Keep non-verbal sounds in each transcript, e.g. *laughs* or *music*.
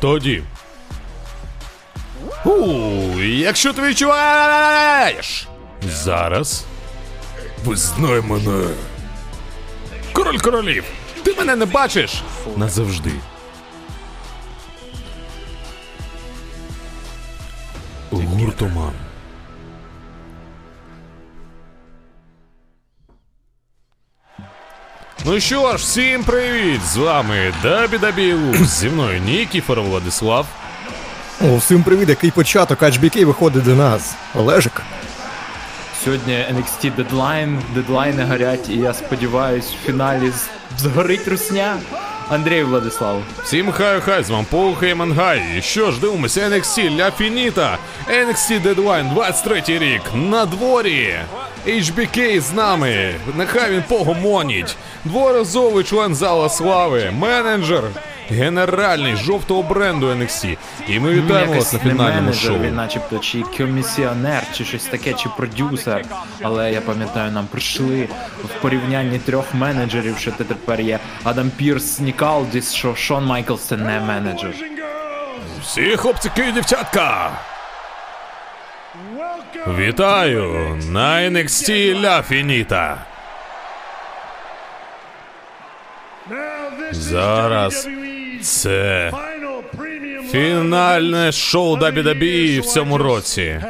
Тоді. У, якщо ти відчуваєш. Зараз. Визнай мене. Король королів. Ти мене не бачиш? Назавжди. Гуртоман. Ну що ж, всім привіт! З вами Дабі Дабілу. Зі мною Нікіфор Владислав. О, всім привіт, який початок HBK виходить до нас. Олежик. Сьогодні NXT дедлайн, дедлайни горять, і я сподіваюсь, в фіналі згорить русня. Андрій Владислав. Всім хай хай з вами Пол Хейман Гай. І що ж, дивимося NXT Ля Фініта. NXT Deadline 23 рік. На дворі. HBK з нами. Нехай він погомоніть. Дворазовий член зала слави. Менеджер. Генеральний жовтого бренду NXT. І ми вітаємо вас на фінальному шоу. він начебто чи комісіонер, чи щось таке, чи продюсер. Але я пам'ятаю, нам прийшли в порівнянні трьох менеджерів, що ти тепер є Адам Пірс, Нікалдіс, що Шон Майклс це не менеджер. Всі хлопчики і дівчатка. Вітаю на NXT Ля Фініта. Зараз це фінальне шоу Дабі Дабі в цьому році.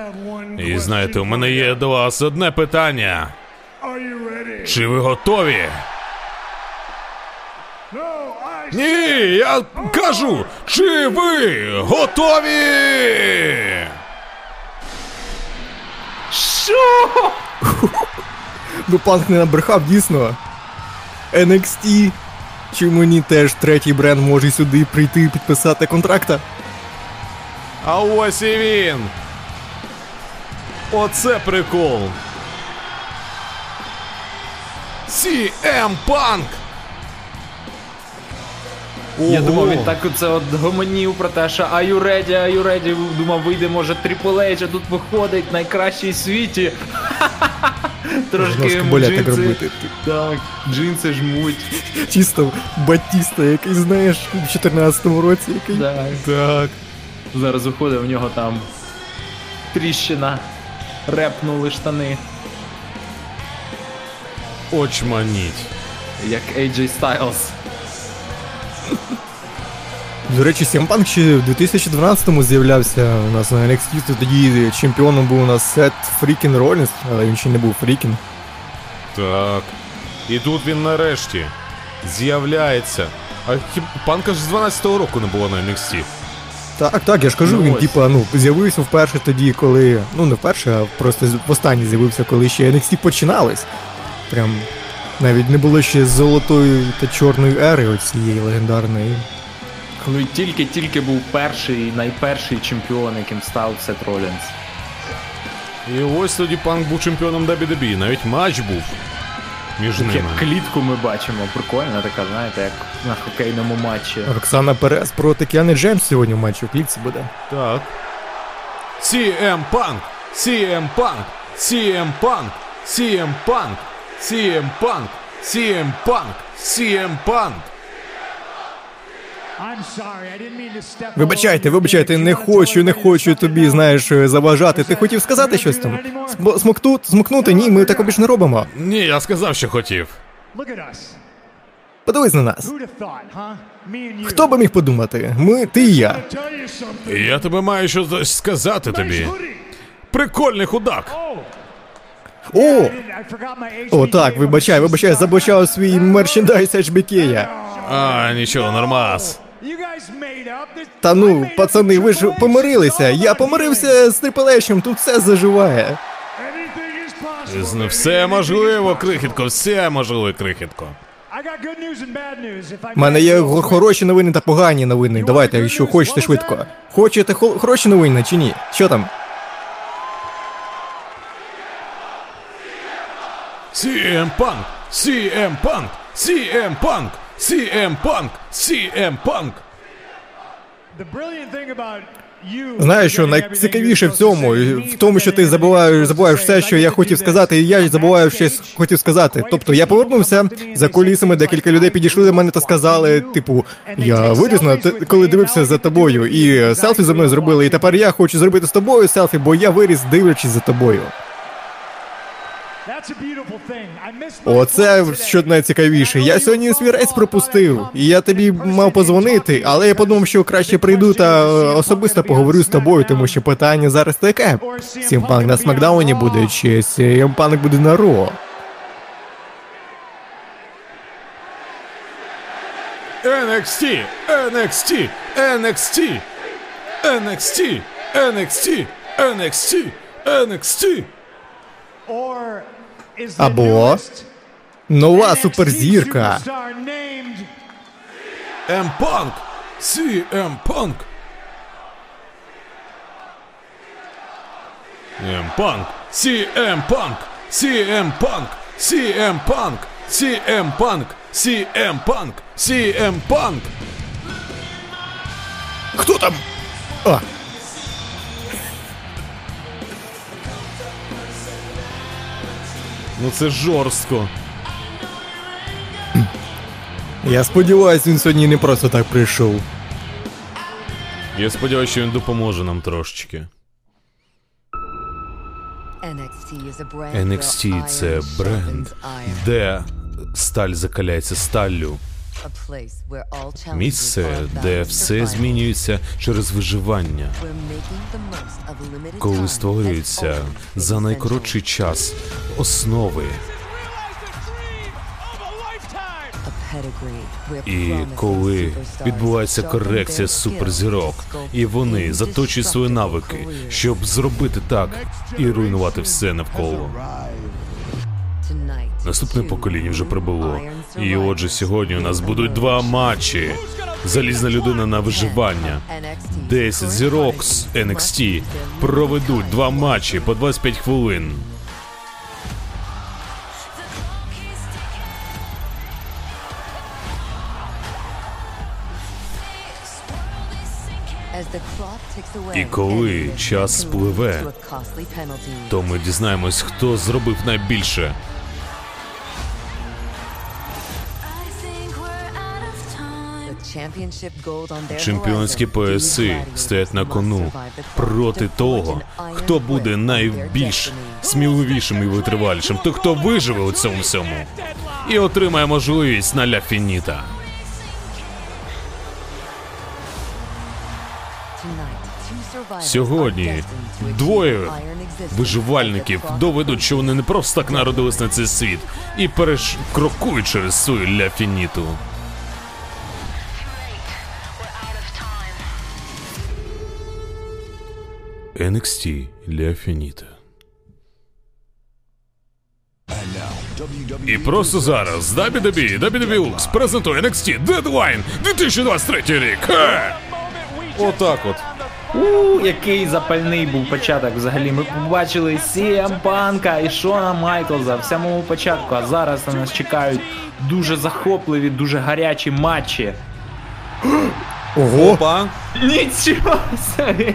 І знаєте, у мене є до вас одне питання. Чи ви готові? Ні, я кажу, чи ви готові? Що? *laughs* Ну панк не набрехав дійсно. NXT. Чи мені теж третій бренд може сюди прийти і підписати контракта? А ось і він. Оце прикол. CM Punk. Я Ого. думав, він так оце от гомонів про те, що are you ready, are you ready? Думав, вийде, може, Triple H, а тут виходить найкращий в світі. Трошки Жорстко йому болять так джинси. робити. Так, джинси жмуть. Чисто Батіста, який знаєш, в 14-му році, який. Так. Так. Зараз виходить, в нього там тріщина. Репнули штани, Очманіть. як AJ Styles. До речі, Punk ще в 2012-му з'являвся у нас на NXT, то тоді чемпіоном був у нас Сет Фрікін Ролінс, але він ще не був Фрікін. Так. І тут він нарешті з'являється. А панка ж з 12-го року не було на NXT. Так, так, я ж кажу, Ну, він типа, ну, з'явився вперше тоді, коли. Ну, не вперше, а просто з- востаннє з'явився, коли ще NXT починались. Прям навіть не було ще золотої та чорної ери оцієї легендарної. Коли тільки-тільки був перший, найперший чемпіон, яким став Сет Ролінс. І ось тоді панк був чемпіоном WWE. Навіть матч був між Таке ними. клітку ми бачимо. Прикольно, така, знаєте, як на хокейному матчі. Роксана Перес проти Кіани Джеймс сьогодні в матчі в клітці буде. Так. CM Punk! CM Punk! CM Punk! CM Punk! CM Punk! CM Punk! CM Punk! Вибачайте, вибачайте, не хочу, не хочу тобі, знаєш, заважати. Ти хотів сказати щось там? См- Смокнути, смокнути? Ні, ми так більше не робимо. Ні, я сказав, що хотів. Подивись на нас. Хто би міг подумати? Ми, ти і я. Я тебе маю щось сказати тобі. Прикольний худак. О! О, так, вибачай, вибачай, забачав свій мерчендайз HBK. А, нічого, нормас. Та ну, пацани, ви ж помирилися. Я помирився з Трипелечем, тут все заживає. Все можливо, крихітко, все можливо, крихітко. У мене є хороші новини та погані новини. Давайте, якщо хочете швидко. Хочете хо- хороші новини чи ні? Що там? CM Punk! CM Punk! CM Punk! CM Punk! CM Punk! Знаєш, що найцікавіше в цьому, в тому, що ти забуваєш, забуваєш все, що я хотів сказати, і я забуваю щось хотів сказати. Тобто я повернувся за кулісами, декілька людей підійшли до мене та сказали, типу, я те- коли дивився за тобою, і селфі за мною зробили, і тепер я хочу зробити з тобою селфі, бо я виріс дивлячись за тобою. Оце що найцікавіше. Я сьогодні свій рейс пропустив, і я тобі мав позвонити, але я подумав, що краще прийду та е, особисто поговорю з тобою, тому що питання зараз таке: CM Punk на SmackDown і буде, чи Сімпанк буде на Ро? NXT, NXT, NXT, NXT, NXT, NXT, NXT. Або нова суперзірка. М-Панк, CM Punk. М-Панк, CM Punk, CM Punk, CM Punk, CM Punk, CM Punk, CM Punk. Хто там? А, Ну це жорстко. *clears throat* я сподіваюся, він сьогодні не просто так прийшов. Я сподіваюся, що він допоможе нам трошечки. NXT – це бренд, де сталь закаляється сталлю. Місце, де все змінюється через виживання, коли створюються за найкоротший час основи. І коли відбувається корекція суперзірок, і вони заточують свої навики, щоб зробити так і руйнувати все навколо. Наступне покоління вже прибуло. І отже, сьогодні у нас будуть два матчі. Залізна людина на виживання. 10 зірок з NXT проведуть два матчі по 25 хвилин. І коли час спливе, То ми дізнаємось, хто зробив найбільше. Чемпіонські пояси стоять на кону. проти того, хто буде найбільш сміливішим і витривалішим, той, хто виживе у цьому всьому, і отримає можливість на ля фініта. Сьогодні двоє Виживальників доведуть, що вони не просто так народились на цей світ і перекрокують через свою ля фініту. NXT ля фініта. І просто зараз WWE, WWE Lux презентує NXT Deadline 2023 рік. Хе! Отак от. У, який запальний був початок взагалі. Ми побачили CM Панка і Шона Майклза в самому початку, а зараз на нас чекають дуже захопливі, дуже гарячі матчі. Ого, Опа! Нічого собі!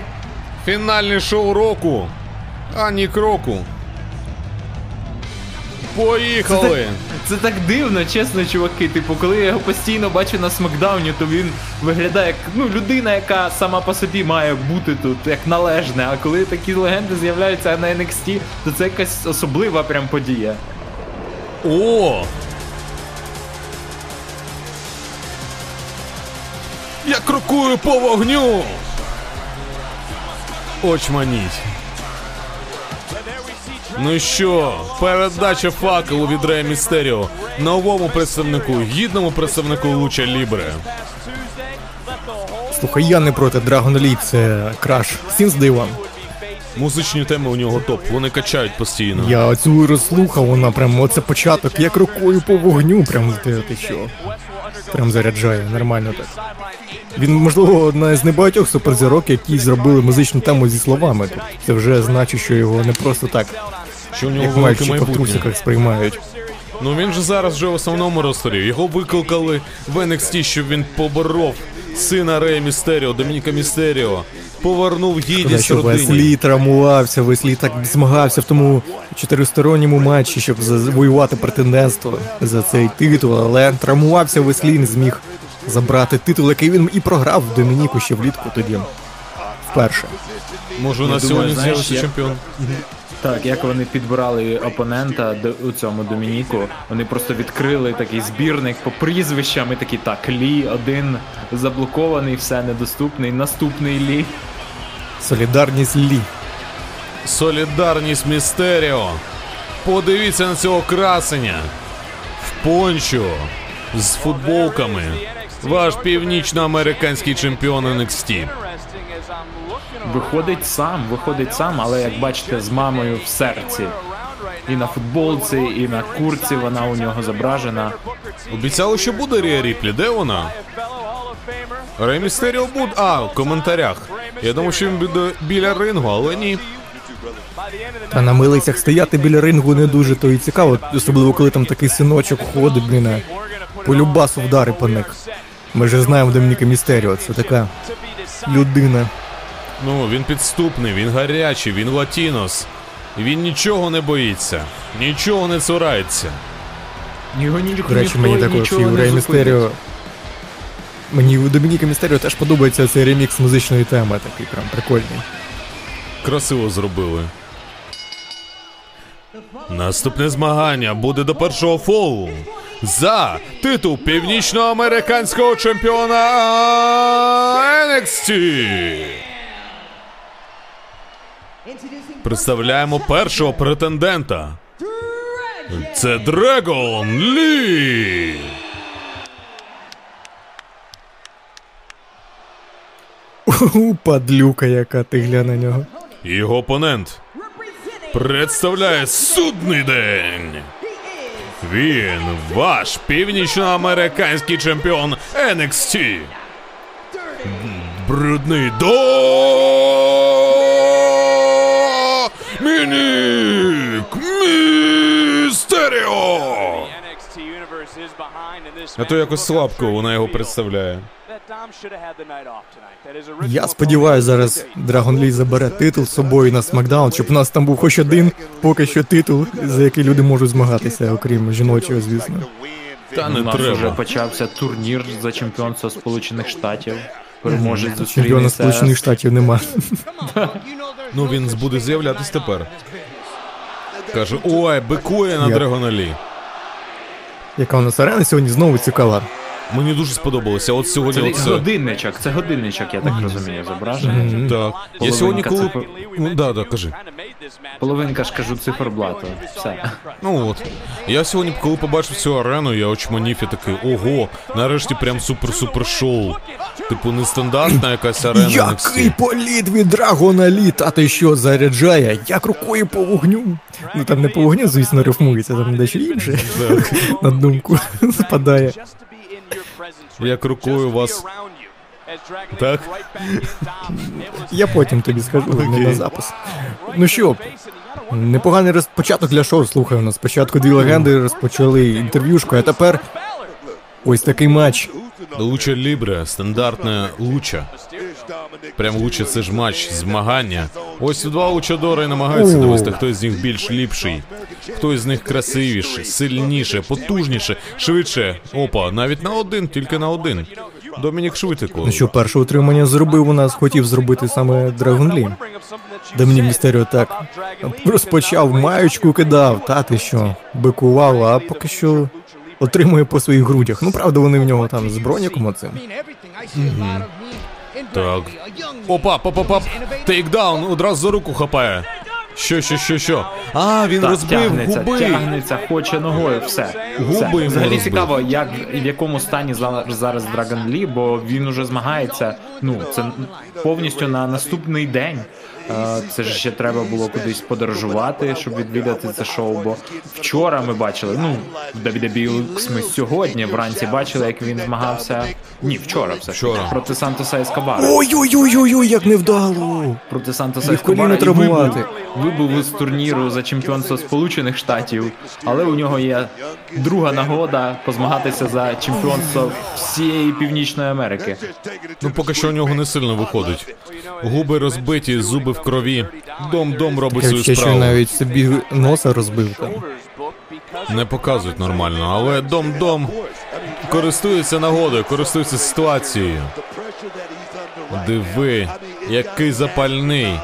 Фінальне шоу року. А ні кроку. Поїхали! Це так дивно, чесно, чуваки. Типу, коли я його постійно бачу на смакдауні, то він виглядає як ну, людина, яка сама по собі має бути тут, як належне. А коли такі легенди з'являються на NXT, то це якась особлива прям подія. О! Я крокую по вогню! Очманіть. Ну що, передача факелу від Рея Містеріо новому представнику, гідному представнику Луча Лібре. слухай, я не проти Dragon League, це краш. Всім з дивом. Музичні теми у нього топ, вони качають постійно. Я оцю розслухав, вона прям оце початок, як рукою по вогню, прям ти, ти що. Прям заряджає, нормально так. Він, можливо, одна з небагатьох суперзірок, які зробили музичну тему зі словами. Тобто Це вже значить, що його не просто так, Що у нього як велике мальчика в майбутнє. трусиках сприймають. Ну він же зараз вже в основному ростері. Його викликали в NXT, щоб він поборов сина Рея Містеріо, Домініка Містеріо повернув гідність що родині. Веслі травмувався, Веслі так змагався в тому чотиристоронньому матчі, щоб завоювати претендентство за цей титул, але травмувався Веслі, не зміг забрати титул, який він і програв в Домініку ще влітку тоді. Вперше. Може, у нас сьогодні з'явиться чемпіон. Так, як вони підбирали опонента до- у цьому Домініку, вони просто відкрили такий збірник по прізвищам і такі так, Лі, один заблокований, все недоступний, наступний Лі. Солідарність Лі. Солідарність Містеріо. Подивіться на цього красення. В пончо з футболками. Ваш північноамериканський чемпіон NXT. Виходить сам, виходить сам, але як бачите, з мамою в серці. І на футболці, і на курці вона у нього зображена. Обіцяли, що буде Рія Ріплі. Де вона? Рей Містеріо буде. А, в коментарях. Я думав, що він буде біля рингу, але ні. Та на милицях стояти біля рингу не дуже то і цікаво, особливо коли там такий синочок ходить, блін, а по вдари по них. Ми ж знаємо Домініка Містеріо, це така людина. Ну, він підступний, він гарячий, він латінос. Він нічого не боїться, нічого не цурається. Його ні, До речі, мені також і Рей Містеріо. Мені у Домініка Містеріо теж подобається цей ремікс музичної теми, такий прям прикольний. Красиво зробили. Наступне змагання буде до першого фолу за титул північноамериканського чемпіона NXT. Представляємо першого претендента. Це Дрегон Лі. Падлюка, яка ти глянь на нього. Його опонент представляє судний день. Він ваш північноамериканський чемпіон NXT. Брудний до Мінік Містеріо. А то якось слабко вона його представляє. Я сподіваюся, зараз Драгон Лі забере титул з собою на Смакдаун, щоб у нас там був хоч один поки що титул, за який люди можуть змагатися, окрім жіночого, звісно. Та У не нас вже почався турнір за чемпіонство Сполучених Штатів. Переможець Чемпіона. Сполучених Штатів нема. Ну він буде з'являтись тепер. Каже, ой, бикує на Я- Драгона Яка у нас арена сьогодні знову цікава. Мені дуже сподобалося. От сьогодні це оце. годинничок, це годинничок, я так розумію, зображений. Так. Я Половинка сьогодні коли. цифр- Ну да, да, кажи. Половинка ж кажу циферблату. Все. Ну от. Я сьогодні, коли побачив цю арену, я очманів і такий, ого, нарешті прям супер-супер шоу. Типу, нестандартна якась арена Який NXT. політ від Драгона Лі, та ти що заряджає, як рукою по вогню. Ну там не по вогню, звісно, рифмується, там дещо інше. *laughs* На думку *laughs* спадає. Як рукою вас. Так? *laughs* Я потім тобі скажу, не на запис. Ну що, непоганий розпочаток для шоу, слухай, у нас спочатку дві легенди розпочали інтерв'юшку, а тепер ось такий матч. Луча Лібре, стандартна луча. Прям луча це ж матч, змагання. Ось два лучадори намагаються довести, хто з них більш ліпший, хто з них красивіший, сильніше, потужніше, швидше. Опа, навіть на один, тільки на один. Домінік швидко. Ну що, перше утримання зробив у нас, хотів зробити саме Драгон Лі. Домінік Містеріо так розпочав, маючку кидав, та ти що, бикував, а поки що отримує по своїх грудях. Ну правда, вони в нього там з броняком оцим. Так. Опа, пап, пап, пап. Тейкдаун, одразу за руку хапає. Що, що, що, що? А, він Так, розбив тягнеться, губи. тягнеться, хоче ногою, все. Губи все. йому Взагалі розбив. цікаво, як в якому стані за- зараз Драгон Лі, бо він уже змагається. Ну, це повністю на наступний день. Е, Це ж ще треба було кудись подорожувати, щоб відвідати це шоу. Бо вчора ми бачили, ну в WWE ми сьогодні вранці бачили, як він змагався. Ні, вчора все Вчора. проти Сантоса Ескобара. Ой-ой-ой-ой, як невдало! проти Сантоса Ескобара і травмувати. вибув з турніру за чемпіонство Сполучених Штатів, але у нього є друга нагода позмагатися за чемпіонство всієї Північної Америки. Ну поки що у нього не сильно виходить. Губи розбиті, зуби в крові. Дом-дом робить Таке свою відчуття, що навіть собі носа розбив там. Не показують нормально, але дом-дом користується нагодою, користується ситуацією. Диви, який запальний.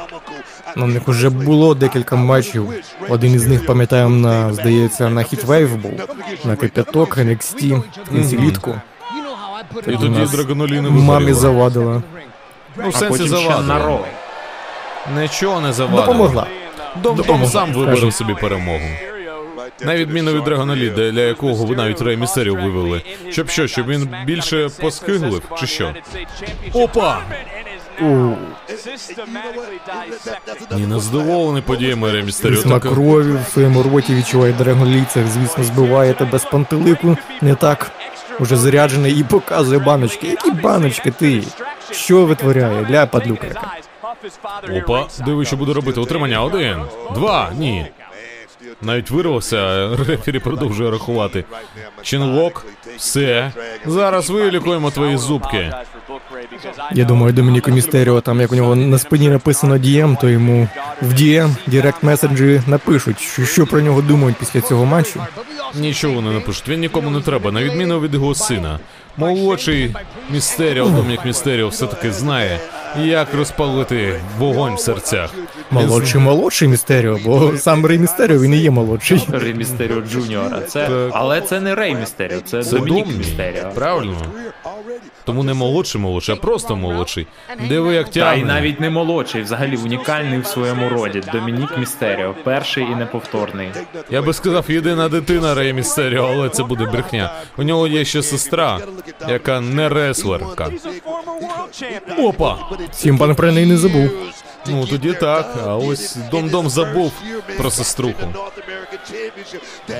Ну, в них вже було декілька матчів. Один із них, пам'ятаємо, на, здається, на Хітвейв був, на кипяток, NXT, кінці літку. І тоді нас Драгонолі Мамі завадила. Ну, в сенсі завадила. Нічого не завадило. Допомогла. Дом-дом сам виборов собі перемогу. На відміну від Драгонолі, для якого ви навіть Рей Містеріо вивели. Щоб що, щоб він більше поскиглив, чи що? Опа! У, Ні, не задоволений подіями Рей Містеріо. смак Так, крові в своєму роті відчуває Драгон Це, звісно, збиває тебе з пантелику. Не так уже заряджений і показує баночки. Які баночки ти? Що витворяє? Ля падлюка. Опа, диви, що буде робити. Утримання один, два, ні. Навіть вирвався, рефері продовжує рахувати. Чинлок, все. Зараз вилікуємо твої зубки. Я думаю, Домініко Містеріо, там як у нього на спині написано DM, то йому в DM, директ меседжі напишуть, що, що про нього думають після цього матчу. Нічого не напишуть, він нікому не треба, на відміну від його сина. Молодший Містеріо, Домінік Містеріо, все-таки знає, як розпалити вогонь в серцях. Молодший молодший Містеріо, бо сам Рей Містеріо він і є молодший. Рей Містеріо Джуніор. Це, Так. але це не Рей Містеріо, це, Це Домінік Містеріо. Правильно. Тому не молодший молодший, а просто молодший. Диви, як Та й навіть не молодший, взагалі унікальний в своєму роді. Домінік Містеріо, перший і неповторний. Я би сказав, єдина дитина Рей Містеріо, але це буде брехня. У нього є ще сестра, яка не реслерка. Опа! Всім пан про неї не забув. Ну тоді так, а ось Дом-Дом забув про сеструху.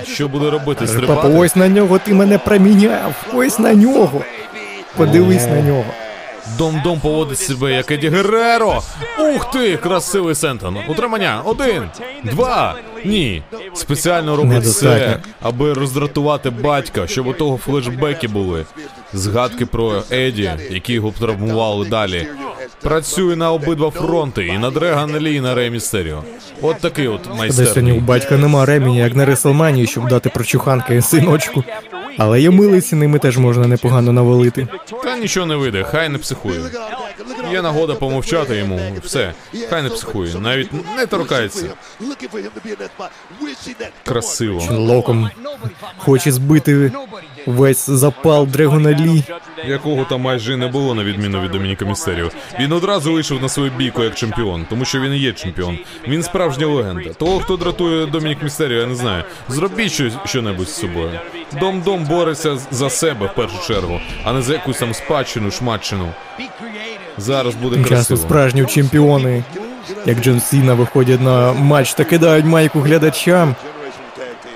Що буде робити? Папа, ось на нього ти мене проміняв. Ось на нього. Подивись на нього. Дом-Дом поводить себе як Еді Гереро. Ух ти, красивий Сентон. Утримання. Один, два. Ні. Спеціально робить Недостатньо. аби роздратувати батька, щоб у того флешбеки були. Згадки про Еді, які його травмували далі. Працює на обидва фронти і на Дреган Лі, і на Рей Містеріо. От такий от Де сьогодні у батька нема ремені, як на Реслманії, щоб дати прочуханки синочку. Але я милиці, ними теж можна непогано навалити. Та нічого не вийде, хай не психує. Є нагода помовчати йому. Все, хай не психує, навіть не торкається. Красиво. Локом хоче збити весь запал Дрегона Лі. Якого там майже не було, на відміну від Домініка Містеріо. Він одразу вийшов на свою бійку як чемпіон, тому що він і є чемпіон. Він справжня легенда. Того, хто дратує Домінік Містеріо, я не знаю. Зробіть щось що-небудь з собою. Дом-дом бореться за себе в першу чергу, а не за якусь там спадщину, шматчину. Зараз буде красиво. справжні чемпіони, як Джон Сіна, виходять на матч та кидають майку глядачам.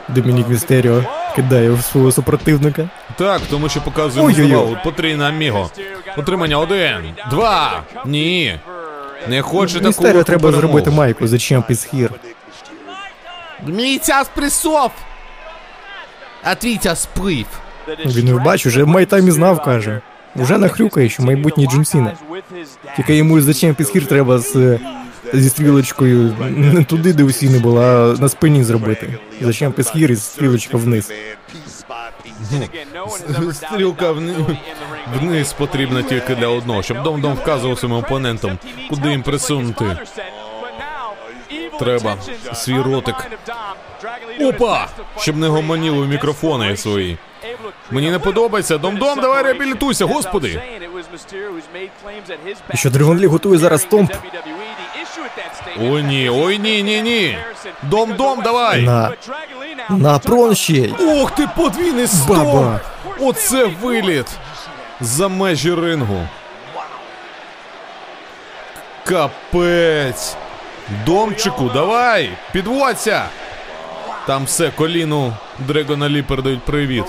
Домінік Містеріо кидає в свого супротивника. Так, тому що показує Ой-ой-ой. увагу. Потрійна аміго. Утримання один, два. Ні. Не хоче такого. Містеріо треба перемогу. зробити майку за Champions Here. Мій час присов. А твій час сплив. Він не бачу, вже Майтаймі знав, каже. Уже нахрюкає, що майбутній Джон Сіна. Тільки йому за Champions треба з, зі стрілочкою не туди, де у Сіни була, а на спині зробити. За Champions Here і стрілочка вниз. Стрілка вни- вниз потрібна тільки для одного, щоб Дом-Дом вказував своїм опонентам, куди їм присунути. Треба свій ротик. Опа! Щоб не гомоніли в мікрофони свої. Мені не подобається. Дом-Дом, давай реабілітуйся, господи! І що Драгон Лі готує зараз томп Ой ні, ой ні, ні, ні. Дом-Дом, давай! на, на прон ще. Ох ти, подвійний стоп! Баба. Оце виліт! За межі рингу. Капець! Домчику, давай! Підводься! Там все, коліну Дрегона Лі передають привіт.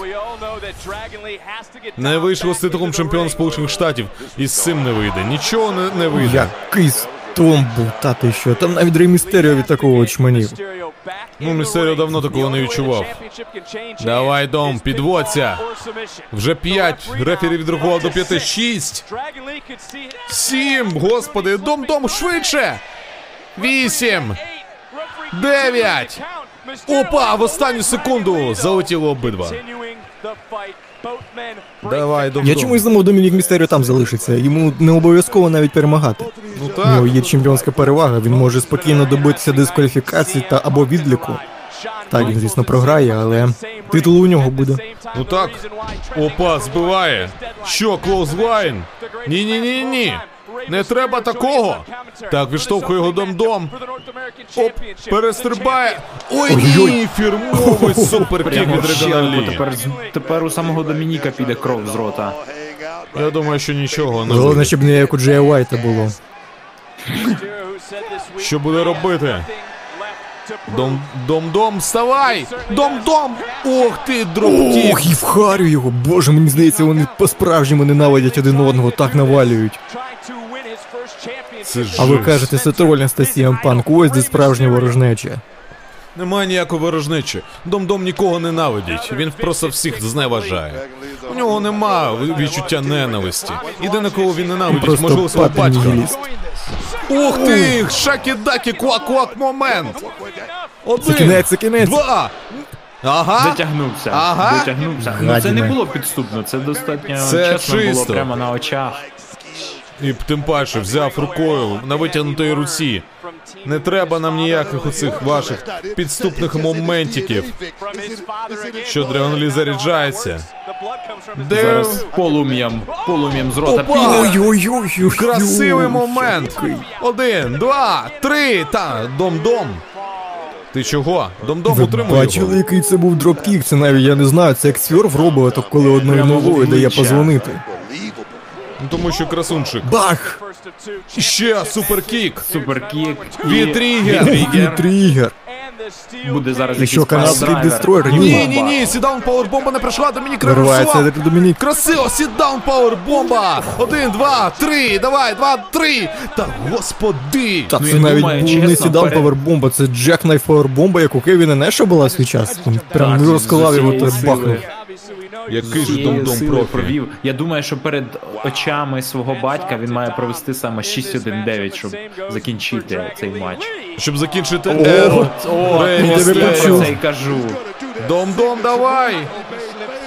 Не вийшло з титулом чемпіон Сполучених Штатів, і з цим не вийде. Нічого не, не вийде. Який Том був, та ти що, там навіть Рей Містеріо від такого очманів. Ну, Містеріо давно такого не відчував. Давай, Дом, підводься. Вже п'ять. Рефері відрахував до п'яти. Шість. Сім. Господи, Дом, Дом, швидше. Вісім. Дев'ять. Опа, в останню секунду залетіло обидва. Давай, Дом, Я Дом. чомусь думав, Домінік Містеріо там залишиться. Йому не обов'язково навіть перемагати. Ну У нього є чемпіонська перевага, він може спокійно добитися дискваліфікації та або відліку. Так, він, звісно, програє, але титул у нього буде. Ну так. Опа, збиває. Що, clothesline? Ні, ні, ні, ні. Не треба такого. Так, відштовхує його Дом-Дом. Оп, перестрибає. Ой, ні, фірмовий superkick від. Dragon Lee. Тепер, тепер у самого Домініка піде кров з рота. Я думаю, що нічого не Головне, буде. щоб не як у Джея Уайта було. Що буде робити? Дом, дом, дом, вставай! Дом, дом! Ох ти, dropkick! Ох, і в харю його. Боже, мені здається, вони по-справжньому ненавидять один одного, так навалюють. А ви кажете, це Роллінс та CM Punk, ось де справжня ворожнеча. Немає ніякої ворожнечі. Дом-дом нікого ненавидить. Він просто всіх зневажає. У нього нема відчуття ненависті. Єдине, кого він ненавидить, Просто можливо, свого батька. Ух ти! Шакі-дакі, куак-куак момент! Один, Це кінець, це кінець. два! Ага! Дотягнувся. Ага. Дотягнувся. Ну це не було підступно, це достатньо Це чесно було прямо на очах. І тим паче взяв рукою на витягнутої руці. Не треба нам ніяких оцих ваших підступних моментиків. Що Драгонлі заряджається. Де Зараз полум'ям, полум'ям з рота. Ой-ой-ой, красивий момент. Один, два, три, та дом-дом. Ти чого? Дом-дом Ви утримує бачили, його. який це був дропкік? Це навіть я не знаю, це як Сьорф робить, то коли одною ногою дає позвонити. Ну, Тому що красунчик. Бах! Ще суперкік. Суперкік. Від і- Буде зараз якийсь канадський дестройер. Ні, Ні, ні, sit-down powerbomb а не прийшла, Домінік реверсував. Домінік. Красиво, sit-down powerbomb а. Один, два, три, давай, два, три. Та господи. Та Ну, це навіть не перед- powerbomb а, це jackknife powerbomb а, як у Кевіна Неша була свій час. Він прям розклав його та бахнув. Який же дом дом провів. Я думаю, що перед очами свого батька він має провести саме 6-1-9, щоб закінчити цей матч. Щоб закінчити еру. Це й кажу. Дом-дом, давай!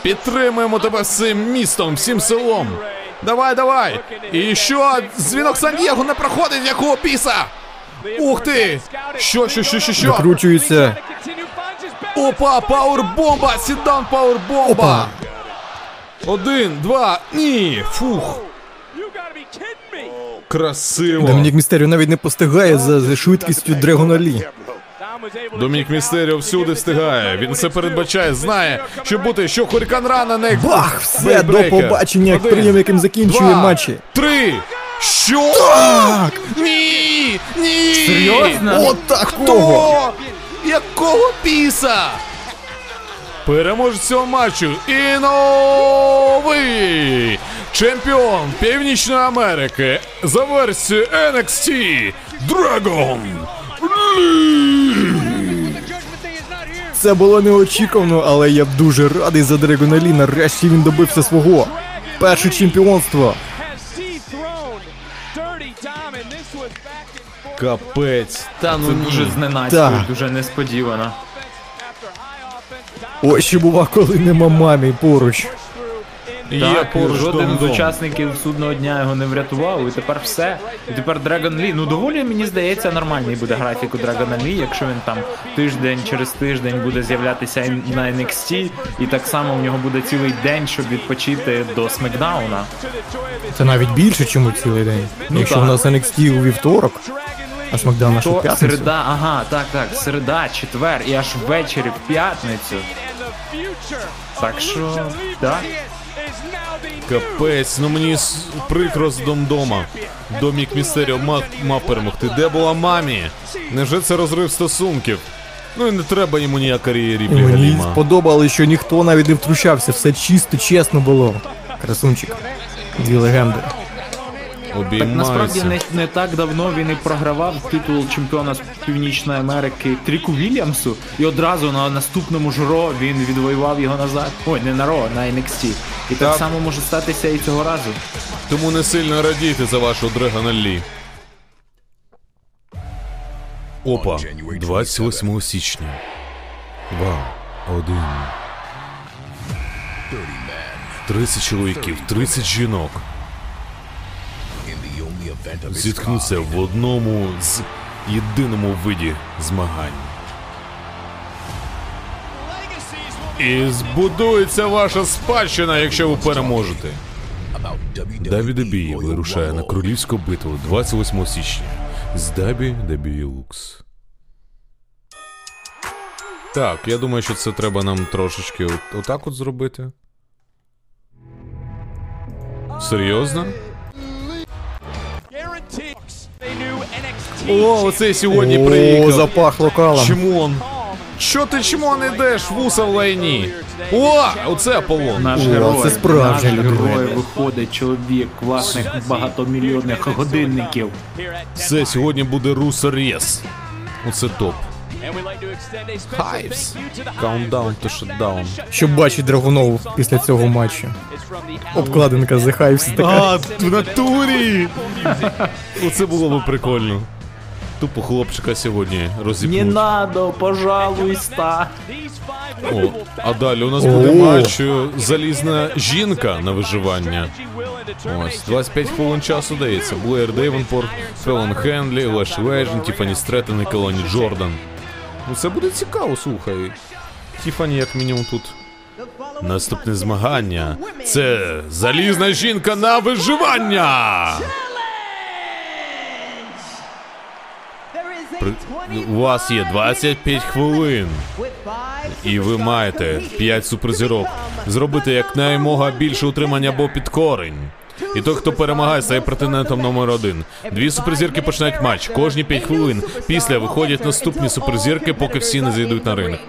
Підтримуємо тебе всім містом, всім селом. Давай, давай! І що? Дзвінок Сан-Дієго не проходить, якого біса! Ух ти! Що, що, що, що, що? Закручується. Опа, powerbomb а! Sit-down powerbomb а! Один, два, ні! Фух! Красиво! Домінік Містеріо навіть не постигає за, за швидкістю Дрегона Лі. Домінік Містеріо всюди встигає. Він все передбачає, знає, що бути, що Хурікан Рана не Бах! Все, до побачення, як Один, прийом, яким закінчує два, матчі. Три! Що? Так! Ні! Ні! Серйозно? От такого! Хто? Якого піса? Переможець цього матчу і новий чемпіон Північної Америки за версією NXT Dragon Lee! Це було неочікувано, але я дуже радий за Дрегона Лі. Нарешті він добився свого. Перше чемпіонство. Капець. Та ну дуже зненацько, Так. дуже несподівано. Ось ще бува, коли нема мамі поруч. Є Так, поруч жоден з Дом-Дом. учасників судного дня його не врятував, і тепер все. І тепер Dragon Lee, ну доволі мені здається, нормальний буде графік у Dragon Lee, якщо він там тиждень через тиждень буде з'являтися на NXT, і так само в нього буде цілий день, щоб відпочити до Смакдауна. Це навіть більше, ніж у цілий день. Якщо так. у нас NXT у вівторок, а Смакдаун То п'ятницю. середа, ага, так, так, середа, четвер і аж ввечері в п'ятницю. Так що, так. Капець, ну мені прикро з Домдома. Домік Містеріо мав, мав перемогти. Де була мамі? Невже це розрив стосунків? Ну і не треба йому ніякої І ріблі мені Галіма. сподобалось, що ніхто навіть не втручався, все чисто, чесно було. Красунчик. Дві легенди. Так насправді не, не так давно він і програвав титул чемпіона з Північної Америки Тріку Вільямсу, і одразу на наступному ж Ро він відвоював його назад. Ой, не на Ро, на NXT. І так, Так. само може статися і цього разу. Тому не сильно радійте за вашого Дрегона Лі. Опа, 28 січня. Два, один. 30 чоловіків, 30 жінок зіткнуться в одному з єдиному виді змагань. І збудується ваша спадщина, якщо ви переможете. WWE вирушає на королівську битву 28 січня з WWE Lux. Так, я думаю, що це треба нам трошечки от- отак от зробити. Серйозно? О, оце сьогодні О, приїхав. запахло калом. Чмон. Що ти чмон ідеш? Вуса в лайні. О, оце Аполлон. Наш О, герой, це справжня наш людина. герой виходить чоловік власних багатомільйонних годинників. Це сьогодні буде Руса Рєс. Оце топ. Хайвс. Countdown to shutdown. Щоб бачить Драгунов після цього матчу. Обкладинка The Hives така. А, в натурі! *laughs* Оце було би прикольно. Тупо хлопчика сьогодні Не надо, пожалуйста. О, а далі у нас О. буде матч е, залізна жінка на виживання. Ось, 25 хвилин часу дається. Блеєр Дейвенпорт, Фелон Хенлі, Леш Ледженд, Тіфані Страттон і Келані Джордан. Ну це буде цікаво, слухай. Тіфані, як мінімум, тут. Наступне змагання. Це залізна жінка на виживання! У вас є 25 хвилин. І ви маєте 5 суперзірок. Зробити якнаймога більше утримання або підкорень. І той, хто перемагає, стає претендентом номер один. Дві суперзірки починають матч. Кожні 5 хвилин. Після виходять наступні суперзірки, поки всі не зайдуть на ринг.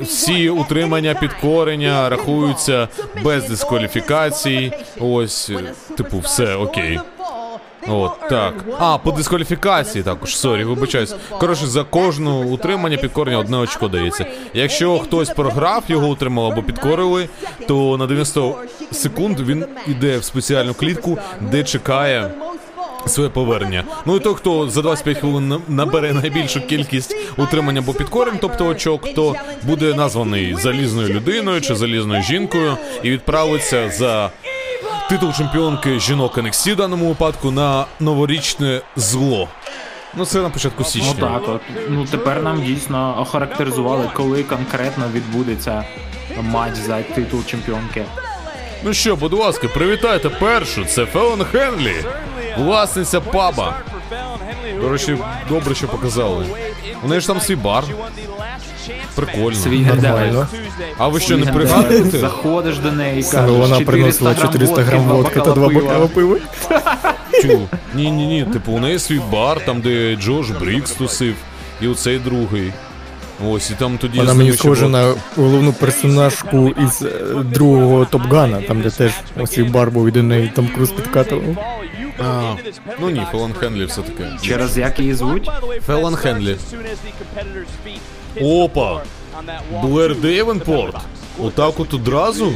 Всі утримання підкорення рахуються без дискваліфікацій. Ось, типу, все окей. От так. А, по дискваліфікації також. Sorry, вибачаюсь. Коротше, за кожну утримання підкорення одне очко дається. Якщо хтось програв, його утримав або підкорили, то на 90 секунд він іде в спеціальну клітку, де чекає своє повернення. Ну і той, хто за 25 хвилин набере найбільшу кількість утримання або підкорень, тобто очок, то буде названий залізною людиною чи залізною жінкою і відправиться за титул чемпіонки жінок NXT в даному випадку на новорічне зло. Ну це на початку Ну так, от. Ну тепер нам дійсно охарактеризували, коли конкретно відбудеться матч за титул чемпіонки. Ну що, будь ласка, привітайте першу. Це Фелон Хенлі, власниця паба. До речі, добре, що показали. У неї ж там свій бар. Прикольно. Свій Нормально. А ви що не пригадуєте? Заходиш до неї і кажеш, вона приносила 400 грам водки та два бокала пива. Ні, ні, ні. Типу, у неї свій бар, там, де Джош Брікс тусив, і оцей другий. Ось, і там тоді. Вона мені схожа на головну персонажку із е, другого Топгана, там де теж ось бар був і до неї там Круз підкатував. А, ну ні, Фелон Хенлі все таке. Через як її звуть? Фелон Хенлі. Опа! Блер Дейвенпорт. Отак от одразу?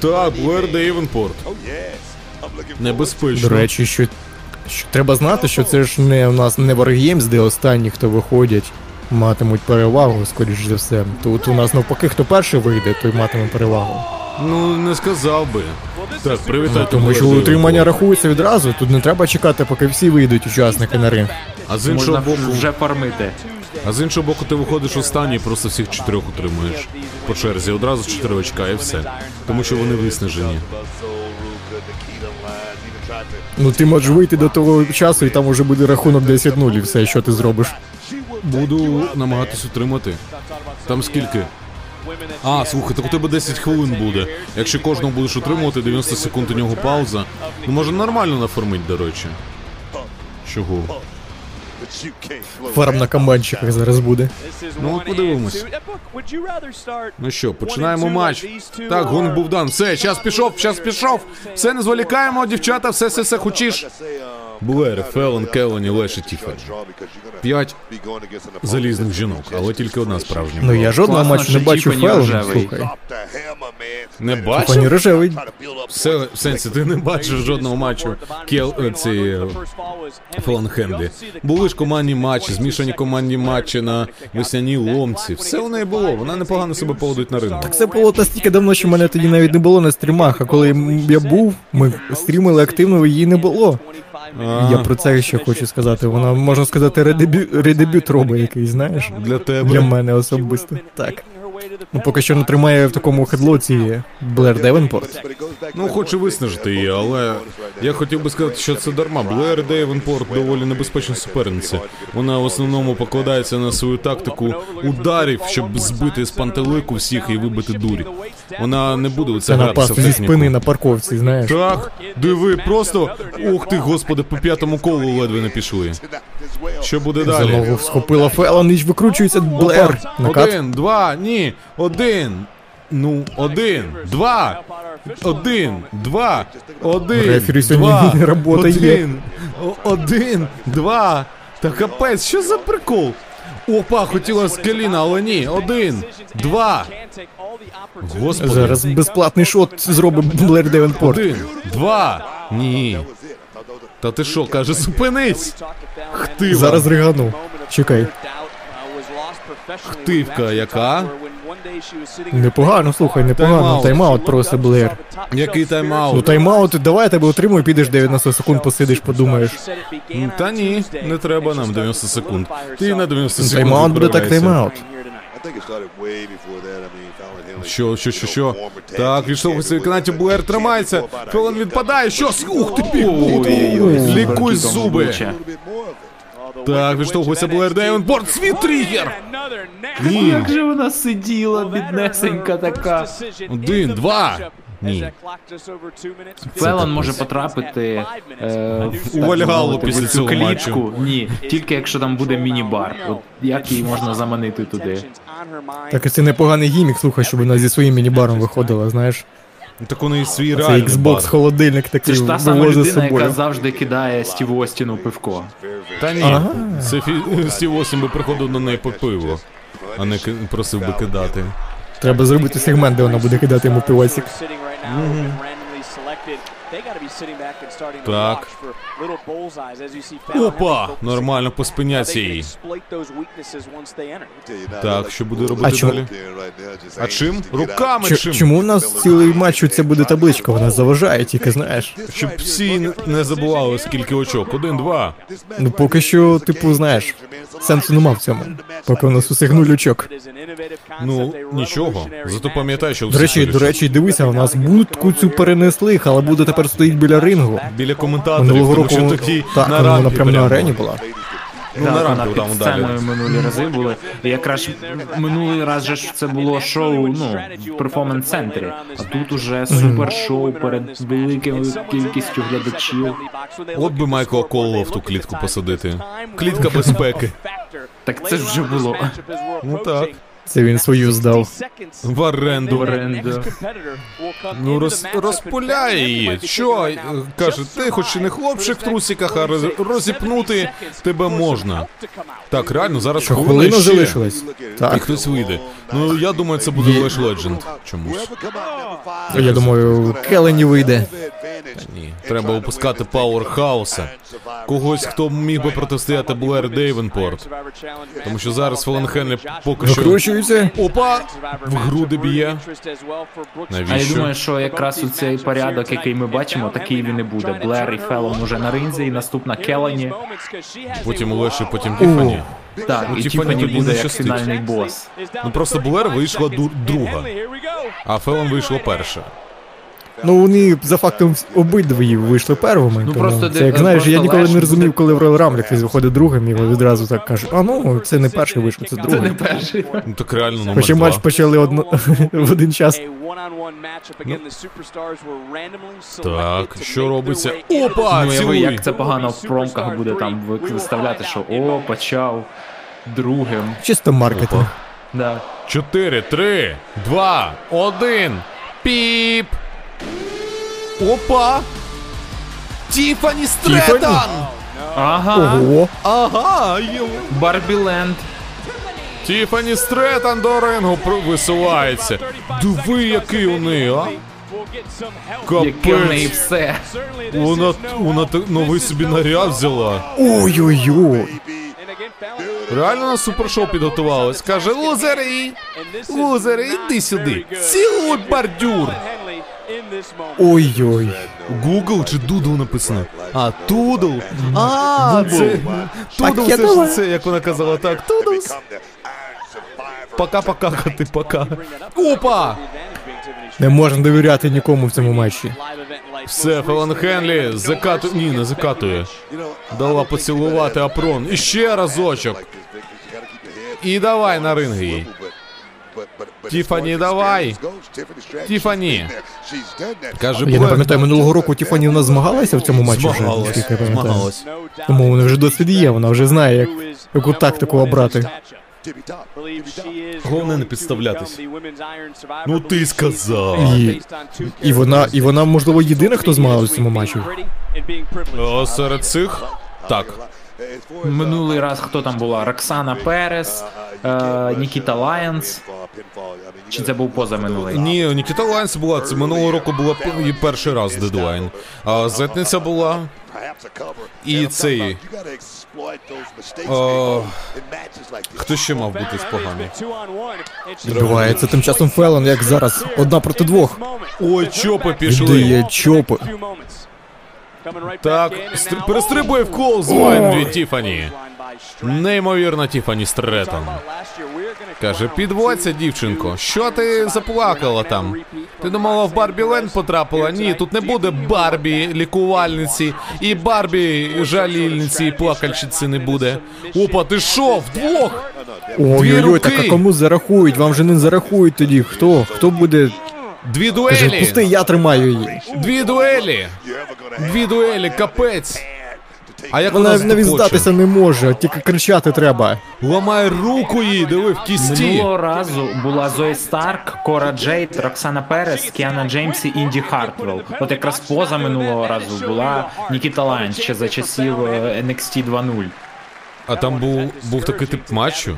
Так, Блер Дейвенпорт. Небезпечно. До речі, що, що треба знати, що це ж не у нас не Wargames, де останні, хто виходять, матимуть перевагу, скоріш за все. Тут у нас навпаки, хто перший вийде, той матиме перевагу. Ну, не сказав би. Так, привітайте. Тому що утримання рахується відразу, тут не треба чекати, поки всі вийдуть учасники на ринг. А з іншого Можна боку, вже фармити. А з іншого боку, ти виходиш останній і просто всіх чотирьох утримуєш. По черзі, одразу чотири очка і все. Тому що вони виснажені. Ну ти можеш вийти до того часу, і там уже буде рахунок 10-0 і все, що ти зробиш. Буду намагатись утримати. Там скільки? А, слухай, так у тебе 10 хвилин буде. Якщо кожного будеш утримувати, 90 секунд у нього пауза. Ну може нормально нафармить, до речі. Чого? Фарм на камбанчиках зараз буде. Ну, от подивимось. Ну що, починаємо матч. Так, гонг був дан. Все, час пішов, час пішов. Все, не зволікаємо, дівчата, все, все, все, хочеш. Блер, Феллон, Келлені, Леш і Тіфані. П'ять залізних жінок, але тільки одна справжня. Ну я жодного матчу не бачу Тіфані слухай. Не Фані бачив? рожевий. Все, в сенсі, ти не бачиш жодного матчу Кел, ці, е, Феллон Були ж командні матчі, змішані командні матчі на весняній ломці. Все у неї було, вона непогано себе поводить на ринзі. Це було настільки давно, що мене тоді навіть не було на стрімах, а коли я був, ми стрімили активно, її не було. А, Я про це ще хочу сказати. Вона, можна сказати, редебю, редебют робить якийсь, знаєш? Для тебе. Для мене особисто. Так. Ну, поки що не тримає в такому хедлоці Блер Девенпорт. Ну, хочу виснажити її, але я хотів би сказати, що це дарма. Блер Дейвенпорт доволі небезпечна суперниця. Вона в основному покладається на свою тактику ударів, щоб збити з пантелику всіх і вибити дурі. Вона не буде у це Це гратися в зі техніку. спини на парковці, знаєш. Так, диви, просто ух ти, господи, по п'ятому колу ледве не пішли. Що буде далі? ногу схопила Феллон, ніч викручується Блер. Накат. Один, два, ні, один. Ну, один, два, один, два, один, Рефері сьогодні два, не работає. один, о- один, два. Та капець, що за прикол? Опа, хотіла з коліна, але ні. Один, два. Господи. Зараз безплатний шот зробить Блер Девенпорт. Один, два, ні. Та ти що, каже, зупинись. Хтива. Зараз ригану. Чекай. Хтивка яка? Непогано, слухай, непогано. Тайм-аут. Тайм-аут просить Блер. Який тайм-аут? Ну тайм-аут, давай я тебе отримую, підеш 90 секунд, посидиш, подумаєш. Та ні, не треба нам 90 секунд. Ти на 90 секунд. Тайм-аут буде так виправляйся. тайм-аут. Що, що, що, що? Так, відштовхується від канаті Блер тримається. Фелон відпадає. Що? с- Ух ти Ой-ой-ой, Лікуй зуби. Так, відштовхується Блер Дейвенпорт. Свій тригер. Ні. Як же вона сиділа, біднесенька така. Один, два. Ні. Фелон може потрапити е, в, У так мовити, після в цю цього клітку. матчу. Ні, тільки якщо там буде міні-бар. От як її можна заманити туди? Так і це непоганий гімік, слухай, щоб вона зі своїм міні-баром виходила, знаєш. Ну, Так у неї свій Це реальний Xbox бар. холодильник Це такий ж та сама вивозить з людина, яка завжди кидає Стів Остіну пивко. Та ні, Ага. це Фі- Стів 8 би приходив до неї по пиво, а не ки- просив би кидати. Треба зробити сегмент, де вона буде кидати йому пивасик. Так. Опа! Нормально по спиняці її. Так, що буде робити А чому- далі? А чим? Руками Ч- чим? чому у нас цілий матч це буде табличка? Вона заважає, тільки знаєш. Щоб всі не забували, скільки очок. Один, два. Ну поки що, типу, знаєш, сенсу нема в цьому. Поки у нас усіх нуль очок. Ну, нічого. Зато пам'ятай, що До речі, до речі, дивися, у нас будку цю перенесли, але буде тепер стоїть біля рингу. біля коментаторів, Минулого що року такі так, на вона рампі прямо на арені була. Ну, Так, на вона рампі під там далі. сценою минулі рази були. І якраз минулий раз же ж це було шоу, ну, в перформанс-центрі. А тут уже супер шоу перед великою кількістю глядачів. От би Майкла Колла в ту клітку посадити. Клітка безпеки. Так це ж вже було. Ну так. Це він свою здав. В оренду. В оренду. Ну, роз, розпуляє її. Що? Каже, ти хоч і не хлопчик в трусиках, а роз, розіпнути тебе можна. Так, реально, зараз Що хвилина ще. залишилась? І хтось вийде. Ну, я думаю, це буде Леш Ледженд. Чомусь. Я думаю, Келені вийде. Ні. Треба випускати Powerhouse а. Когось, хто міг би протистояти Блер Дейвенпорт. Тому що зараз Фелен Хенлі поки що. Викручується. Опа! В груди б'є. А я думаю, що якраз у цей порядок, який ми бачимо, такий він і буде. Блер і Фелон уже на ринзі, і наступна Келані. Потім Леші, потім Тіфані. Так, Ну, і Тіфані Тіфані буде як щастить. фінальний бос. Ну просто Блер вийшла ду- друга, а Фелон вийшла перша. Ну вони за фактом обидві вийшли первими. Ну, тому просто це як знаєш, я ніколи Леш не розумів, коли в Royal Rumble хтось виходить другим і відразу так кажуть, а ну це не перший вийшов, це Це другий. не перший. Ну так реально номер Хоча матч почали одно *laughs* в один час. Так, що робиться? Опа! Ну, я цілуй! як це погано в промках буде там виставляти, що о, почав другим. Чисто маркетинг. Да. 4, 3, 2, 1. Піп! Опа! Тіфані Стретан! Ага, Ого. Ага! є- Барбі Ленд. Тіфані Стретан до рингу висувається. Диви, який у неї, а? Яке в неї все. Вона, вона новий собі наряд взяла. Ой-ой-ой. Реально на супершоу підготувалась. Каже, лузери, лузери, іди сюди. Цілуй бордюр. Ой-ой. Google чи Doodle написано? А, Toodle. А, це Toodle, це ж це, як вона казала, так, Toodles. Пока-пока, ти пока. Опа! Не можна довіряти нікому в цьому матчі. Все, Фелон Хенлі закатує. Ні, не закатує. Дала поцілувати Апрон. І ще разочок. І давай на ринг їй. Тіфані, давай. Тіфані. Каже, Я не пам'ятаю, минулого року Тіфані у нас змагалася в цьому матчі вже, Змагалась, наскільки я пам'ятаю. змагалась. Тому вона вже досвід є, вона вже знає, як яку тактику обрати. Головне не підставлятись. Ну ти сказав. І- І вона, і вона, можливо, єдина, хто змагалась в цьому матчі. О, серед цих. Так. Минулий раз хто там була? Роксана Перес, е, Нікіта Лайонс. Чи це був позаминулий? Ні, Нікіта Лайнс була. Це минулого року була її перший раз дедлайн. А Зетниця була. І цей. Хто ще мав бути споганий? Відбувається тим часом Фелон, як зараз, одна проти двох. Ой, чопи пішли. є чопи. Так, стр- перестрибує в clothesline від Тіфані. Неймовірна Тіфані Стретон. Каже, підводься, дівчинко. Що ти заплакала там? Ти думала, в Барбі Ленд потрапила? Ні, тут не буде Барбі лікувальниці, і Барбі жалільниці, і плакальщиці не буде. Опа, ти що, вдвох? Ой-ой-ой, так а кому зарахують? Вам же не зарахують тоді. Хто? Хто буде? Дві Каже, дуелі! пусти, я тримаю її. Дві дуелі! Дві дуелі, капець! А як Вона навіздатися навіть здатися не може, тільки кричати треба. Ламає руку їй, диви в кісті. Минулого разу була Зої Старк, Кора Джейд, Роксана Перес, Кіана Джеймс і Інді Хартвелл. От якраз поза минулого разу була Нікіта Лайн ще за часів е, NXT 2.0. А там був, був такий тип матчу.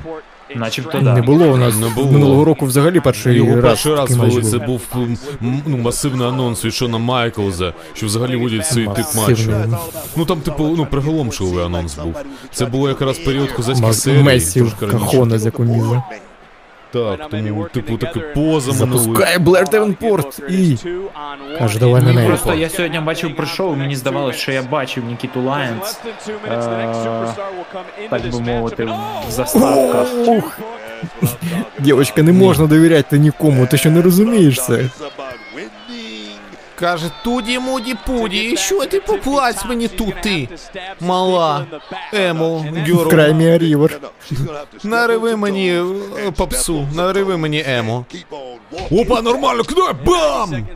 Начебто да. Не було у нас Не було. минулого року взагалі перший Його раз. перший раз такий матч вели, це був. був м, м, ну, масивний анонс від Шона Майклза, що взагалі водять цей тип матчу. Масивний. Ну там, типу, ну приголомшливий анонс був. Це було якраз період козацьких серій. Месі трошки раніше. кахона з якоміза. Так, тому, типу, таке поза минулий. Запускає Блер Девенпорт і... Каже, давай на неї. просто я сьогодні бачив при шоу, мені здавалося, що я бачив Нікіту Лайонс, так би мовити, в заставках. Ух, дівчинка, не можна довіряти нікому, ти що не розумієш це? Каже, туді муді пуді, і що ти поплаць мені тут ти? Мала, Емо, Гюро. Краймі Рівер. Нариви мені е, попсу, нариви мені Емо. Опа, нормально, кидай, бам!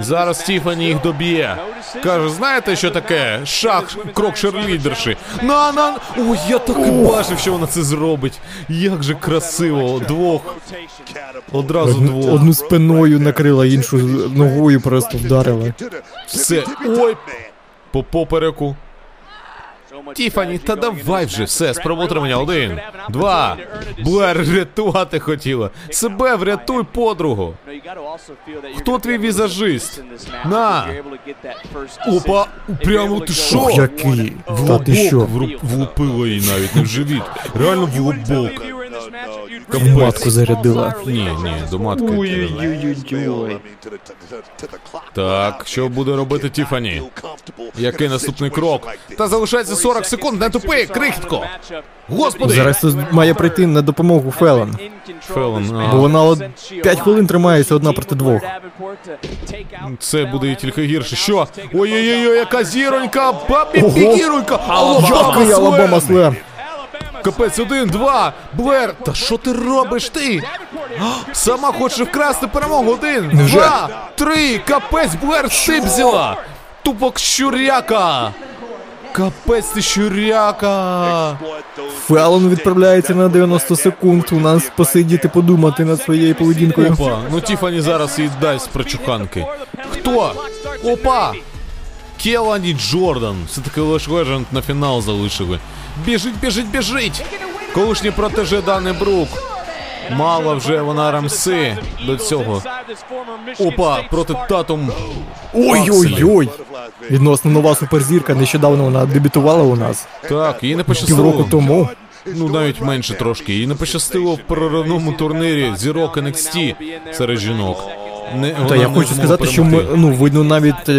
Зараз Тіфані їх доб'є. Каже, знаєте, що таке? Шах, крок шерлідерши. На, на. Ой, я так і бачив, що вона це зробить. Як же красиво, двох. Одразу двох. одну спиною накрила, іншу ногою просто вдарила. Все. Ой, по попереку. Тіфані, та давай вже все, спробуй Один, два. Блер рятувати хотіла. Себе врятуй подругу. Хто твій візажист? На. Опа, прямо ти що? Ох, який. В лобок що? вру- влупило її навіть, не в живіт. Реально в лобок. Матку зарядила. Ні, ні, до матки. Ой-ой-ой-ой. Так, що буде робити Тіфані? Який наступний крок? Та залишається 40 секунд, не тупи, крихтко! Господи! Зараз тут має прийти на допомогу Фелон. Фелон, а. Бо вона от 5 хвилин тримається одна проти двох. Це буде і тільки гірше. Що? Ой-ой-ой, яка зіронька! Бабі Ого. зіронька! Алабама Алабама Слем! Капець, один, два, Блер! Та що ти робиш ти? Сама хочеш вкрасти перемогу. Один, два, три, капець, Блер сипзіла! Тупок щуряка! Капець ти щуряка! Фелон відправляється на 90 секунд. У нас посидіти подумати над своєю поведінкою. Опа, ну Тіфані зараз їй дасть прочуханки. Хто? Опа! Келані Джордан. Все-таки лиш Леженд на фінал залишили. Біжить, біжить, біжить! Колишній протеже Дани Брук. Мала вже вона рамси до цього. Опа, проти татум. Ой-ой-ой! Відносно нова суперзірка, нещодавно вона дебютувала у нас. Так, їй не Півроку пощастило. тому. Ну навіть менше трошки. Їй не пощастило в переривному турнірі зірок NXT серед жінок. Не, Та я хочу сказати, що ми, ну видно навіть е,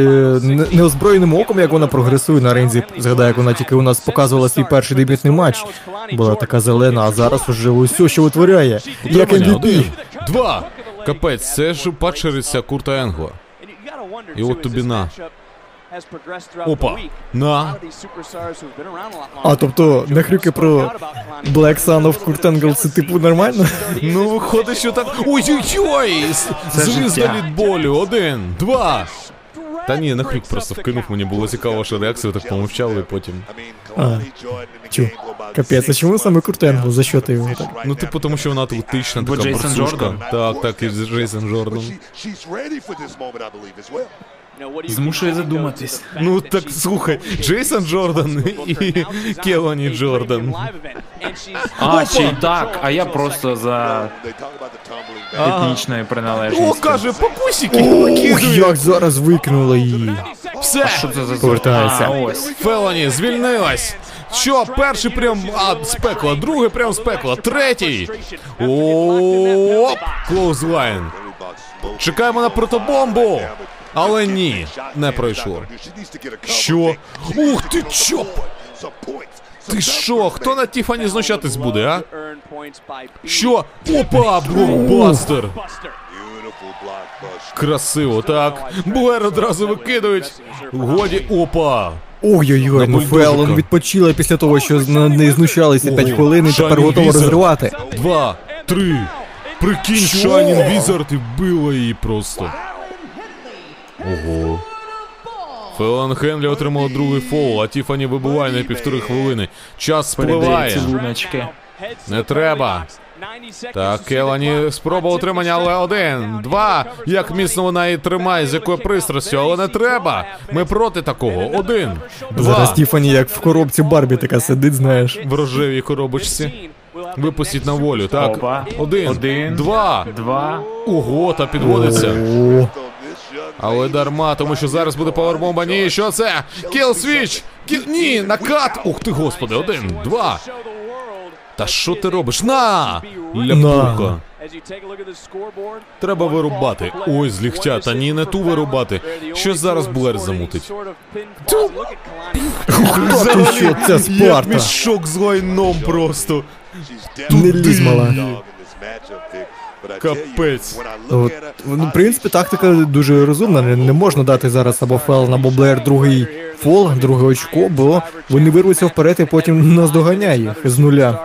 не- неозброєним оком, як вона прогресує на ринзі. Згадаю, як вона тільки у нас показувала свій перший дебютний матч. Була така зелена, а зараз уже усе, що витворяє. Як MVP. два. Капець, це ж падчериця Курта Енгла. І от тобі на. Опа, на. А тобто, нахрюки про Black Sun of Kurt Angle це типу нормально? Ну, виходить, що так. Ой-ой-ой! Звізда від болю. Один, два. Та ні, нахрюк просто вкинув, мені було цікаво ваша реакція, так помовчали потім. А, чу. Капець, а чому саме Курт Енгл? За що ти його так? Ну, типу, тому що вона атлетична, така борцушка. Так, так, і Джейсон Джордан. Змушує задуматись. Ну так слухай, Джейсон Джордан і Келані Джордан. А, ще й так, а я просто за етнічною О, приналежністю. каже, покусики Ох, як зараз викинула її. Все, Що це за Повертається. А, ось. Фелані звільнилась. Що, перший прям а, з пекла, другий прям з пекла, третій. Оп, clothesline. Чекаємо на протобомбу. Але ні, не пройшло. Що? Ух ти chop! Ти що? Хто на Тіфані знущатись буде, а? Що? Опа, блокбастер! Красиво, так. Блер одразу викидують. Годі, опа. Ой-ой-ой, ну. Фелон відпочила після того, що над нею знущалися 5 хвилин і тепер готова розривати. Два, три. Прикинь, Shining Wizard і вбила її просто. Ого. Фелан Хенлі отримала другий фол, а Тіфані вибуває на півтори хвилини. Час спливає. Не треба. Так, Келані спроба утримання, але один, два. Як міцно вона її тримає, з якою пристрастю, але не треба. Ми проти такого. Один, Зараз два. Тіфані як в коробці Барбі така сидить, знаєш. В рожевій коробочці. Випустіть на волю, так. Опа. Один, Один. два. Два. Ого, та підводиться. О, Але дарма, тому що зараз буде павербомба. Ні, що це? Kill Switch! Kill... Ні, накат! Ух ти, господи, один, два. Та що ти робиш? На! Ляпуха. Треба вирубати. Ой, з ліхтя, та ні, не ту вирубати. Що зараз Блер замутить? ти що, це Спарта. мішок з лайном просто. Не лізь, мала. Капець. От, ну, в принципі, тактика дуже розумна. Не, не можна дати зараз або Фелон, або Блер другий фол, друге очко, бо вони вирвуться вперед і потім наздоганяє їх з нуля.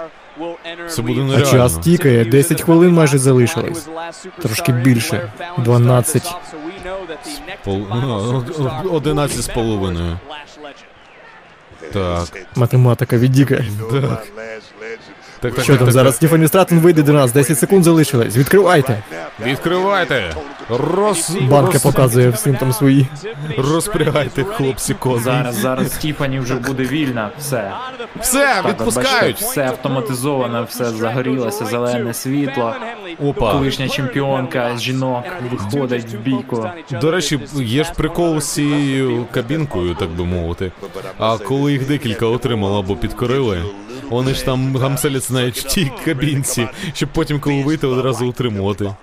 Це буде А час тікає, 10 хвилин майже залишилось. Трошки більше, 12. Пол- ну, 11 з половиною. Так. Математика від Діка. Так. Так, так, Що так, там так, зараз Стефані Стратон вийде до нас, 10 секунд залишилось. Відкривайте. Відкривайте! Роз... Банка роз- показує всім там свої. Розпрягайте, хлопці, кози. Зараз, зараз Тіфані вже буде вільна. Все. Все, Так, от бачите, відпускають. все автоматизовано, все загорілося, зелене світло. Опа. Колишня чемпіонка з жінок виходить в бійку. До речі, є ж прикол з цією кабінкою, так би мовити. А коли їх декілька отримали або підкорили, Вони ж там гамселяться навіть в тій кабінці, щоб потім, коли вийти, одразу утримувати.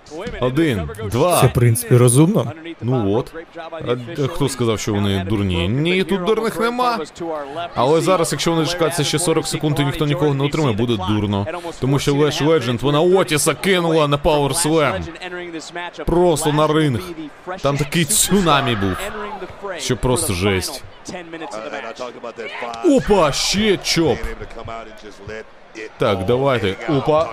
Один, Це, два. в принципі, розумно. Ну от. А хто сказав, що вони дурні? Ні, тут дурних нема. Але зараз, якщо вони чекаються ще 40 секунд і ніхто нікого не отримає, буде дурно. Тому що Леш Ледженд, вона Отіса кинула на Power Slam. Просто на ринг. Там такий цунамі був. Що просто жесть. Опа, ще чоп. Так, давайте. Опа.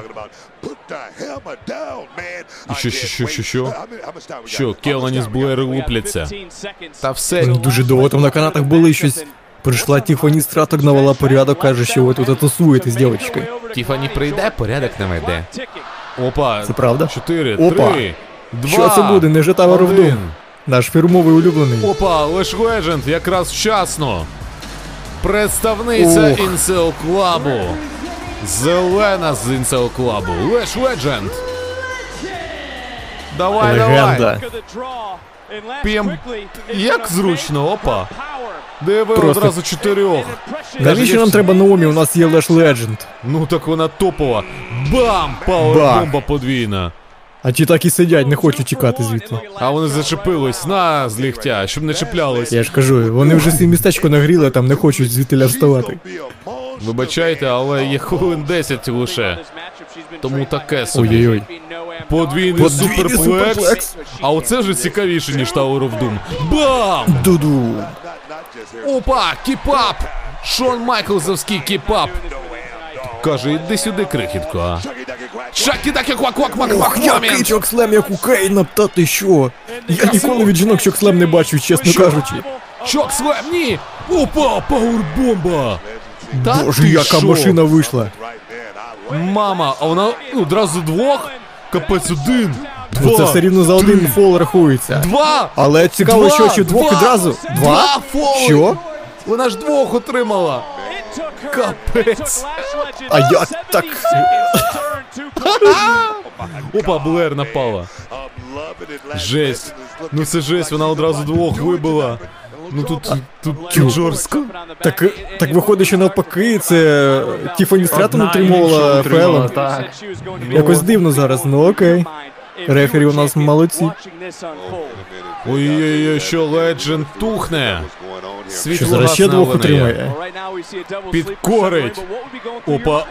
Що, що, що, що, що? Що, Келані з Блери лупляться? Та все. Дуже довго там на канатах були щось. Прийшла Тіфані Стратон, навела порядок, каже, що ви тут тусуєтесь, дівчатки. Тіфані прийде, порядок наведе. Опа. Це правда? Чотири, Опа. три, два. Що це буде? Не жета один. Наш фірмовий улюблений. Опа, Леш Ледженд якраз вчасно. Представниця. Інсел Клабу. Зелена з Інсел Клабу. Леш Ледженд. Давай, давай. Легенда. П'єм. Як зручно, опа. Диви Просто- одразу чотирьох. Навіщо нам треба Наомі? У нас є лиш Ледженд. Ну так вона топова. Бам! Пауербомба подвійна. А ті так і сидять, не хочуть тікати звідти. А вони зачепились на з ліхтя, щоб не чіплялись. Я ж кажу, вони вже свій містечко нагріли, там не хочуть звідти вставати. Вибачайте, але є хвилин 10 лише. Тому таке собі. Ой-ой-ой. Подвійний, Подвійний superplex. superplex. А оце вже цікавіше, ніж Tower of Doom. Бам! Дуду. Опа! Kip-up! Шон Майклзовський kip-up! Каже, іди сюди, крихітко, а. Шакі такі квак квак квак Ох, квак який chokeslam, як у Кейна, та ти що? Я ніколи від жінок chokeslam не бачив, чесно кажучи. Chokeslam, ні! Опа, пауербомба! Та Боже, ти яка що? машина вийшла. Мама, а вона одразу двох? Капець один! Ну це Два! все рівно за один фол рахується. Два! Але цікаво, Два! що чи двох Два! відразу? Два? фоли! Що? Вона ж двох отримала! Капець! А як так? *laughs* Опа, Блер напала. Жесть. Ну це жесть, вона одразу двох вибила. Ну тут, тут, тут жорстко. Так, так виходить, що навпаки, це Тіфані Стратон утримувала Фелон. Так. Якось дивно зараз, ну окей. Рефері у нас молодці. Ой-ой-ой, що Ледженд тухне. Що зараз ще двох отримає. Підкорить. Опа.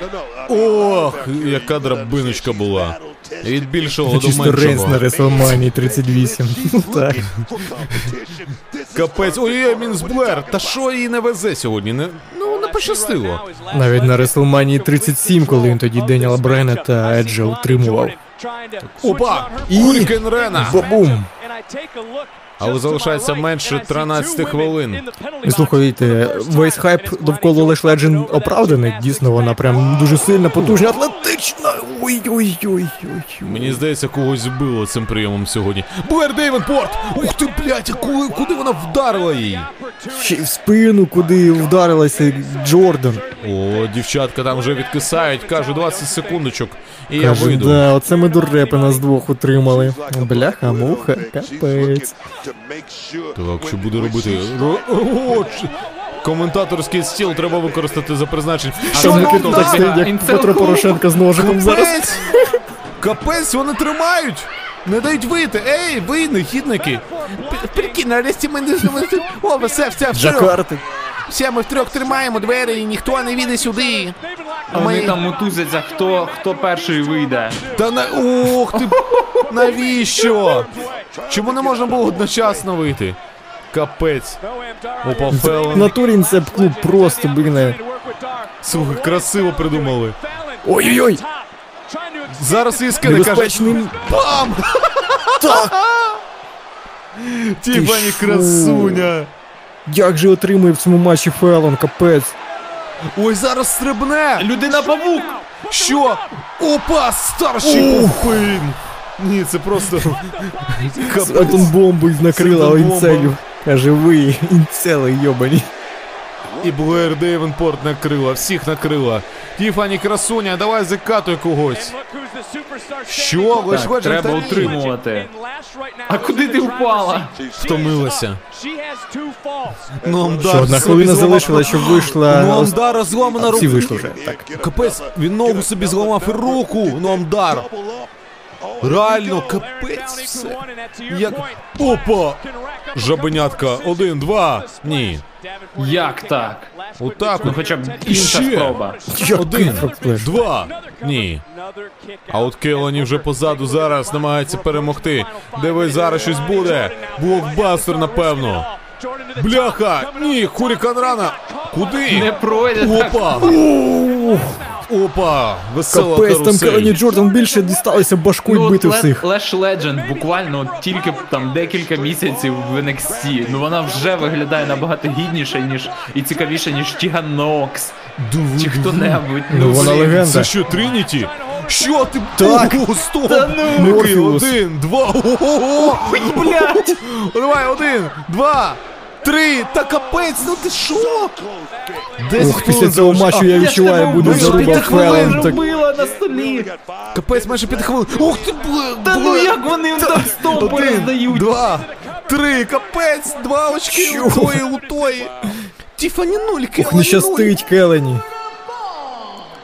Ох, яка драбиночка була. Від більшого до Чисто Рейнс на. Реслманії 38. Ну так. Капець, ой-ой, мінус Блер. Та що їй не везе сьогодні? Не, ну, не пощастило. Навіть на Реслманії 37, коли він тоді Деніела Браяна та Еджа утримував. Опа! І- Рена! Бабум! Але залишається менше 13 хвилин. Слухайте, весь хайп довкола Леш Ледженд оправданий. Дійсно, вона прям дуже сильна, потужна, атлетична. Ой-ой-ой. Мені здається, когось збило цим прийомом сьогодні. Блер Дейвенпорт! Ух ти, блядь, куди, куди вона вдарила її? Ще й в спину, куди вдарилася Джордан. О, дівчатка там вже відкисають, кажу 20 секундочок, і я Каже, вийду. да, оце ми дурепи нас двох утримали. Бляха, муха, капець. Так, що буде робити? О, *laughs* Коментаторський стіл треба використати за призначенням. Що ми так стоїть, як Петро. Порошенко з ножиком зараз. Капець! Капець, вони тримають! Не дають вийти! Ей, ви, нехідники! Прикинь, нарешті ми не О, все, все, все. Джакарти. Все, ми втрьох тримаємо двері і ніхто не війде сюди. А вони там мотузяться, хто, хто перший вийде. Та на. Ох ти! Навіщо? Чому не можна було одночасно вийти? Капець. Опа, Фелон. натурі інцеп клуб просто, блін. Слухай, красиво придумали. Ой-ой-ой. Зараз іскри каже. Небезпечний. Бам! Що? красуня. Як же отримує в цьому матчі Фелон, капець. Ой, зараз стрибне! Людина павук! Що? Опа, старший Ух. Ні, це просто. Антон бомбу накрила інцелю. Живий інцели йобані. І Блэр Дейвенпорт накрила, всіх накрила. Тіфані красуня, давай закатуй когось. Що? Лиш Так, Ледженд треба утримувати. А куди ти впала? Втомилася. Ну, Амдар Ще одна хвилина зламав- щоб вийшла. Ну, ос- Амдара зламана А, всі вийшли вже. Так. Капець, він ногу собі зламав і руку. Ну, Амдар. Реально, капець все. Як... Опа! Жабенятка, один, два. Ні. Як так? Отак Ну хоча б І інша ще. спроба. Один, два. Ні. А от Келані вже позаду зараз намагається перемогти. Дивись, зараз щось буде. Блокбастер, напевно. Бляха! Ні, Хурікан рана. Куди? Не пройде так. Опа! Весела Капець, там карусель. Джордан більше дісталося башкою Ну, бити всіх. Леш Ледженд буквально от тільки там декілька місяців в NXT. Ну вона вже виглядає набагато гідніше, ніж і цікавіше, ніж Тіган Нокс. Чи хто-небудь. Ну, вона блін. легенда. Це що, Трініті? Що ти? Так. Ого, стоп! Та ну! Один, два, ого! Блядь! Давай, один, два, три, та капець, ну ти що? Ух, після цього матчу я Я відчуваю, тебе буде вбила, заруба п'ять хвилин. Так на столі. Капець, майже п'ять хвилин. Ух ти, блин, Та ну як вони там стопи Один, два, три, капець, два очки у тої, у тої. Тіфані нульки, Ох, не щастить Келені.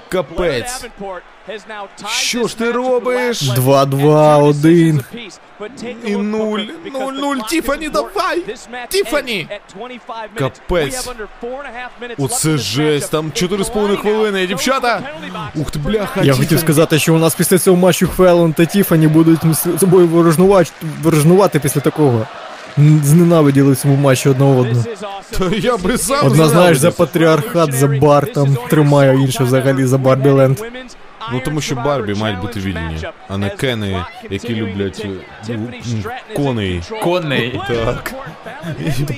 Капець. Що ж ти робиш? Два, два, один. І нуль, нуль, нуль, Тіфані, давай! Тіфані! Капець. Оце жесть, там 4,5 хвилини, дівчата! Ух ти, бляха, Я хотів сказати, що у нас після цього матчу Фелон та Тіфані будуть між собою ворожнувати, після такого. Зненавиділи в цьому матчі одне одного. Та я би сам Одна, знаєш, за патріархат, за бар там тримає, інша взагалі за Барбіленд. Ну тому що Барбі мають бути вільні, а не Кени, які люблять е, м, коней. Коней. Так. І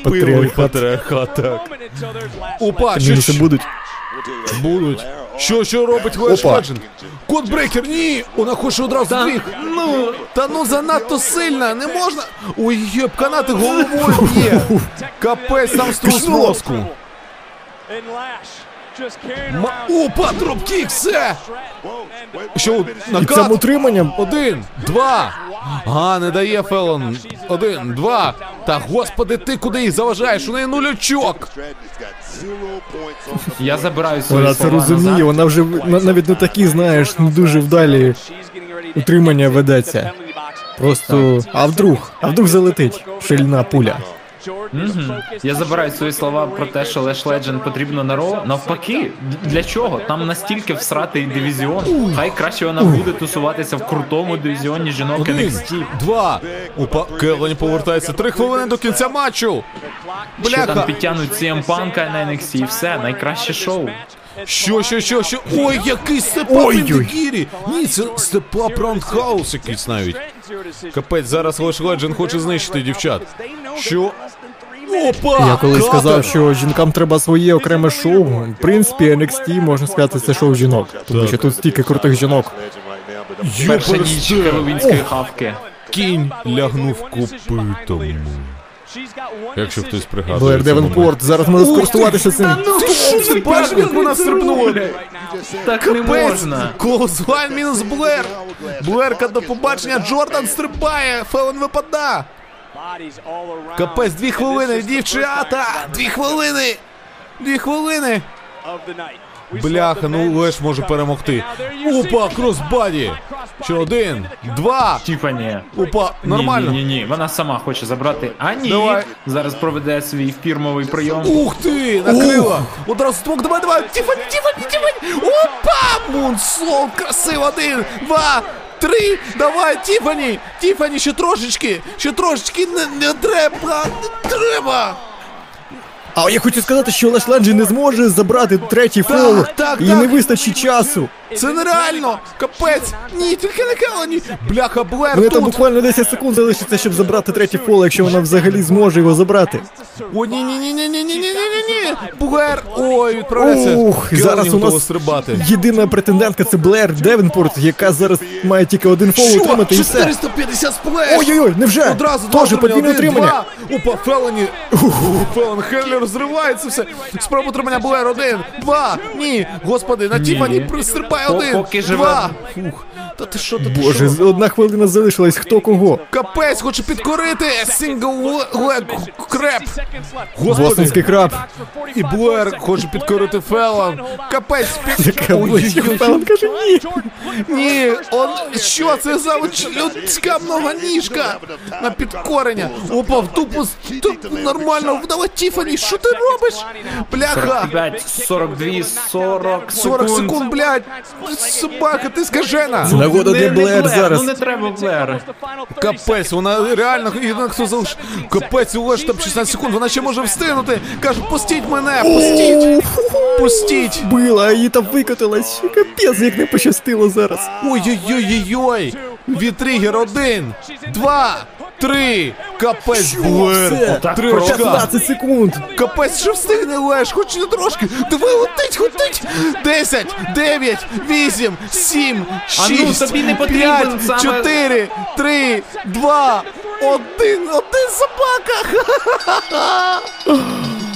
патріархат. так. Опа, що, що будуть. будуть? Що, що робить Леш Опа. Ледженд? Codebreaker, ні! Вона хоче одразу двіх. ну, Та ну занадто сильна, не можна. Ой, єб, канати головою б'є. Капець, там струс мозку. Ма- Опа, dropkick, все! Що, І цим утриманням Один, два. А, не дає Фелон. Один, два. Та господи, ти куди їх заважаєш? У неї нуль очок. я забираю свої вона це слова розуміє, назад. вона вже на- навіть не такі, знаєш, не дуже вдалі утримання ведеться. Просто, а вдруг, а вдруг залетить шильна пуля. Мгм. Я забираю свої слова про те, що Леш Ледженд потрібно на Ро. Навпаки, для чого? Там настільки всратий дивізіон. Хай краще вона буде тусуватися в крутому дивізіоні жінок NXT. два. Опа, Келані повертається. Три хвилини до кінця матчу. Ще там підтягнуть CM Punk на NXT і все, найкраще шоу. Що, що, що, що? Ой, який step-up Ой-ой. Ні, це step-up Roundhouse якийсь навіть. Капець, зараз Леш Ледженд хоче знищити дівчат. Що? Опа! Я колись катер! сказав, що жінкам треба своє окреме шоу. В принципі, NXT, можна сказати, це шоу жінок. Тому Так. що тут стільки крутих жінок. Перша ніч Юперсте! хавки. Кінь лягнув копитом. Якщо хтось пригадує. Блер. Девенпорт зараз може скористуватися цим. Ти бачиш, як вона стрибнула? Так не можна. Колозвайн мінус Блер! Блерка до побачення, Джордан стрибає, Фелон випада! Капець, дві хвилини, дівчата! Дві хвилини! Дві хвилини! Бляха, ну Леш може перемогти. Опа, crossbody! Що один, два! Тіфані. Опа, нормально. Ні, ні, ні, вона сама хоче забрати. А ні. Давай. Зараз проведе свій фірмовий прийом. Ух ти! Накрила! Одразу смок, давай, давай! Тіфані, Тіфані, Тіфані! Опа! Moonsault! Красиво! Один, два, три! Давай, Тіфані! Тіфані, ще трошечки! Ще трошечки не, не треба! Не треба! А я хочу сказати, що Леш Ледженд не зможе забрати третій фол. так, так. не вистачить часу. Це нереально! Капець! Ні, тільки не Келані! Бляха, Блер Вони там буквально 10 секунд залишиться, щоб забрати третій фол, якщо вона взагалі зможе його забрати. О, ні, ні, ні, ні, ні, ні, ні, ні, ні, ні. Бугер. Ой, відправляється. Ух, Келані зараз у нас стрибати. єдина претендентка це Блер Девенпорт, яка зараз має тільки один фол Що? отримати і все. 450 splash! Ой-ой-ой, невже? Одразу два Тоже подвійне отримання. Два. Опа, Фелені. Фелен Хеллер розривається все. Спроба отримання Блер. Один, два. Ні. Господи, на Тіфані пристрибає Один. поки. Два. Фух. Та ти що, та ти Боже, що? одна хвилина залишилась, хто кого. Капець хоче підкорити. Single leg crab. Господи. Бостонський краб. І Блер хоче підкорити Фелон. Капець. під-. Фелон каже ні. Ні, он що це за от людська многоніжка на підкорення? Опа, в тупо тут нормально вдала Тіфані, що ти робиш? Бляха! 5, 42, 40 40 секунд, блядь! Собака, ти скажена! Це нагода для Блер зараз. Ну не треба Блер. Капець, вона реально єдина хто залиш. Капець, у там 16 секунд, вона ще може встигнути. Каже, пустіть мене, пустіть! Пустіть! Била, а її там викотилась. Капець, як не пощастило зараз. Ой-ой-ой-ой-ой! Вітригер один, два, Три! Капець блер! Три очка! 15 секунд! Капець, що встигне Леш, хоч не трошки! Давай летить, летить! Десять, дев'ять, вісім, сім, ну, шість, п'ять, чотири, три, два, один, один собака! *laughs* Ха-ха-ха!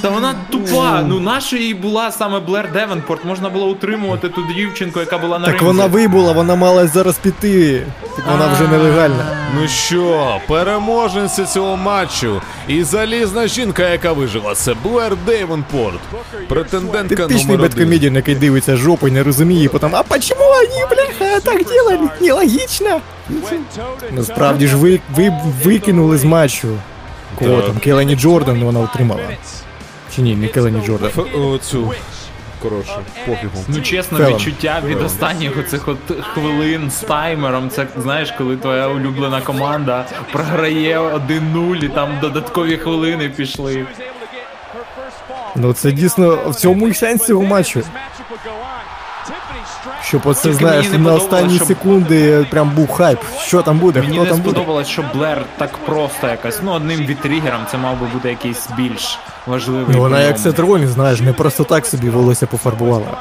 Та вона тупа. Ну наша їй була саме Блер Девенпорт. Можна було утримувати ту дівчинку, яка була на Так ринзі. вона вибула, вона мала зараз піти. Так вона вже нелегальна. Ну що, переможниця цього матчу і залізна жінка, яка вижила, це Блер Дейвенпорт. Претендентка Типічний номер один. беткомедіан, який дивиться жопу і не розуміє, і потім, а почему вони, бляха, так делали? Нелогічно. Насправді ж ви, ви викинули з матчу. Кого Так. там? Келені Джордан вона отримала. Чи ні, не Келені Джордан. Оцю. Коротше, пофігу. Ну чесно, Фелон. відчуття від останніх оцих от хвилин з таймером. Це знаєш, коли твоя улюблена команда програє 1-0 і там додаткові хвилини пішли. Ну це дійсно в цьому і сенс цього матчу. Щоб оце, знаєш, на останні щоб- секунди прям був хайп. Що там буде, Мені хто не там буде. що Блер так просто якось. Ну, одним відтригером це мав би бути якийсь більш важливий. Ну вона як Сет Ролінс, знаєш, не просто так собі волосся пофарбувала.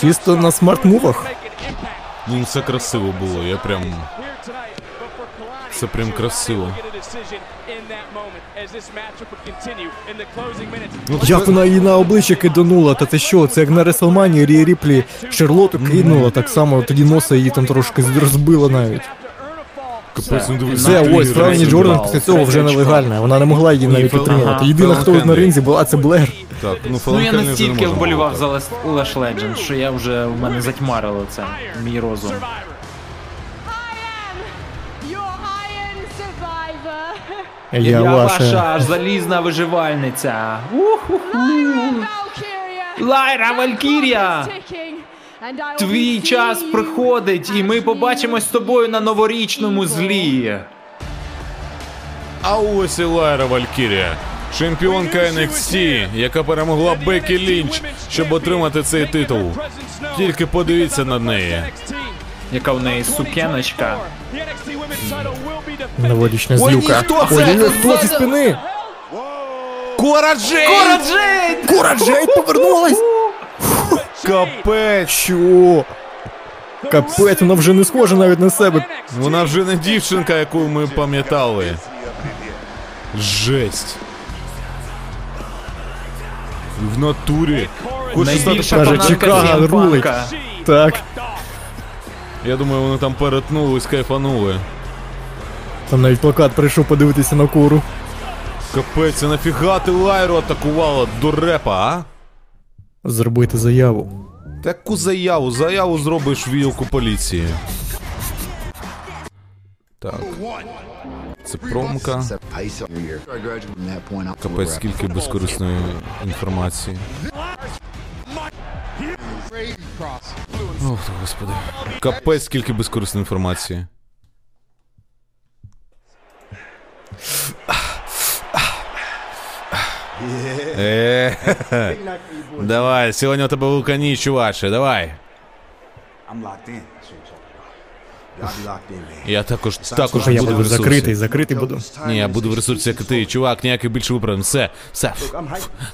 Чисто на смарт-мувах. Ну, це красиво було, я прям. Це прям красиво. Ну, Як вона її на обличчя киданула, та ти що, це як на Реслмані Рі Ріплі Шарлоту кинула, так само тоді носа її там трошки розбила навіть. Капець, ну дивись. Ось ти Джордан після цього вже нелегальна, вона не могла її навіть ага, Єдина, хто на ринзі була, це Блер. Так, ну Ну я настільки вболівав за Last- Lash Legends, що я вже в мене затьмарило це. Мій розум. Я ваша. ваша залізна виживальниця. Лайра Валькірія! Твій час приходить, і ми побачимось з тобою на новорічному злі. А ось і Лайра Валькірія. Чемпіонка NXT, яка перемогла Бекі Лінч, щоб отримати цей титул. Тільки подивіться на неї. Яка в неї сукеночка. Новорічна злюка. Ой, хто зі спини? Кора Джей! Джейд! Кора Джейд повернулась! Капець! Що? Капець, вона вже не схожа навіть на себе. Вона вже не дівчинка, яку ми пам'ятали. Жесть. В натурі. Хочу стати Каже, Чикаго рулить. Так. Я думаю, вони там перетнулись, кайфанули. Там навіть плакат прийшов подивитися на кору. Капець, а нафіга ти Лайру атакувала до репа, а? Зробити заяву. Таку заяву, заяву зробиш в відділку поліції. Так. Це промка. Капець, скільки безкорисної інформації. Ох, господи. Капець, скільки безкорисної інформації. Давай, сьогодні у тебе вулкані, чуваче, давай. Я також також я буду в ресурсі. закритий, закритий буду. Ні, я буду в ресурсі, як і ти, чувак, ніяких більше виправдань. Все, все.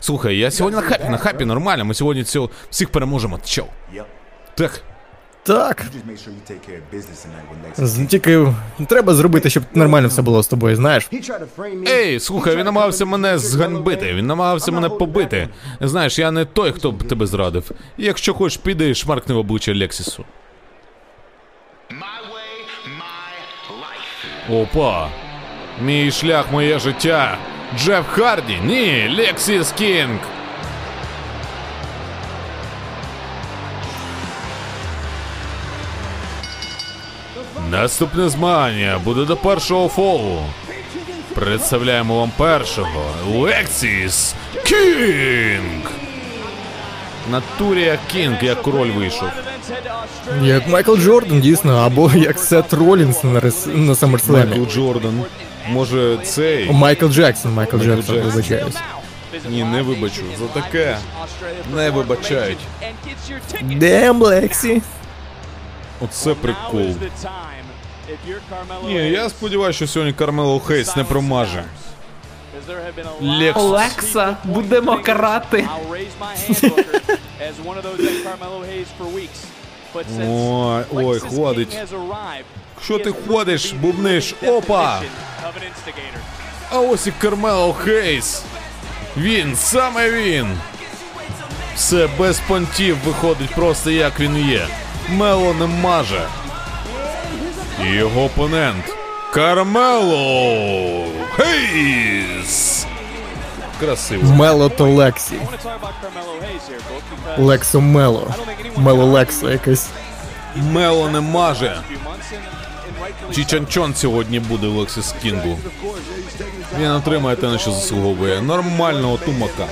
Слухай, я сьогодні на хапі, на хапі, нормально. Ми сьогодні цього всіх переможемо. Чо? Так. Так. Тільки треба зробити, щоб нормально все було з тобою, знаєш. Ей, слухай, він намагався мене зганьбити, він намагався мене побити. Знаєш, я не той, хто б тебе зрадив. Якщо хочеш, піди і шмаркни в обличчя Лексісу. Опа. Мій шлях, моє життя. Джеф Харді, ні, Лексіс Кінг. Наступне змагання буде до першого фолу. Представляємо вам першого Лексіс Кінг. Натурія Кінг, як король вийшов. Як Майкл Джордан, дійсно, або як Сет Ролінс на, рес... на SummerSlam. Майкл Джордан. Може, цей? Майкл Джексон, Майкл Майкл Джексон, Джексон. вибачаюсь. Ні, не вибачу. За таке не вибачають. Damn, Лексі. Оце прикол. Ні, я сподіваюся, що сьогодні Кармело Хейс не промаже. Лекс. Олекса, будемо карати. Ой, ой, ходить. Що ти ходиш, бубниш? Опа! А ось і Кармело Хейс. Він, саме він. Все без понтів виходить просто як він є. Мело не маже. І його опонент Кармело Хейс. Красиво. Мело то Лексі. Лексо Мело. Мело Лексо якесь. Мело не маже. Чічанчон сьогодні буде в Лексіс Кінгу. Він отримає те, на що заслуговує. Нормального тумака.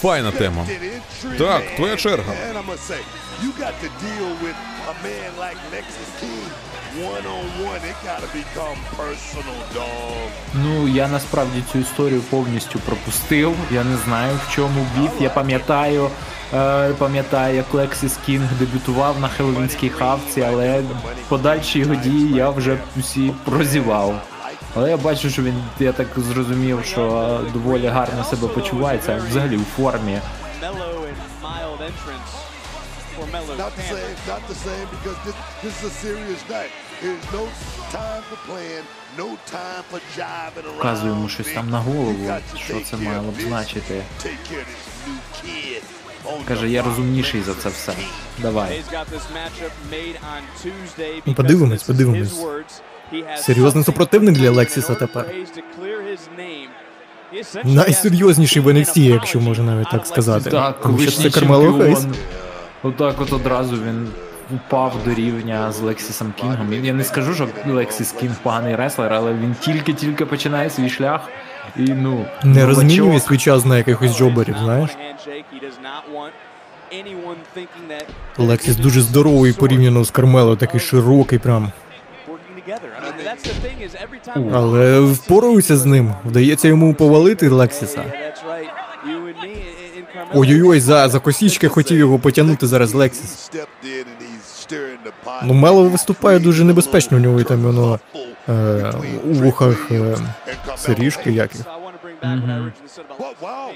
Файна тема. Так, твоя черга. You got to deal with a man like Lexus King one on one. It gotta become personal, dog. Ну, я насправді цю історію повністю пропустив. Я не знаю в чому біф. Я пам'ятаю, е, пам'ятаю, як Лексіс Кінг дебютував на Хеллоуінській хавці, але подальші його дії я вже всі прозівав. Але я бачу, що він, я так зрозумів, що доволі гарно себе почувається, взагалі у формі. Not the same, not the same, because this, this is a serious night. There's no time for playing, no time for jiving around. Вказую йому щось там на голову, що це мало б значити. Take care of this new kid on Каже, я розумніший за це все. Давай. Ну, подивимось, подивимось. Серйозний супротивник для Лексіса тепер. Найсерйозніший в NXT, якщо можна навіть так сказати. Так, Тому що це Кармело Хейс. Отак от одразу він упав до рівня з Лексісом Кінгом. Я не скажу, що Лексіс Кінг поганий реслер, але він тільки-тільки починає свій шлях. І ну Не розмінює свій час на якихось джоберів, знаєш. Лексіс дуже здоровий порівняно з Кармело, такий широкий прям. Але впораються з ним. Вдається йому повалити Лексіса. Ой-ой-ой, за, за косічки хотів його потягнути зараз Лексіс. Ну, Мело виступає дуже небезпечно, у нього і там воно е, у вухах е, сиріжки яких. Wow.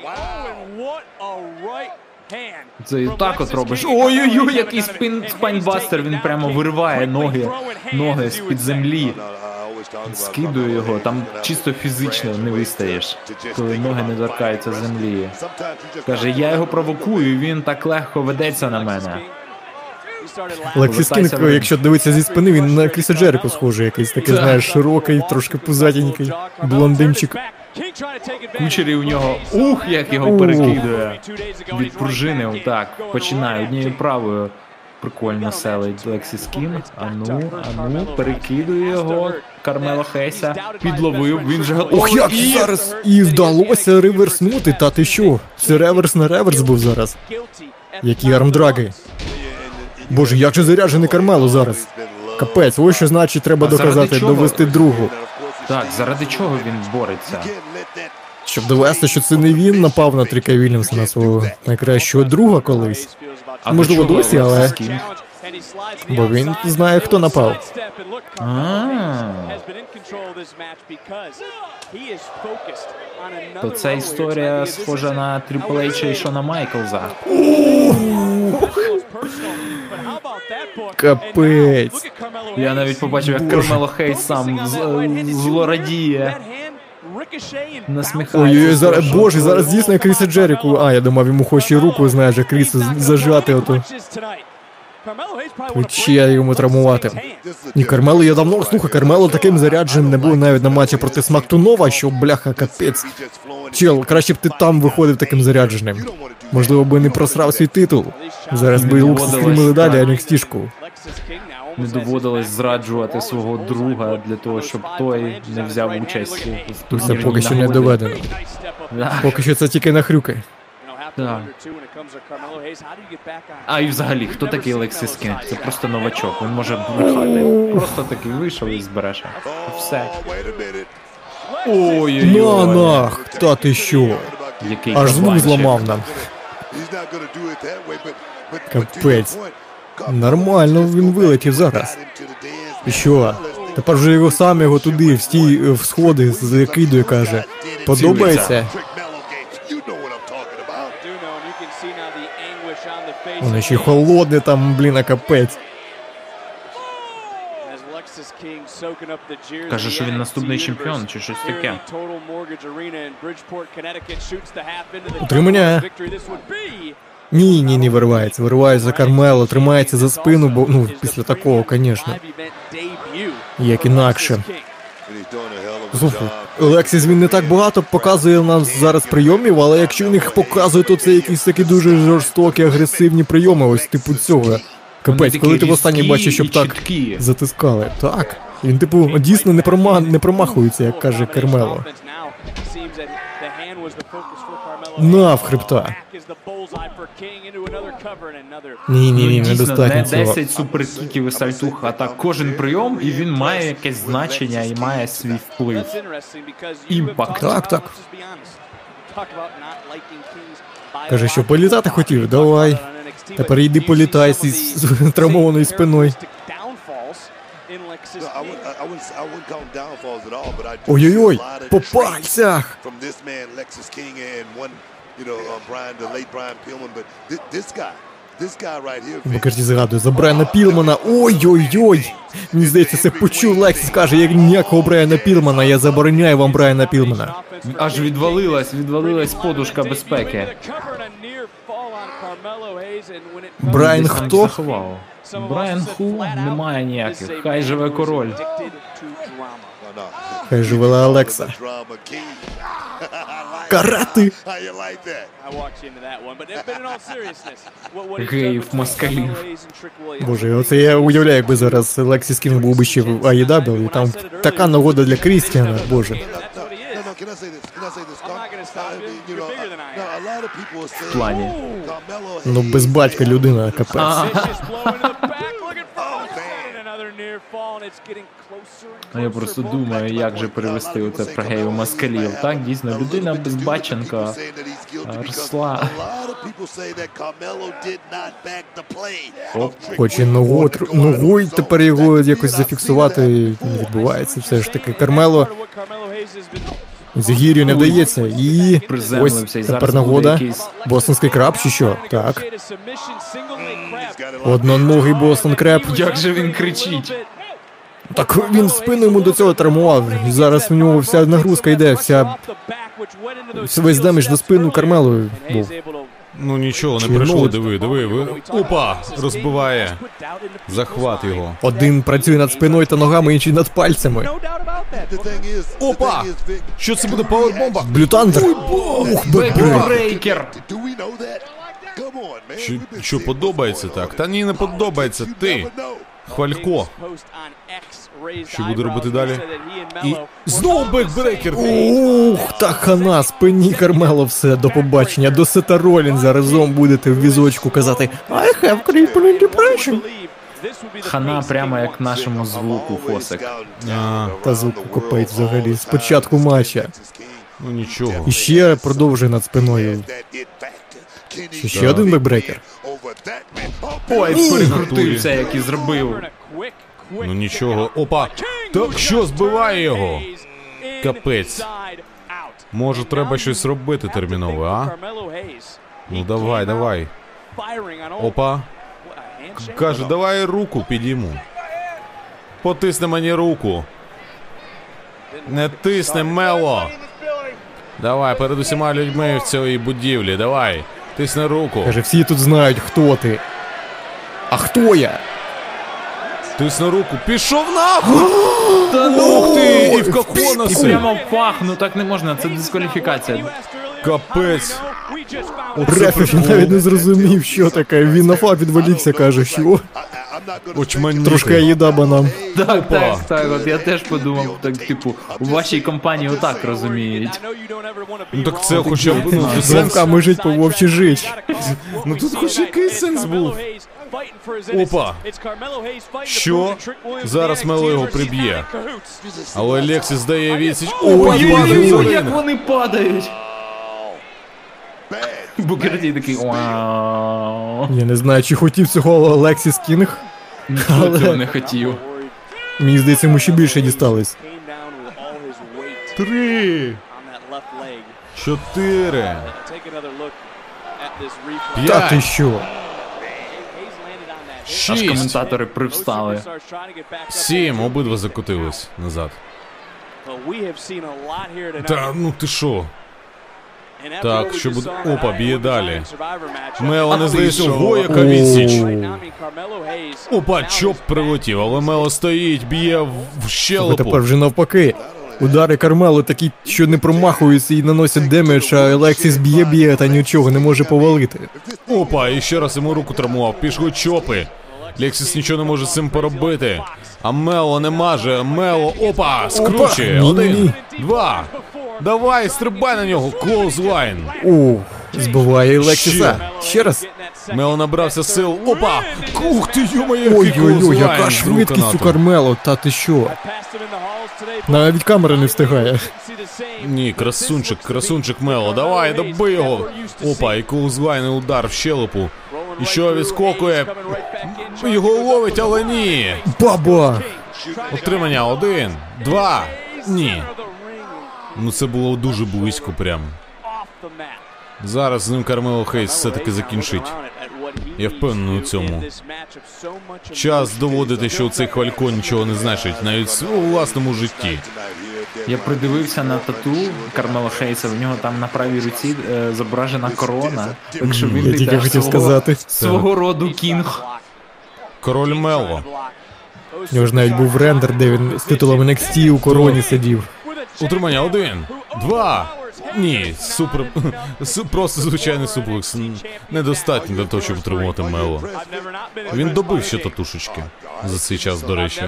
Це і так от робиш. Ой-ой-ой, який spin spinebuster, він прямо вириває ноги, ноги з-під землі. Скидує його, там чисто фізично не вистаєш, коли ноги не торкаються землі. Каже, я його провокую, і він так легко ведеться на мене. Лексіс Кінг, Повертайся в ринг. якщо дивитися зі спини, він на Кріса Джерико схожий, якийсь такий, знаєш, широкий, трошки пузатенький, блондинчик. Кучері у нього, ух, як його перекидує. Відпружинив, так, починає однією правою. Прикольно селить Лексіс Кінг. Ану, ану, перекидує його. Кармело Хейса підловив, він готовий. Ох, як І- зараз і вдалося реверснути, та ти що? Це реверс на реверс був зараз. Які армдраги. Боже, як же заряджений Кармело зараз. Капець, ось що значить треба доказати, довести другу. Так, заради чого він бореться? Щоб довести, що це не він напав на Тріка Вільямса на свого найкращого друга колись. А Можливо, досі, але- Бо він знає, хто напав. То ця історія схожа на Triple H і Шона Майклза. Капець. Я навіть побачив, як Кармело Хейс сам злорадіє. Насміхається. Ой-ой, зараз, боже, зараз дійсно як Кріса Джеріку. А, я думав, йому хоче руку, знаєш, як Кріса зажати ото. Плече йому травмувати. Ні, Кармело я давно слухай, Кармело таким зарядженим не був навіть на матчі проти Смактунова, що бляха капець. Чел, краще б ти там виходив таким зарядженим. Можливо, би не просрав свій титул. Зараз би Лукс стрімили далі, а не стіжку. Не доводилось зраджувати свого друга для того, щоб той не взяв участь в Це турнірній поки що не нагоді. доведено. Да. Поки що це тільки нахрюки. Так. А і взагалі, хто такий Лексіс Кінг? Це просто новачок. Він може брехати. Просто такий вийшов і збереше. Все. Ой-ой-ой. Нах, та ти що? Який Аж звук кабанчик. зламав нам. Капець. Нормально він вилетів зараз. І що? Тепер вже його сам його туди, в стій в сходи закидує, каже. Подобається? Воно ще й холодне там, блін, а капець. Каже, що він наступний чемпіон, чи щось таке. Утримання. Ні, ні, не виривається. Виривається за Кармело, тримається за спину, бо ну після такого, звісно. Як інакше. Слухай, Лексіс він не так багато показує нам зараз прийомів, але якщо він їх показує, то це якісь такі дуже жорстокі, агресивні прийоми, ось типу цього. Капець, коли ти востаннє різкі бачиш, щоб так затискали. Так. Він, типу, дійсно не прома... не промахується, як каже Кармело. На, в хребта. Ні, ні, ні, Ну, дійсно, недостатньо цього. 10 суперкіків і сальтух, а так кожен прийом, і він має якесь значення і має свій вплив. Імпакт. Так, так. Каже, що політати хотів? Давай. Тепер йди політай зі з травмованою спиною. Ой-ой-ой, по пальцях! You know, uh, Brian, the late Brian Pillman, but this, this guy, this guy right here, Vic, Бакерті згадує за Брайана Пілмана. Ой-ой-ой! Мені здається, це почув Лексіс, каже, як ніякого Брайана Пілмана, я забороняю вам Брайана Пілмана. Аж відвалилась, відвалилась подушка безпеки. Брайан хто? Брайан Ху немає ніяких. Хай живе король. Хай живела Алекса. Карати! Геїв, москалів. Боже, оце я уявляю, якби зараз Лексіс Кінг був би ще в AEW, і там така нагода для Крістіана, боже. Saying, плані. Ну, без батька людина, капець. *laughs* А я просто думаю, як же перевести оце про геїв москалів. Так, дійсно, людина без баченка росла. Оп. Хоче ногу, тр- ногою тепер його якось зафіксувати не відбувається. Все ж таки, Кармело з гір'ю не вдається. І ось тепер нагода. Бостонський краб чи що? Так. Одноногий Boston Crab. Як же він кричить? Так він спину йому до цього травмував. Зараз в нього вся нагрузка йде, вся весь damage до спину Кармело був. Ну нічого, не Чи прийшло, диви, диви, ви. Опа! Розбиває. Захват його. Один працює над спиною та ногами, інший над пальцями. Опа! Що це буде пауербомба? Блютандер. Ух, бебре. Брейкер! Що, що подобається так? Та ні, не подобається. Ти. Хвалько. Що буде робити далі? І знову бекбрейкер. Ух, та хана, спині Кармело все, до побачення. До Сета Ролінза разом будете в візочку казати I have crippling depression. Хана прямо як нашому звуку, Фосик. А, Та звуку копить взагалі з початку матча. ну нічого. І ще продовжує над спиною. Ще, ще один бекбрекер. Ой, перекрутився, як і зробив. Ну нічого. Опа! Так що збиває його? Капець. Може, треба щось робити терміново, а? Ну давай, давай. Опа. Каже, давай руку підійму. Потисни мені руку. Не тисни, Мело. Давай, перед усіма людьми в цій будівлі, давай. Тисни руку. Каже, всі тут знають, хто ти. А хто я? Тисни руку. Пішов нахуй! *gasps* Ух ти! І в І прямо в пах, ну так не можна, це дискваліфікація. Капець. Рефері навіть не зрозумів, що таке. Він на фа відволікся, каже, що Очманіти. трошки їда банам. Так, так, так, от я теж подумав, так, типу, у вашій компанії отак розуміють. Ну так це хоча б ну, З сенс. вовками жить по вовчі жить. Ну тут хоч якийсь сенс був. Опа. Що? Зараз Мело його приб'є. Але Лексіс дає відсіч. Ой-ой-ой, як вони падають! Букерті такий вау. Я не знаю, чи хотів цього Лексіс Кінг. Ніхто цього не хотів. Мені здається, йому ще більше дістались. Три. Чотири. Та ти що? Аж Шість. коментатори привстали. Сім. Обидва закотились назад. Та ну ти що? Так, що буде- Опа, б'є далі. Мело не здається. Ого, яка відсіч. Опа, chop прилетів, але Мело стоїть, б'є в- в щелепу. тепер вже навпаки. Удари Кармело такі, що не промахуються і наносять damage, а Лексіс б'є б'є та нічого не може повалити. Опа, і ще раз йому руку травмував. Пішли чопи. Лексіс нічого не може з цим поробити. А Мело не маже. Мело, опа, скручує. Ні-ні-ні. Один, два. Давай, стрибай на нього. Clothesline. Ух, збиває Лексіса. Ще раз. Мело набрався сил. Опа! Ух ти, йо-моє, Ой-ой-ой, яка швидкість у Кармело, та ти що? Навіть камера не встигає. Ні, красунчик, красунчик Мело, давай, доби його. Опа, і clothesline удар в щелепу. І що відскокує? Його ловить, але ні. Баба! Отримання один, два. Ні. Ну це було дуже близько прям. Зараз з ним Кармело Хейс все-таки закінчить. Я впевнений у цьому. Час доводити, що цей хвалько нічого не значить, навіть у власному житті. Я придивився на тату Кармела Хейса, в нього там на правій руці е, зображена корона. Так що він Я тільки хотів свого, сказати. свого роду кінг. Король Мело. У нього ж навіть був рендер, де він з титулом NXT у короні сидів. Утримання один, два. Ні, супер. су- Просто звичайний суплекс. Недостатньо для того, щоб утримувати Мело. Він добив ще татушечки за цей час, до речі.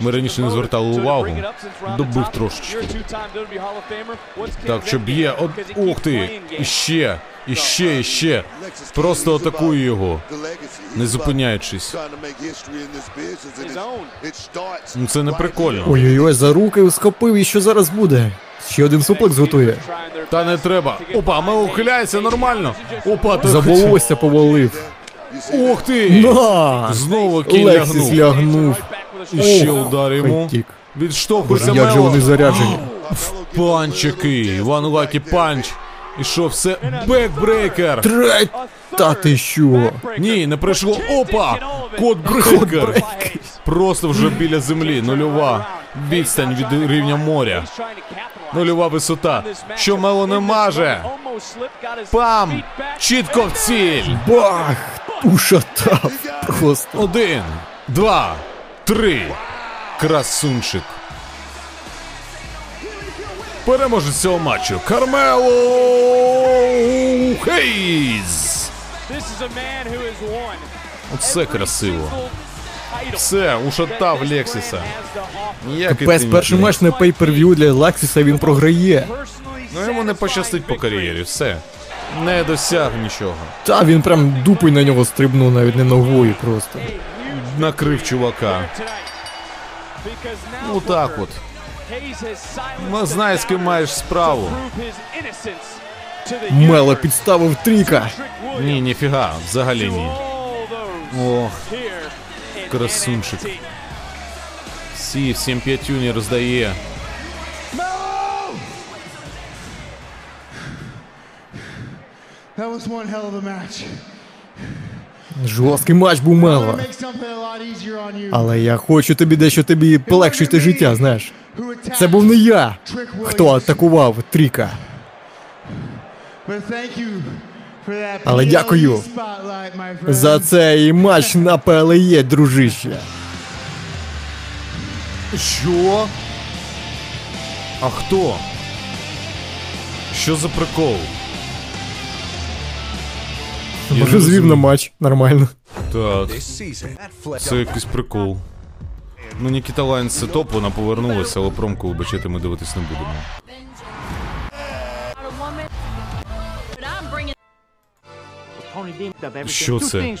Ми раніше не звертали увагу. Добив трошечки. Так, що б'є. От, ух ти! Іще, іще, іще. Просто атакує його, не зупиняючись. Ну це не прикольно. Ой-ой-ой, за руки схопив, і що зараз буде? Ще один суплекс готує. Та не треба. Опа, Мело ухиляється нормально. Опа, ти За волосся повалив. Ух ти! На! Знову кінь Лексіс лягнув. лягнув. І ще Ох, удар йому. Боже, як же Мело. вони заряджені. Punch який. One lucky punch. І що, все? Backbreaker. Треть! Та ти що? Ні, не пройшло. Опа! Codebreaker. Просто вже біля землі. Нульова. Відстань від рівня моря. Нульова висота. Що Мело не маже. Пам! Чітко в ціль. Бах! Ушатав. Просто. Один, два, три. Красунчик. Переможець цього матчу. Кармело Хейз. Оце красиво. Все, ушатав Лексіса. Капець, перший матч на пейперв'ю для Лексіса він програє. Ну йому не пощастить по кар'єрі, все. Не досяг нічого. Та він прям дупою на нього стрибнув, навіть не ногою просто. Накрив чувака. Ну так от. Ну, знай, з ким маєш справу. Мело підставив тріка. Ні, ніфіга, взагалі ні. Ох, красунчик. Всі, всім п'ятюні роздає. That was one hell of a match. Жорсткий матч був you. Але я хочу тобі дещо тобі полегшити життя, знаєш. Це був не я, хто атакував Тріка. Але дякую. За цей матч на ПЛЄ, дружище. Що? А хто? Що за прикол? Може звів на матч, нормально. Так. Це якийсь прикол. Ну, Нікіта Лайн це топ, вона повернулася, але промку вибачайте, ми дивитись не будемо. Що це?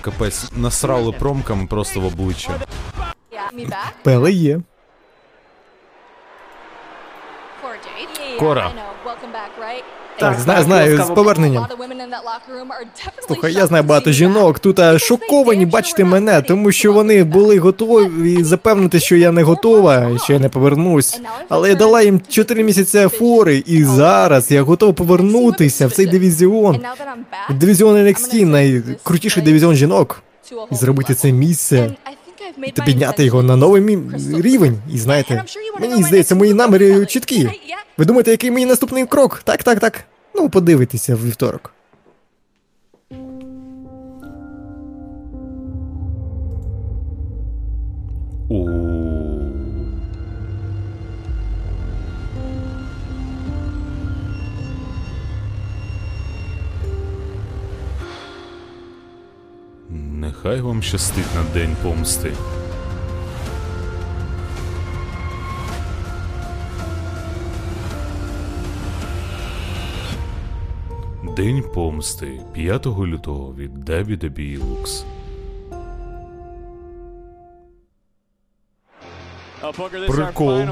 Капець, насрали промками просто в обличчя. ПЛЄ. Кора. Так, знаю, знаю, з поверненням. Слухай, я знаю багато жінок. Тут шоковані бачити мене, тому що вони були готові запевнити, що я не готова, що я не повернусь. Але я дала їм 4 місяці фори, і зараз я готова повернутися в цей дивізіон. Дивізіон NXT, найкрутіший дивізіон жінок. І зробити це місце та підняти його на новий рівень. І знаєте, мені здається, мої наміри чіткі. Ви думаєте, який мій наступний крок? Так, так, так. Ну, подивитися в вівторок. У. Нехай вам щастить на день помсти. День помсти 5 лютого від WWE Lux. Прикол.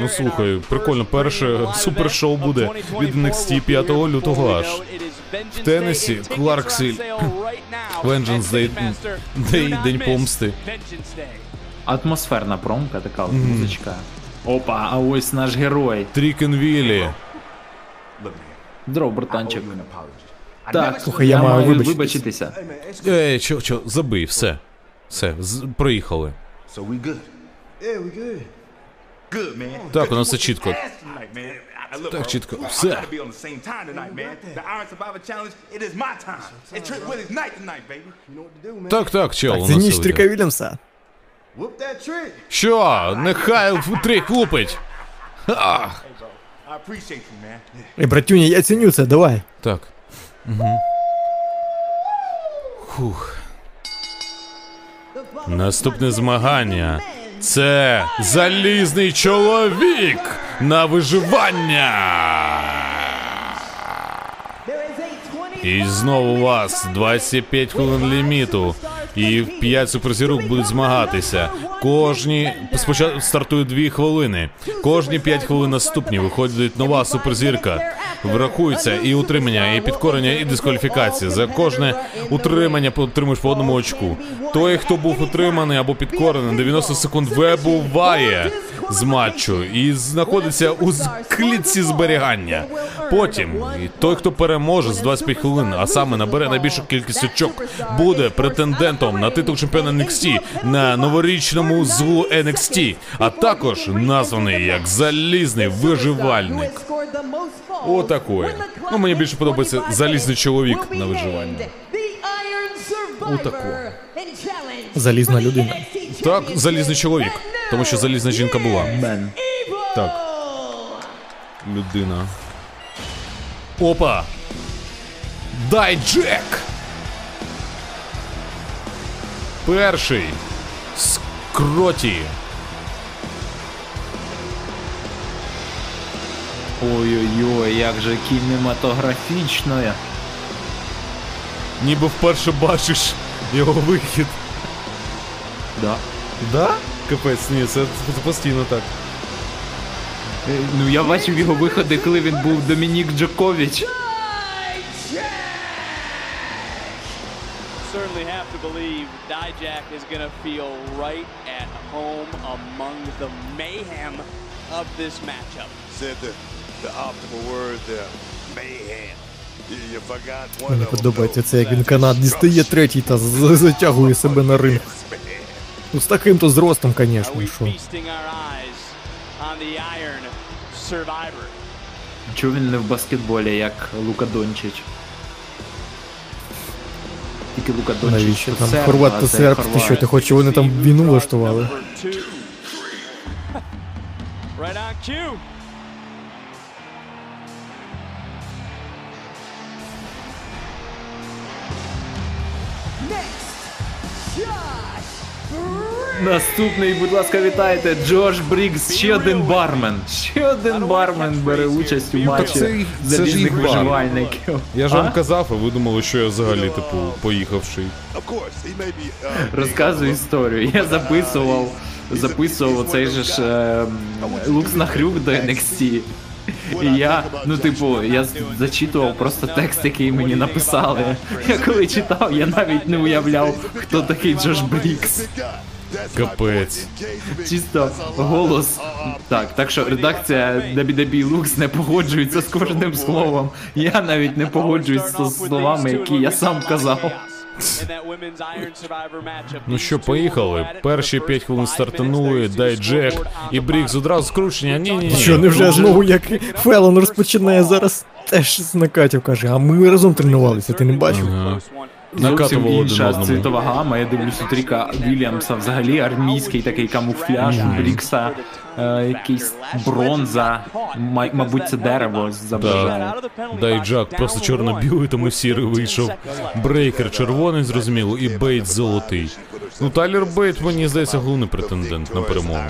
Ну слухай, прикольно, перше супершоу буде від NXT 5 лютого аж. В Теннесі Кларксіль *laughs* Vengeance Day, Day День помсти. Атмосферна промка, така от музичка. Опа, а ось наш герой. Трікенвілі. Здоров, братанчик. Так, Слухай, я маю вибачитися. Ей, чо, чо, забий, все. Все, з, проїхали. So we good. Так, у нас все чітко. Так, чітко. Все. gotta be on the same time tonight, man. The Iron Survivor Challenge, it is my time. It's Trick Willie's night tonight, baby. You know what to do, man. Так, так, чел, у Це нас ніч все Тріка вийде. Вільямса. Що? Нехай трик лупить. А, I appreciate you, man. І, братюня, я ціню це, давай. так. Угу. Хух. Наступне змагання. Це залізний чоловік на виживання. І знову у вас 25 хвилин ліміту. І 5 суперзірок будуть змагатися. Кожні спочатку стартує 2 хвилини. Кожні 5 хвилин наступні виходить нова суперзірка. Врахується і утримання, і підкорення, і дискваліфікація. За кожне утримання отримуєш по одному очку. Той, хто був утриманий або підкорений, 90 секунд вибуває з матчу і знаходиться у клітці зберігання. Потім той, хто переможе з 25 хвилин, а саме набере найбільшу кількість очок, буде претендентом на титул чемпіона NXT на новорічному злу NXT, а також названий як залізний виживальник. Отакої. Ну мені більше подобається залізний чоловік на виживання. Отако. Залізна людина. Так, залізний чоловік, тому що залізна жінка була. Бен. Так. Людина. Опа! Дай Джек! Перший. Скроті. Ой-ой-ой, як же кінематографічно. Ніби вперше бачиш його вихід. Да. Да? Капець, ні, це, це постійно так. Е, Ну я бачив його виходи, коли він був Домінік Джокович. Certainly have to believe Dijak is going to feel right at home among the mayhem of this matchup. Said the, the optimal word there. Mayhem. You, forgot one Мені подобається це, як він канат дістає третій та затягує себе на ринг. Ну з таким-то зростом, звісно, що. Чого він не в баскетболі, як Лука Дончич? Тільки Лука Дончич. Навіщо там серб, хорват та серб, ти що, ти хочеш, вони там війну влаштували? Right on cue. Наступний, будь ласка, вітайте, Джош Брікс, ще один бармен. Ще один бармен бере участь у матчі це й- за це ж різних їх бар. виживальників. Я ж вам казав, а ви думали, що я взагалі, типу, поїхавший. Be. Uh, Розказую історію. Я записував, записував цей же ж е, Лукс на хрюк до NXT. І я, ну типу, я зачитував просто текст, який мені написали. Я коли читав, я навіть не уявляв, хто такий Джош Брікс. Капець. Чисто голос. Так, так що редакція WWE Lux не погоджується з кожним словом. Я навіть не погоджуюсь з словами, які я сам казав. Ну що, поїхали. Перші 5 хвилин стартанули, дай Джек і Брікс одразу скручення. Ні, ні, ні. Що, невже знову як Фелон розпочинає зараз теж з накатів каже, а ми разом тренувалися, ти не бачив? Ага. Зовсім інша цвітова гама. Я дивлюся Тріка Вільямса взагалі армійський такий камуфляж, Брікса якийсь бронза, ма- мабуть, це дерево зображає. Дай Джак просто чорно-білий, тому сірий вийшов. Брейкер червоний, зрозуміло, і Бейт золотий. Ну, Тайлер Бейт, мені здається, головний претендент на перемогу.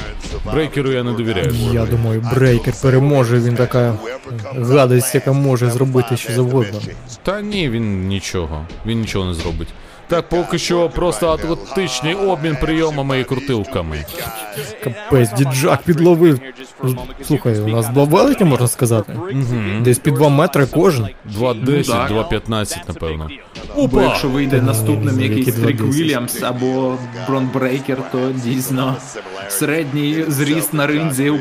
Брейкеру я не довіряю. Я думаю, Брейкер переможе, він така гадость, яка може зробити що завгодно. Та ні, він нічого. Він нічого не зробить. Так, поки що просто атлетичний обмін прийомами і крутилками. Капець, Дайджак підловив. Слухай, у нас два великі, можна сказати. Десь під 2 метри кожен. 2.10, так. 2.15, напевно. Бо якщо вийде наступним Які якийсь два Трік. Вільямс або Брон Брейкер, то дійсно середній зріст на ринзі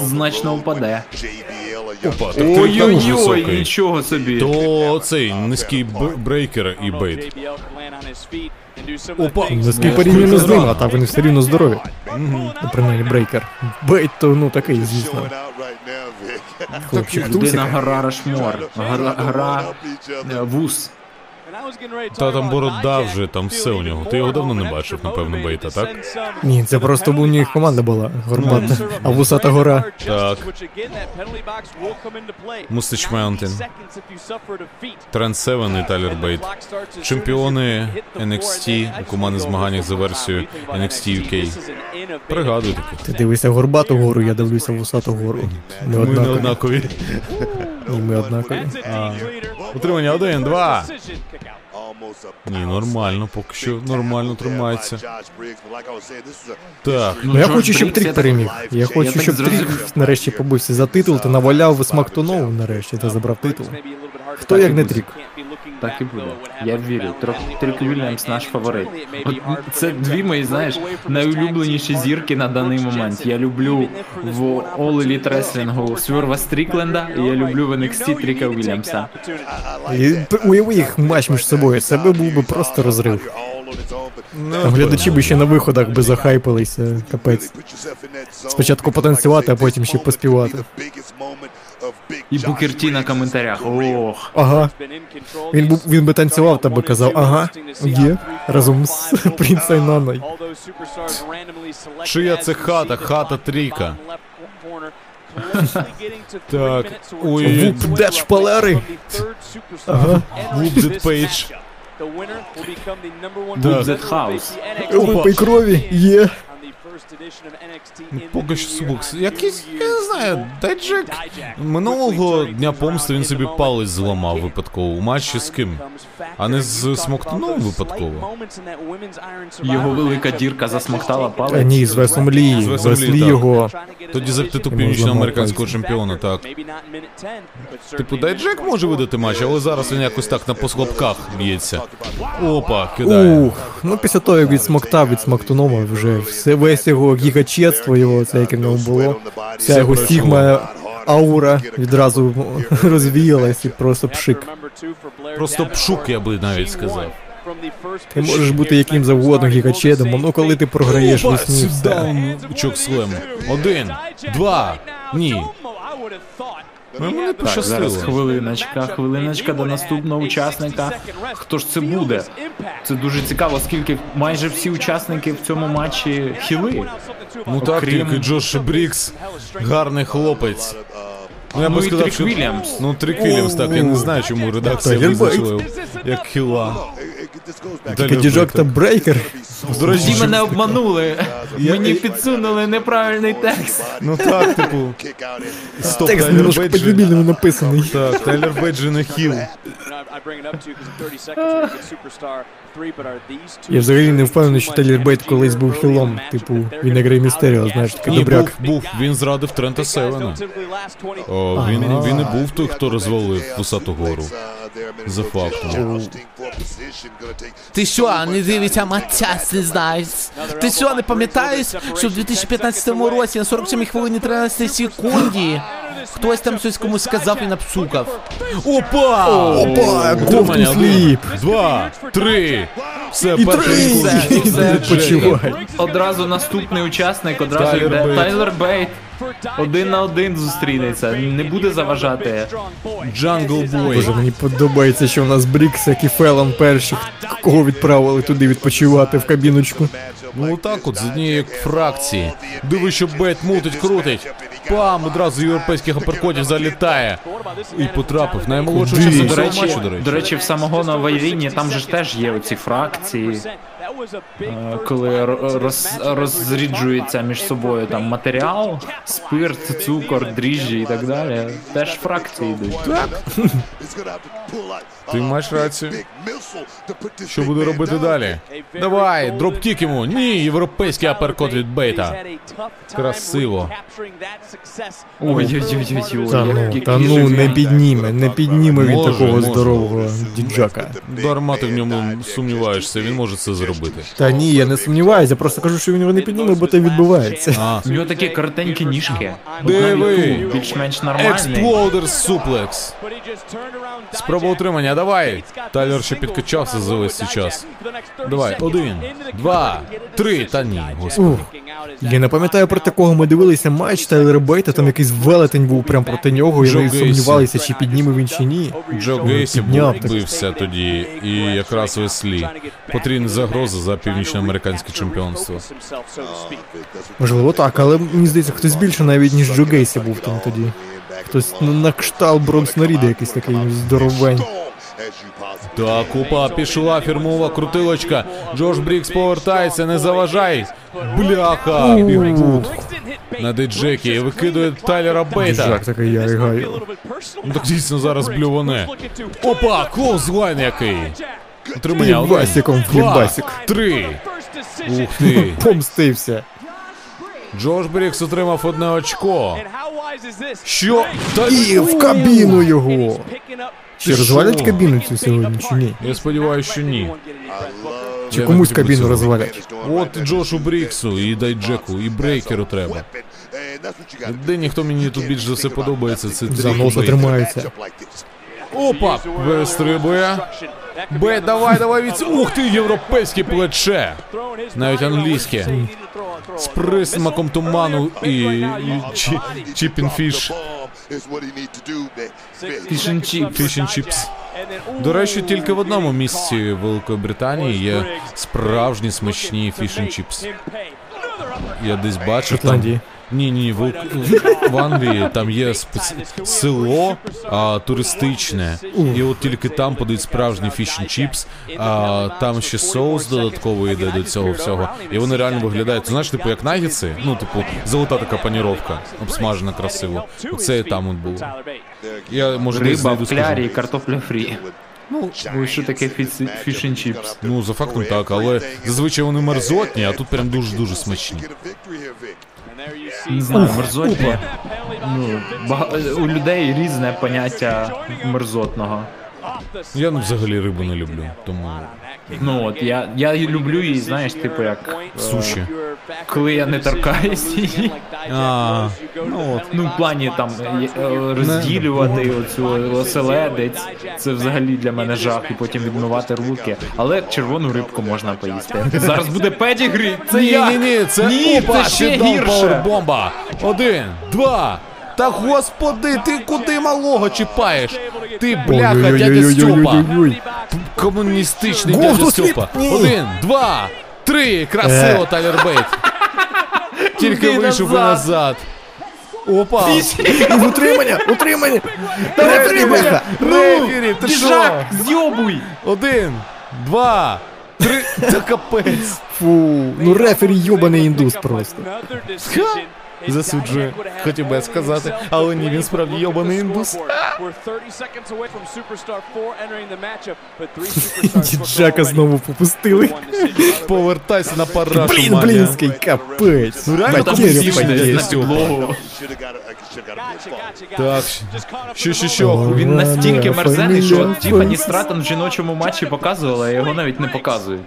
значно впаде. Опа, так ти Ой-ой-ой, нічого собі. То цей низький Б- Брейкер і Бейт. Опа. Низький порівняно з ним, а так вони все рівно здорові. Принаймні Брейкер. Бейт то ну такий, звісно. Хлопчик Людина гора Рашмор. Гра, гра вуз. Та там борода вже, там все у нього. Ти його давно не бачив, напевно, Бейта, так? Ні, це просто у них команда була горбата, а вусата гора. Так. Мустич Маунтін. Тренд 7 і Тайлер Бейт. Чемпіони NXT у командних змаганнях за версією NXT UK. Пригадую таки. Ти дивишся горбату гору, я дивлюся вусату гору. Ми однакові. Ми однакові. Утримання один, два. Ні, нормально, поки що нормально тримається. Так, Ну я хочу, щоб Трік переміг. Я я хочу, щоб Трік нарешті побився за титул та наваляв Смактонову нарешті та забрав титул. Хто як не Трік? Так і буде. Я вірю. Трок Трік Вільямс наш фаворит. От це дві мої, знаєш, найулюбленіші зірки на даний момент. Я люблю в All Elite Wrestling Сверва Стрікленда, і я люблю в NXT Тріка Вільямса. Уяви їх матч між собою, це би був би просто розрив. Там глядачі би ще на виходах би захайпилися, капець. Спочатку потанцювати, а потім ще поспівати. І Букер Ті на коментарях. Ох. Ага. Він був він би танцював та би казав, ага, є, разом з *laughs* Принц Айнаною. Чия це хата? Хата Тріка. *laughs* Так, ой. Вуп Дед шпалери. Ага. Вуп Дед Пейдж. Вуп Дед Хаус. Випий крові, є. Поки що Субокс. Якийсь, я не знаю, Дайджек. Минулого дня помсти він собі палець зламав випадково у матчі з ким? А не з Смоктоном випадково. Його велика дірка засмоктала А палець. ні, з Весом Лі. З Весом Лі, його. Тоді запитати північноамериканського чемпіона, так. Типу, Дайджек може видати матч, але зараз він якось так на посхлопках б'ється. Опа, кидає. Ух, ну після того, як відсмоктав від смоктонома, вже все весь його гігачетство, його це яке в ньому було. Вся його сігма аура відразу *laughs* розвіялась і просто пшик. Просто пшук, я би навіть сказав. Ти можеш бути яким завгодно гігачедом, але коли ти програєш весні, Чок сюдаун. Один, два, ні. Ну, мені Так, зараз хвилиночка, хвилиночка до наступного учасника. Хто ж це буде? Це дуже цікаво, оскільки майже всі учасники в цьому матчі хіли. Ну так, Окрім- тільки Джош Брікс, гарний хлопець. Ну я Ну би і сказав, Трік що... Вільямс. Ну, Трік Вільямс, так, я не знаю, чому редакція визначила його як heel а. Тайлер Дайджак та Брейкер. До речі, мене обманули. Мені підсунули неправильний текст. ну так, типу, стоп, Текст немножко по-дебільному написаний. Так, Тайлер Бейт же не heel. Я взагалі не впевнений, що Тейлір Бейт колись був хілом. Типу, він Рей Містеріо, знаєш, такий Ні, добряк. був, був, він зрадив Трента Севена. О, він, він і був той, хто розвалив Вусату гору. За фактом. Ти що, не дивишся матчас, не знаєш? Ти що, не пам'ятаєш, що в 2015 році на 47 хвилині 13 секунді хтось там щось комусь сказав і напсукав? Опа! Опа, один, sleep. два, три. Все, І перший три! відпочивай. Одразу наступний учасник, одразу Тайлер йде Бейт. Тайлер Бейт. Один на один зустрінеться, не буде заважати. Джангл Бой. Боже, мені подобається, що у нас Брікс, як і Фелон перших, кого відправили туди відпочивати в кабіночку. Ну так от, з однієї фракції. Диви, що Бейт мутить, крутить. Пам, одразу європейських аперкотів залітає. І потрапив. Наймолодшу Куди? часу До речі, матчу, до речі. до речі, в самогоноварінні там же ж теж є оці фракції, коли роз, розріджується між собою там матеріал, спирт, цукор, дріжджі і так далі. Теж фракції йдуть. Ти маєш рацію. Що буде робити далі? Давай, dropkick йому. Ні, європейський аперкот від Бейта. Красиво. Ой-ой-ой-ой, Та ну, та ну не підніме, не підніме він Може, такого може. здорового Дайджака. Дарма ти в ньому сумніваєшся, він може це зробити. Та ні, я не сумніваюся, просто кажу, що він його не підніме, бо те відбувається. А, У нього такі коротенькі ніжки. Диви. Більш-менш нормальний. Exploder suplex. Спроба утримання, давай. Тайлер ще підкачався за весь цей час. Давай, один, два, три. Та ні, господи. Ух, я не пам'ятаю проти кого ми дивилися матч Тайлера Бейта, там якийсь велетень був прямо проти нього, і ми сумнівалися, чи підніме він чи ні. Джо Гейсі бився тоді, і якраз Веслі. Потрібна загроза за північноамериканське чемпіонство. Можливо так, але мені здається, хтось більше навіть, ніж Джо Гейсі був там тоді. Хтось на, кшталт Бронкс якийсь такий здоровень. Так, опа, пішла фірмова крутилочка. Джош Брікс повертається, не заважай. Бляха! Бігбут на диджекі викидує Тайлера Бейта. Діджак такий я ригаю. Ну так дійсно зараз блюване. Опа, клоузлайн який. Утримання один, Флібасиком, два, флібасик. три. Ух ти. *laughs* Помстився. Джош Брікс отримав одне очко. Що? Та І в кабіну його. Чи розвалять кабіну цю сьогодні, чи ні? Я сподіваюся, що ні. Чи комусь кабіну розвалять? От Джошу Бріксу, і Дайджеку, і Брейкеру треба. Де ніхто мені тут більш за все подобається, це Трік носа Бейт. тримаються. Опа! Вистрибує. Бейт, давай, давай від... Ух ти, європейське плече! Навіть англійське. З присмаком туману і, і chi, chip and fish. Fish and chips. Fish and chips. До речі, тільки в одному місці Великої Британії є справжні смачні fish and chips. Я десь бачив там. Ні, ні, в, в Англії там є спец... село а, туристичне, і от тільки там подають справжній fish chips, а там ще соус додатковий йде до цього всього. І вони реально виглядають, знаєш, типу як нагетси, ну, типу, золота така паніровка, обсмажена красиво. Оце там от було. Я може десь Риба знайду скажу. картопля фрі. Ну, бо що таке fish and chips. Ну, за фактом так, але зазвичай вони мерзотні, а тут прям дуже-дуже смачні. Не знаю, мерзотні. Ну, бага- у людей різне поняття мерзотного. Я взагалі рибу не люблю, тому Ну от я, я її люблю її, знаєш, типу як е, суші. коли я не торкаюсь її. А, ну от. Ну, в плані там е, е, розділювати оцю оселедець, це взагалі для мене жах, і потім відмивати руки. Але червону рибку можна поїсти. Зараз буде педігрі, це Ні, як? ні, ні, це Ні, опа, це ще гірше. пауербомба. Один, два. Та господи, ти куди малого чіпаєш? Ти бляха, дядя Стьопа. Комуністичний дядя Стьопа. Один, два, три. Красиво. Тайлер Бейт. Тільки вийшов назад? Опа. Утримання, утримання. Рефері. Рефері, ти що? Зйобуй! Один, два, три. Та капець. Фу, ну рефері йобаний індус просто. Засуджую. Хотів би я сказати, але ні, він справді йобаний індус. Діджака знову попустили. Повертайся на парашу, Блін, блінський, капець. Ну, реально, там на підлогу. Так, що, що, що? Він настільки мерзений, що. Тіфані Стратон в жіночому матчі показувала, а його навіть не показують.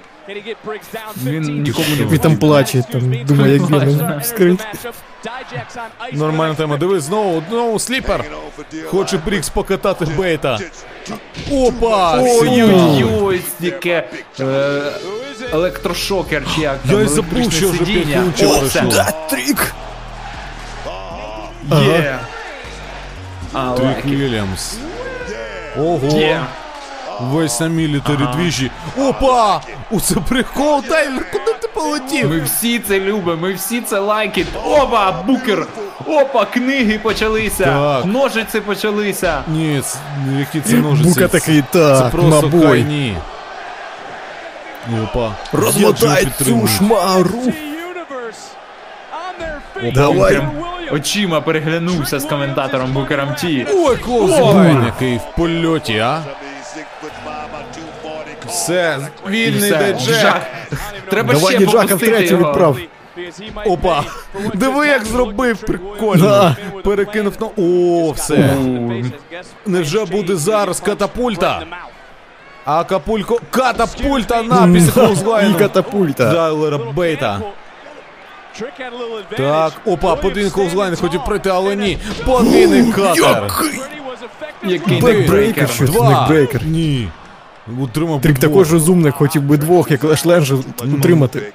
Він нікому не Він там плаче, там думає, як він вскрить. Нормальна тема. Дивись, знову, знову sleeper. Хоче Брікс покатати бейта. Опа! Ой-ой-ой, стільки е, електрошокер чи як там, Я й забув, що вже п'ять хвилин чи О, пройшло. це Трік! Є. Трік. Вільямс. Ого. Є. Весь на мілітарі двічі. Опа! Оце прикол, Тайлер, куди ти полетів? Ми всі це любимо, ми всі це лайки. Опа, букер! Опа, книги почалися! Так. Ножиці почалися! Ні, які це ножиці? Бука такий, Це просто набой. кайні. Опа. Розмотай цю шмару. Давай. Прям очима переглянувся з коментатором Букером Ті. Ой, Клоузлайн, який в польоті, а? Все, вільний все, Джак. Треба Давай ще Джака попустити втретє його. відправ. Опа. Диви, як зробив, прикольно. Да. Перекинув на. О, все. Невже буде зараз катапульта? А Капулько. Катапульта на після І катапульта. Дайлера Бейта. Так, опа, подвійний Клоузлайн хотів пройти, але ні. Подвійний катер. Який Один, Бекбрейкер, Два. некбрейкер. Ні. Утримав Трік також розумний, хотів би двох, як Леш Ленджер, утримати.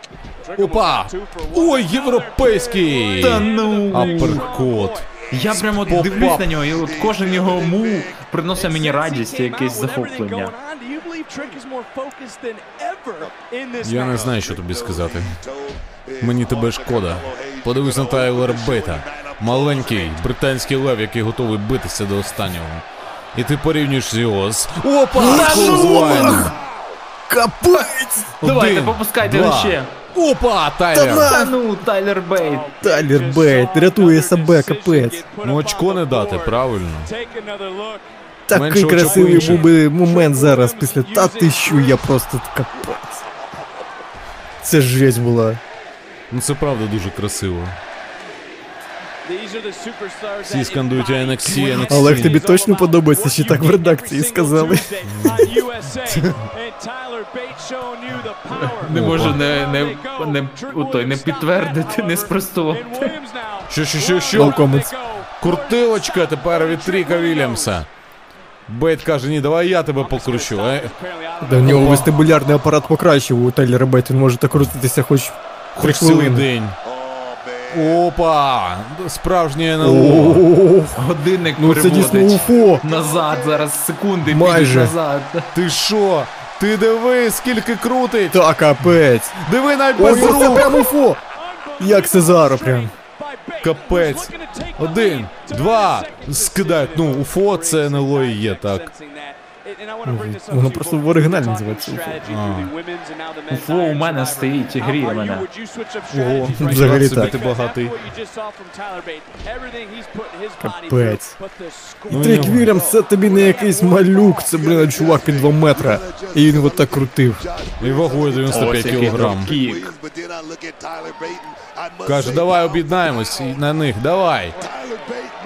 Опа! Ой, європейський! Та ну. Аперкот. Я прямо от дивлюсь на нього, і от кожен його мув приносить мені радість і якесь захоплення. Я не знаю, що тобі сказати. Мені тебе шкода. Подивись на Тайлера Бейта. Маленький британський лев, який готовий битися до останнього. І ти порівнюєш його з. Опа! Clothesline! Капець! Давайте, Один, попускайте два. ще. Опа, Тайлер! Та ну, Тайлер Бейт. Тайлер Бейт, рятує себе, капець. Ну очко не дати, правильно. Такий Менше красивий був би момент зараз після та ти що, я просто капець. Це жесть була. Ну це правда дуже красиво. Всі скандують NXT, NXT. Олег, тобі точно подобається, що так в редакції сказали? Не можу не, не, не, у той, не підтвердити, не спростувати. Що, що, що, що? No comments. Куртилочка тепер від Тріка Вільямса. Бейт каже, ні, давай я тебе покручу. Е, Да в нього вестибулярний апарат покращив у Тайлера Бейт, він може так крутитися хоч три хоч цілий хвилини. день. Опа! Справжнє НЛО. Годинник Ну це дійсно уфо. Назад, зараз секунди Майже. назад. Ти що? Ти диви, скільки крутить! Та капець. Диви навіть Ой, без це рук! прям уфо. Як Сезаро прям. Капець. Один, два. Скидають. Ну, УФО це НЛО і є, так. Воно просто в оригіналі називається УФО. Уфо у мене стоїть і гріє мене. Ого, Взагалі так. ти багатий. Капець. Ну, Трік. Вільямс, це тобі не якийсь малюк, це, блін, чувак під 2 метра. І він отак крутив. І вагою 95 Ось який кілограм. Каже, давай об'єднаємось на них, давай.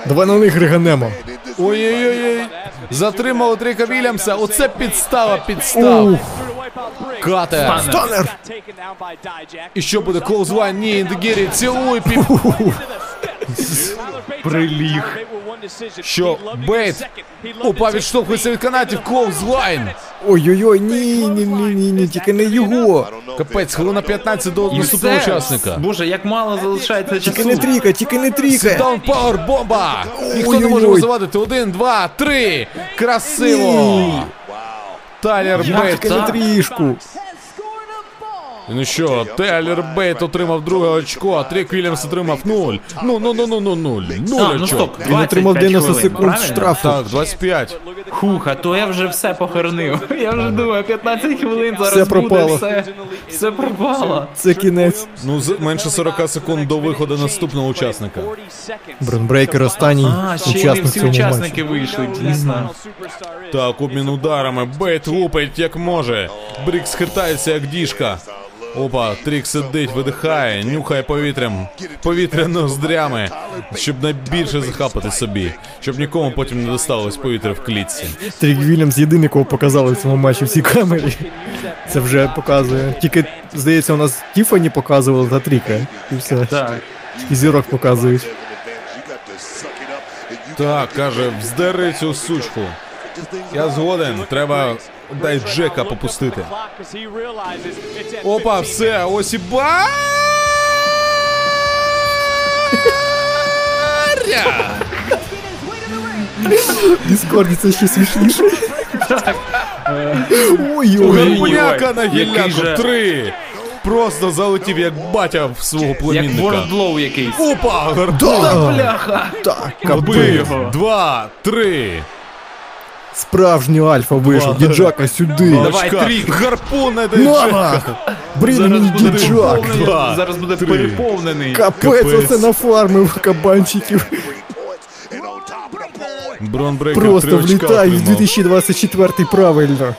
Давай на них риганемо. Ой-ой-ой. Затримали Тріка Вільямса. Оце підстава, підстав. Кате. Катер. Танер! І що буде? Клоузвайн? Ні, Індегірі, цілуй піп. Приліг. Що? Бейт. Опа, відштовхується від канатів. Клоузвайн. Ой-ой-ой, ні, ні, ні, ні, ні, тільки не його. Капець, хвилина 15 до наступного учасника. Боже, як мало залишається Тільки не тріка, тільки не тріка. Down power бомба! Ніхто не може завадити. Один, два, три. Красиво! Як Бейт. Тільки не Тріка. Ну що, Тайлер Бейт отримав друге очко, а Трік Вільямс отримав нуль. Ну, ну, ну, ну, ну, нуль. А, Нуль ну очок. стоп, Він отримав 25 90 хвилин, секунд правильно? штрафу. Так, 25. Хух, а то я вже все похоронив. *laughs* Я вже думаю, 15 хвилин зараз Все буде, пропало. все, все пропало. Це кінець. Ну, з- менше 40 секунд до виходу наступного учасника. Брон Брейкер останній А, ще й не учасник всі цього учасники вийшли, дійсно. Так, обмін ударами. Бейт лупить як може. Брікс хитається як діжка. Опа, Трік сидить, видихає, нюхає повітрям, повітря ноздрями, щоб найбільше захапати собі, щоб нікому потім не досталось повітря в клітці. Трік Вільямс єдиний, кого показали в цьому матчі в цій камері. Це вже показує. Тільки, здається, у нас Тіфані показували та Тріка. І все. Так. І зірок показують. Так, каже, вздери цю сучку. Я згоден, треба дай Джека попустити. Опа, все, ось і ба. В Діскорді це ще смішніше. Ой-ой. Гарпуняка на гілляку три. Просто залетів як батя в свого Як Вордлоу якийсь. Опа, гарпуна. Бляха! Так, Вбив. Два, три. Справжній альфа вийшов. Діджака сюди. Давай, Очка. Трік. Гарпун на Мама! Мій буде діджак. Зараз буде переповнений. Капець, оце кабанчиків. of the board. Брон Брейкер Просто три влітає в 2024 правильно.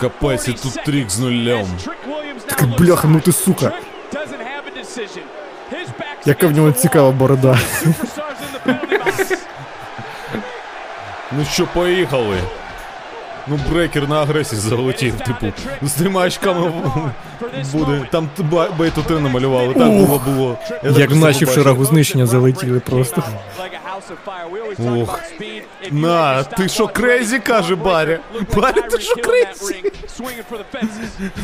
Капець, і тут Трік з нулем. Так, бляха, ну ти сука. Яка в нього цікава борода. *laughs* Ну що, поїхали. Ну, Брейкер на агресії залетів, типу, з тими очками буде. Там бейту три намалювали, так було було. Я Як наші в шарагу знищення залетіли просто. Ох. На, ти що crazy, каже Баря? Баря, ти що crazy?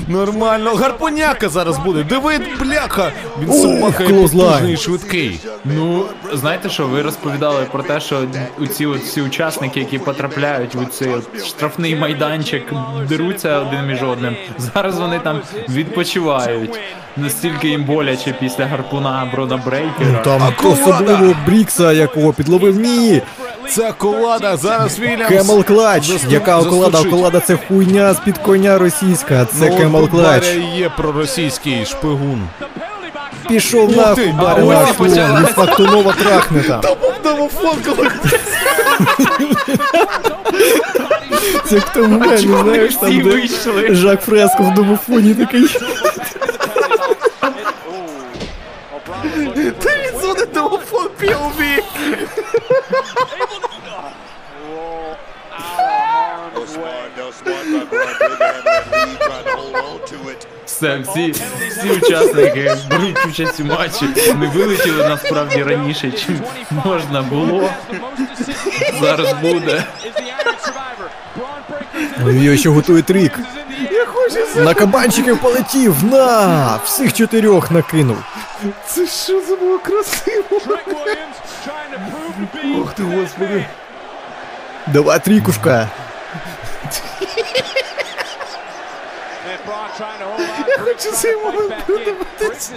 Нормально. Гарпуняка зараз буде. Диви, бляха! Він собака і потужний і швидкий. Ну, знаєте що, ви розповідали про те, що у ці всі учасники, які потрапляють у цей от штрафний майданчик, деруться один між одним. Зараз вони там відпочивають. Настільки їм боляче після гарпуна Брона Брейкера. Там особливо Брікса, якого підловив. Ні! Ця колада зараз Вільямс. Кемел Клач. Яка околада? Околада це хуйня з-під коня російська. Це Ну, Кемел Клач. Є проросійський шпигун. Пішов Ух нахуй, ось наш почалась. Він фактунова трахне там. Домофон, коли Це як в вони знаєш, там де? Жак Фреско в домофоні такий. It. Все, всі, всі учасники беруть участь у матчі. Не вилетіли насправді раніше, чим можна було. Зараз буде. Ой-ой, що готує трік. На кабанчиків полетів, на! Всіх чотирьох накинув. Це що за було красиво? Ох ти, господи. Давай трікушка. Хочу цей момент подивитись.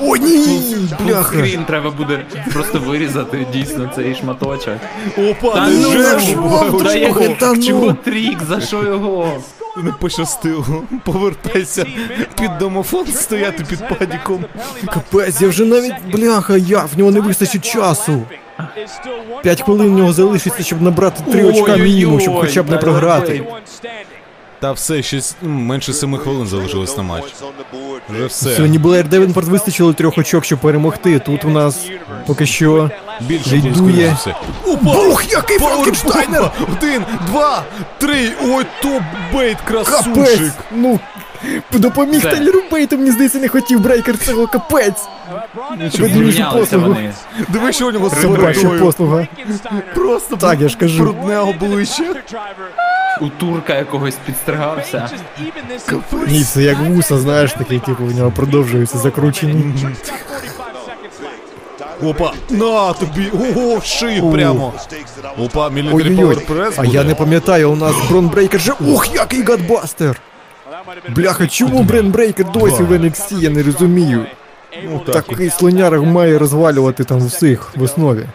О, ні! Бляха! Скрін треба буде просто вирізати дійсно цей шматочок. Опа, Та ну, же ж, та ну. чого трік, за що його? не пощастило. Повертайся під домофон стояти під падіком. Капець, я вже навіть бляха, як в нього не вистачить часу. П'ять хвилин в нього залишиться, щоб набрати три очка мінімум, щоб хоча б не програти. Та все, ще м, менше семи хвилин залишилось на матч. Вже все. Сьогодні Блер Девенпорт вистачило трьох очок, щоб перемогти. Тут у нас поки що Більше Лідує. все. Бух, який Frankensteiner! Один, два, три. Ой, топ Бейт, Капець! Ну, допоміг Все. Тайлеру Бейту, мені здається, не хотів Брейкер цього капець. Нічого. Що послугу. вони. Диви, що у нього з собою. послуга. Просто Так, я ж кажу. брудне обличчя. У турка якогось підстригався. Ні, це як вуса, знаєш, такий, типу, в нього продовжуються закручені. Опа, на тобі, ого, в шию прямо. Опа, military power press А я не пам'ятаю, у нас Брон Брейкер же. Ох, який gutbuster! Бляха, чому Брейкер досі в NXT, я не розумію. Ну, так. Такий слоняра має розвалювати там всіх в основі.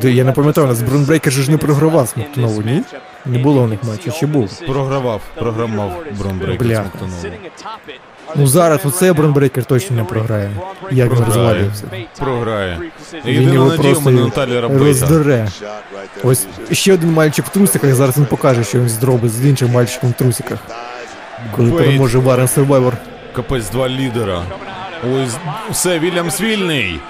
Де я не пам'ятаю, у нас Брон Брейкер же ж не програвав Смоктонову, ні? Не було у них матчу, чи був? Програвав, програвав Брон Брейкер Бля. Смоктонову. Ну зараз оце Брон Брейкер точно не програє. Як він розвалюється. Програє. Він Єдина його надія просто мене роздере. Ось ще один мальчик в трусиках, зараз він покаже, що він зробить з іншим мальчиком в трусиках. Коли Бейт. переможе Iron Survivor. Капець, два лідера. З- все, Вільямс вільний.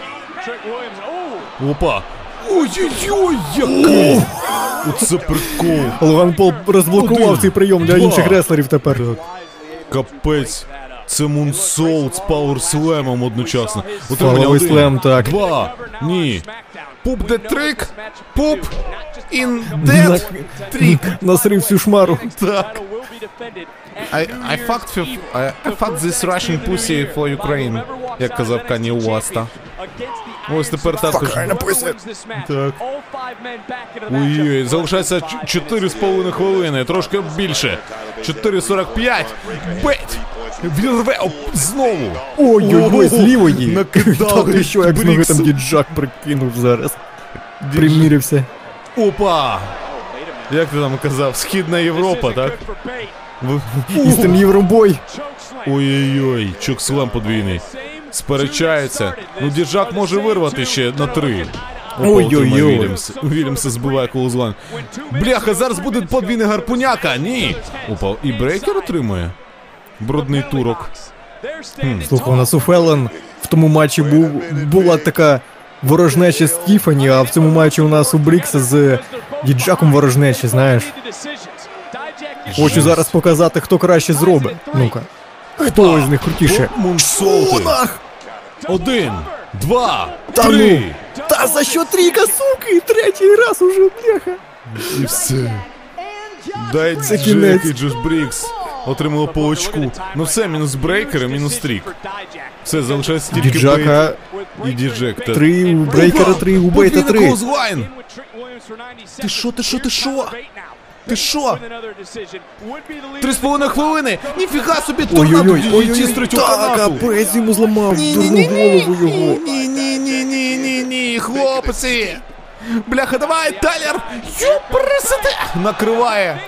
Опа. Ой-ой-ой, який! Оце прикол. Логан Пол розблокував Один, цей прийом для два. інших реслерів тепер. Капець. Це Мунсолт з пауерслемом одночасно. Фаловий один, слем, так. Два. Ні. Пуп де трик. Пуп. Ін На- дед. Трік. Насрив всю шмару. Так. I, I fucked, for, I, I fucked this Russian pussy for Ukraine, як казав Кані Уаста. Ось тепер також. Так. Ой-ой, залишається 4,5 хвилини, трошки більше. 4,45. Бейт! Вірве знову. Ой-ой-ой, з лівої. накидали ти що, як з ноги там діджак прикинув зараз. Примірився. Опа! Як ти там казав? Східна Європа, так? Eastern Euro boy. Ой-ой-ой, chokeslam подвійний. Сперечаються. Ну, діджак може вирвати ще на три. Ой-ой-ой. Вільямс. Вільямса збиває Clothesline. Бляха, зараз буде подвійний гарпуняка. Ні. Опа, і Брейкер отримує. Брудний турок. Слухай, у нас у Феллон в тому матчі був, була така ворожнеча з Тіфані, а в цьому матчі у нас у Брікса з діджаком ворожнеча, знаєш. Хочу зараз показати, хто краще зробить. Ну-ка. Хто із них крутіше? Moonsault'и. Один, два, Та три. ну. Та за що трійка, суки? Третій раз уже, бляха. І все. Дай Це Джек кінець. і Джош Брікс отримали по очку. Ну все, мінус брейкер і мінус трік. Все, залишається тільки Діджака Бейт і Діджек. Та- три, у Брейкера три, у Бейта Подвійний три. Ти що, ти що, ти що? Ти що? Три з половиною хвилини! Ніфіга собі торнадо тістрить у так, канату! капець йому зламав дурну голову його. Ні, ні, ні, ні, ні, ні, хлопці! Бляха, давай, Тайлер! Юпресите! Накриває!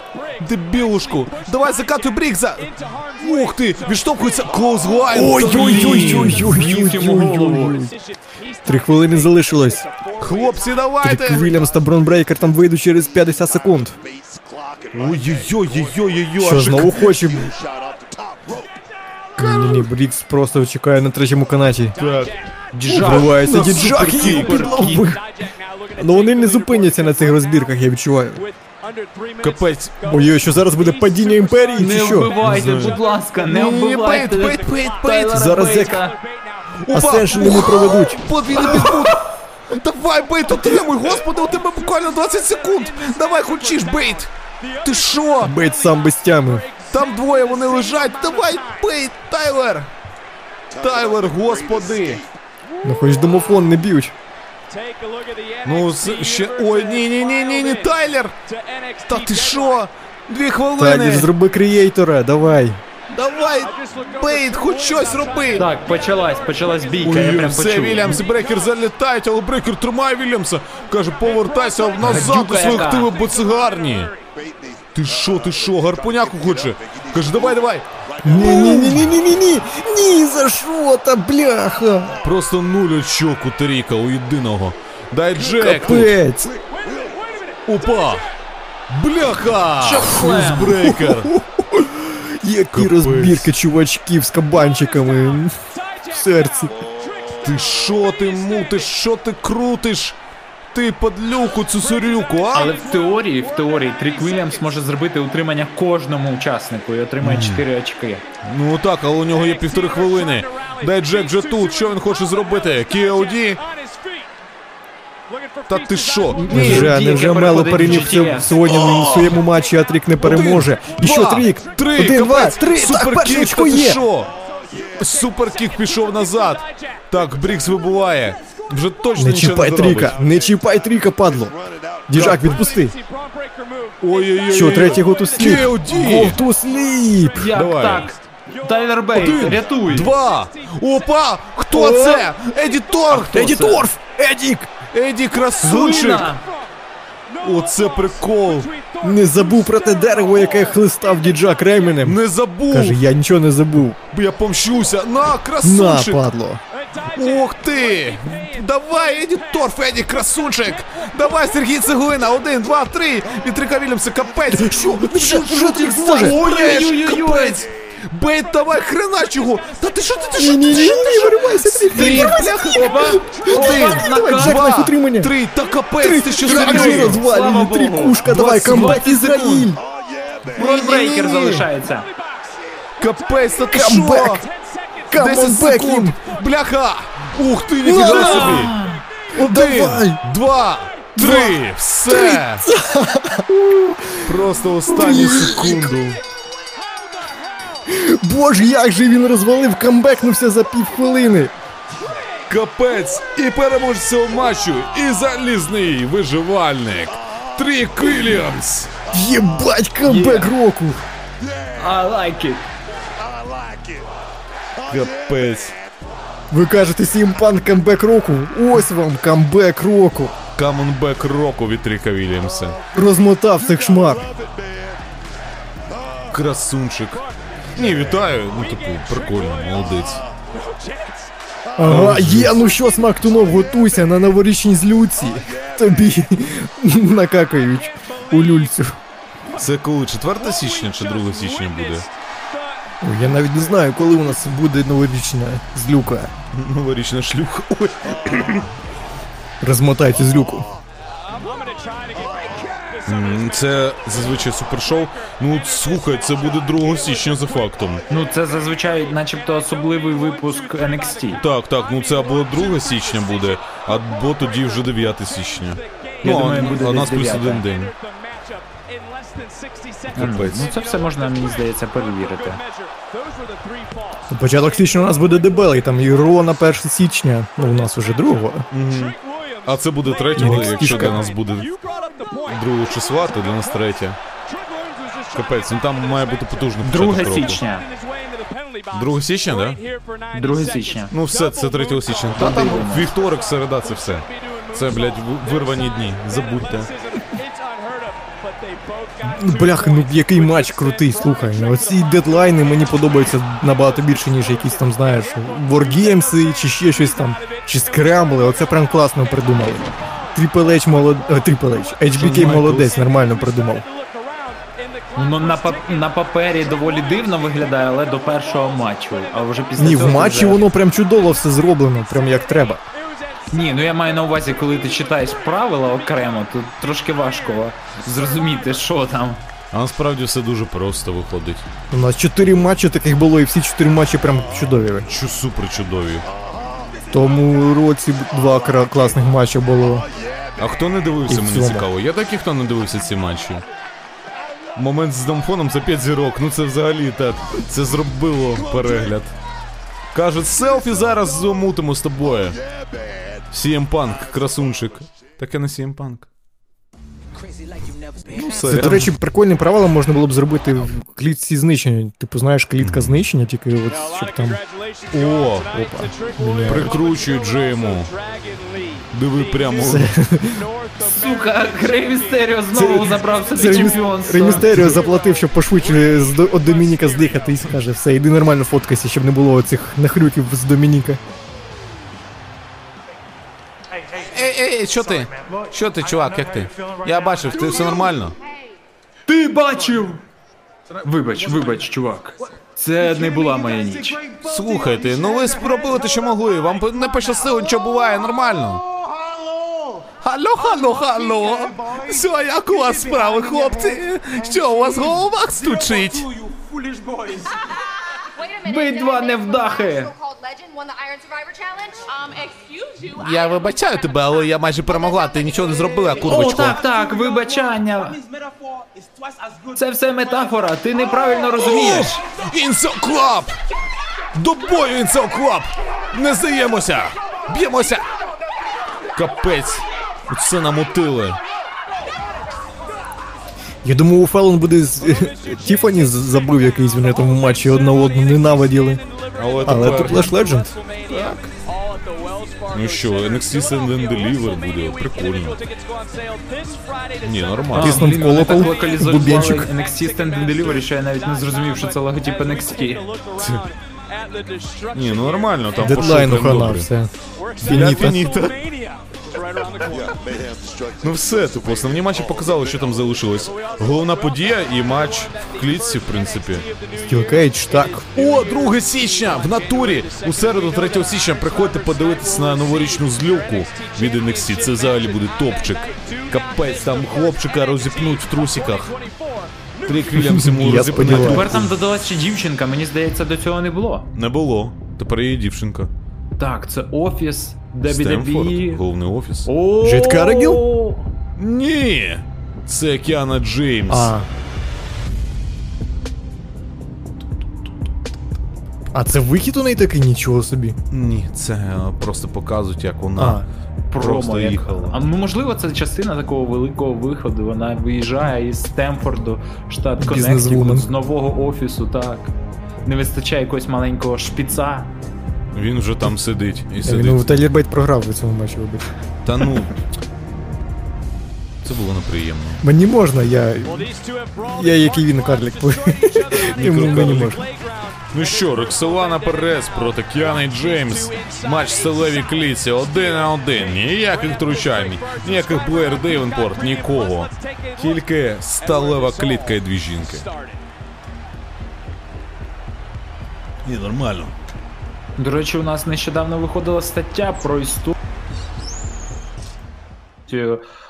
Дебілушку! Давай закатуй Брікса! Ух ти! Відштовхується Clothesline! Ой-ой-ой-ой-ой-ой-ой-ой. Три хвилини залишилось. Хлопці, давайте! Вільямс та Бронбрейкер там вийдуть через 50 секунд. Ой-ой-ой-ой-ой-ой! Що знову хоче? Ні, ні, Брікс просто чекає на третьому канаті. Так. Вривається На діджак і підловив. Ну вони не зупиняться на цих розбірках, я відчуваю. Капець. Ой, що зараз буде падіння імперії, Не чи що? вбивайте, будь ласка, не вбивайте. бейт, бейт, Тайлера бейт. Зараз Бейта. А сеншн не проведуть. Подвійний підбут! Давай, Бейт, отримуй, господи, у тебе буквально 20 секунд! Давай, хочеш, Бейт! Ти що? Бейт сам без тями. Там двоє вони лежать! Давай, Бейт, Тайлер! Тайлер, господи! Ну хоч домофон не б'ють. Ну, з- ще. Ой, ні, ні, ні, ні, ні, Тайлер! Та ти що? Дві Таді хвилини! зроби креатора, давай. Давай! Бейт, хоч щось роби! Так, почалась, почалась бійка, я Ой, прям все, почув. Вільямс і Брекер залітають, але Брекер тримає Вільямса. Каже, повертайся назад Гадюка у свої яка. активи, бо це гарні. Ти що, ти що, гарпуняку хоче? Каже, давай, давай. Ні, ні, ні, ні, ні, ні, ні. Ні, за що та бляха? Просто нуль очок у Теріка, у єдиного. Дай Джек. Капець. Опа! Бляха! Чоплем. Фузбрейкер. Які розбірки чувачків з кабанчиками в серці. Ти що ти мутиш? Що ти крутиш? Ти подлюку цю сорюку, а? Але в теорії, в теорії, Трік Вільямс може зробити утримання кожному учаснику і отримає 4 очки. Ну так, але у нього є півтори хвилини. Дай Джек вже тут. Що він хоче зробити? KOD? Та ти що? Ні, Невже, невже Мело переміг в сьогодні в своєму матчі, а Трік не переможе. І що, Два, Трік? Три, Один, два, капець. три, так, Суперкік, очко та ти є. що? Суперкік пішов назад. Так, Брікс вибуває. Вже точно Не нічого чіпай не. Тріка, не чіпай Тріка, падло. Діжак, відпусти. Ой-ой-ой. Що, третій to sleep? KOD. Go to sleep. Як Давай. так? Тайлер Бейт, Один, рятуй! Два. Опа! Хто О. це? Еді Торф! Еді Торф! Едік! Еді Красунчик! Глина! Оце прикол! Не забув про те дерево, яке хлистав діджак ременем. Не забув! Каже, я нічого не забув. Я помщуся! На, На, красунчик! падло. Ух ти! Давай, Еді Торф, Еді Красунчик! Давай, Сергій Цеглина! Один, два, три! Вітрика Вільямса, капець! Що? Що, що ти може? Ой, капець! Бейт, давай, хренач його! Та ти що ти, ти що ти? Виривайся, Трік. Ти, бляха! Один, давай, Джек, Два, Найф, утримання. три, та капець, Три, ти що зробив? Слава три Богу. кушка, давай, 20 камбек секунд. Ізраїль. Брейкер Ні-ні-ні. залишається. Капець, та ти що? 10 Камбек секунд! Бляха! Ух ти, ніфіга собі! Один, Давай. два, три, все! Просто останню секунду. Боже, як же він розвалив, камбекнувся за півхвилини. Капець! І переможець цього матчу, і залізний виживальник. Трік Вільямс! Єбать, камбек року. I like it. Капець. Ви кажете, Сі Ем Панк камбек року? Ось вам камбек року. Камонбек року від Тріка Вільямса. Розмотав цих шмар. Красунчик. Ні, вітаю. Ну, типу, прикольно, молодець. Ага, є, ну що, Смактунов, готуйся на новорічній злюці. Тобі *laughs* накакають у люльцю. Це коли 4 січня чи 2 січня буде? Ой, я навіть не знаю, коли у нас буде новорічна злюка. Новорічна шлюха. Ой. Розмотайте злюку. М, Це зазвичай супершоу. Ну, слухай, це буде 2 січня за фактом. Ну це зазвичай, начебто, особливий випуск NXT. Так, так, ну це або 2 січня буде, або тоді вже 9 січня. Я ну, думаю, а, буде а десь нас плюс 9. один день. Ну це все можна, мені здається, перевірити. Початок січня у нас буде дебел, і там Євро на 1 січня. Ну, у нас уже другого. Мгм. А це буде 3, NXT-шка. якщо для нас буде 2 числа, то для нас 3. Капець, ну там має бути потужно. 2 січня. 2 січня, да? 2 січня. Ну все, це 3 січня. Та там вівторок, середа, це все. Це, блядь, в- вирвані дні. Забудьте. Ну, бляха, ну який матч крутий, слухай. Ну, Оці дедлайни мені подобаються набагато більше, ніж якісь там, знаєш, Wargames чи ще щось там, чи скрембли. Оце прям класно придумали. Triple H молод... Triple H. HBK молодець, нормально придумав. Ну на, на папері доволі дивно виглядає, але до першого матчу. А вже після Ні, в матчі вже- воно прям чудово все зроблено, прям як треба. Ні, ну я маю на увазі, коли ти читаєш правила окремо, то трошки важко зрозуміти, що там. А насправді все дуже просто виходить. У нас чотири матчі таких було, і всі чотири матчі прям чудові. Що супер чудові. В тому році два кра- класних матчі було. А хто не дивився, І в мені цьому. цікаво. Я такий, хто не дивився ці матчі. Момент з домфоном за 5 зірок. Ну це взагалі так. Це зробило перегляд. Кажуть, селфі зараз замутимо з тобою. CM Punk, красунчик. Таке не CM Punk. Ну, Це, до речі, прикольним правилом можна було б зробити в клітці знищення. Типу, знаєш, клітка знищення, тільки от щоб там. О, опа. Прикручують же йому. Диви прямо. Сука, Грей Містеріо знову забрав собі чемпіонство. Ремістеріо заплатив, щоб пошвидше з До- от Домініка здихати і скаже, все, іди нормально фоткайся, щоб не було оцих нахрюків з Домініка. Ей, ей, ей, що ти? Що ти, чувак, як ти? Я бачив, ти все нормально. Ти бачив! Вибач, вибач, чувак. Це не була моя ніч. Слухайте, ну ви спробували те, що могли. Вам не пощастило, нічого буває, нормально. Алло, алло, алло. Все, як у вас справи, хлопці? Що, у вас в головах стучить? Ви два невдахи! Я вибачаю тебе, але я майже перемогла, ти нічого не зробила, О, курвочко. так, так, вибачання. Це все метафора, ти неправильно розумієш. Інсо Клаб! До бою, Інсо Клаб! Не здаємося! Б'ємося! Капець! Оце намутили. Я думав, у Феллон буде з *laughs* Тіфані забив якийсь вони там в матчі одна одну ненавиділи. Але, Але тепер- тут Леш Ледженд. Ну що, NXT Stand and Deliver буде, прикольно. Ні, нормально. Тиснув колокол, бубенчик. NXT Stand and Deliver, ще я навіть не зрозумів, що це логотип NXT. Ні, ну нормально, там Дедлайн пошов прям хана, добре. все. Фініта. Фініта. *laughs* Ну все, типу, основні матчі показали, що там залишилось. Головна подія і матч в клітці, в принципі. Cage, так. О, 2 січня в натурі. У середу 3 січня приходьте подивитись на новорічну злюку від NXT. Це взагалі буде топчик. Капець, там хлопчика розіпнуть в трусиках. Трік Вільямс йому розіпне сподіваюся. Тепер там додалась ще дівчинка, мені здається, до цього не було. Не було. Тепер є дівчинка. Так, це офіс Стемфорд, головний офіс. Джейд Карагіл? Ні! Це Кіана Джеймс. А. А це вихід у неї такий нічого собі. Ні, це е, просто показують, як вона А. просто Промо як- їхала. А ну можливо, це частина такого великого виходу. Вона виїжджає із Стемфорду, штат Бізнес-вумен. Коннектикут, з нового офісу, так. Не вистачає якогось маленького шпіца. Він вже там сидить і Ну, сидить. Тайлер Бейт програв в цьому матчі, вибач. Та ну. Це було неприємно. Мені можна, я. Я який він карлік. *laughs* Мені можна. Ну що, Роксолана Перес проти Кіани Джеймс. Матч в сталевій кліці один на один. Ніяких втручань, ніяких Блеєр Дейвенпорт, нікого. Тільки сталева клітка і дві жінки. Ні, нормально. До речі, у нас нещодавно виходила стаття про історію.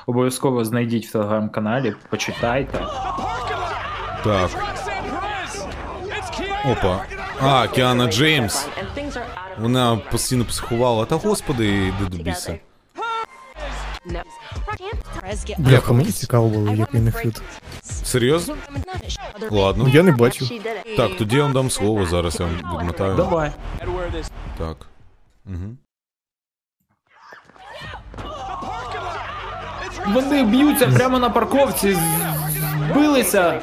Обов'язково знайдіть в телеграм-каналі, почитайте. Так. Опа. А, Кіана Джеймс. Вона постійно психувала. Та господи, йди до біса. Бляха, мені цікаво було, який не фют. Серйозно? Ладно. Я не бачу. Так, тоді я вам дам слово, зараз я вам відмотаю. Давай. Так. Угу. Вони б'ються прямо на парковці, збилися.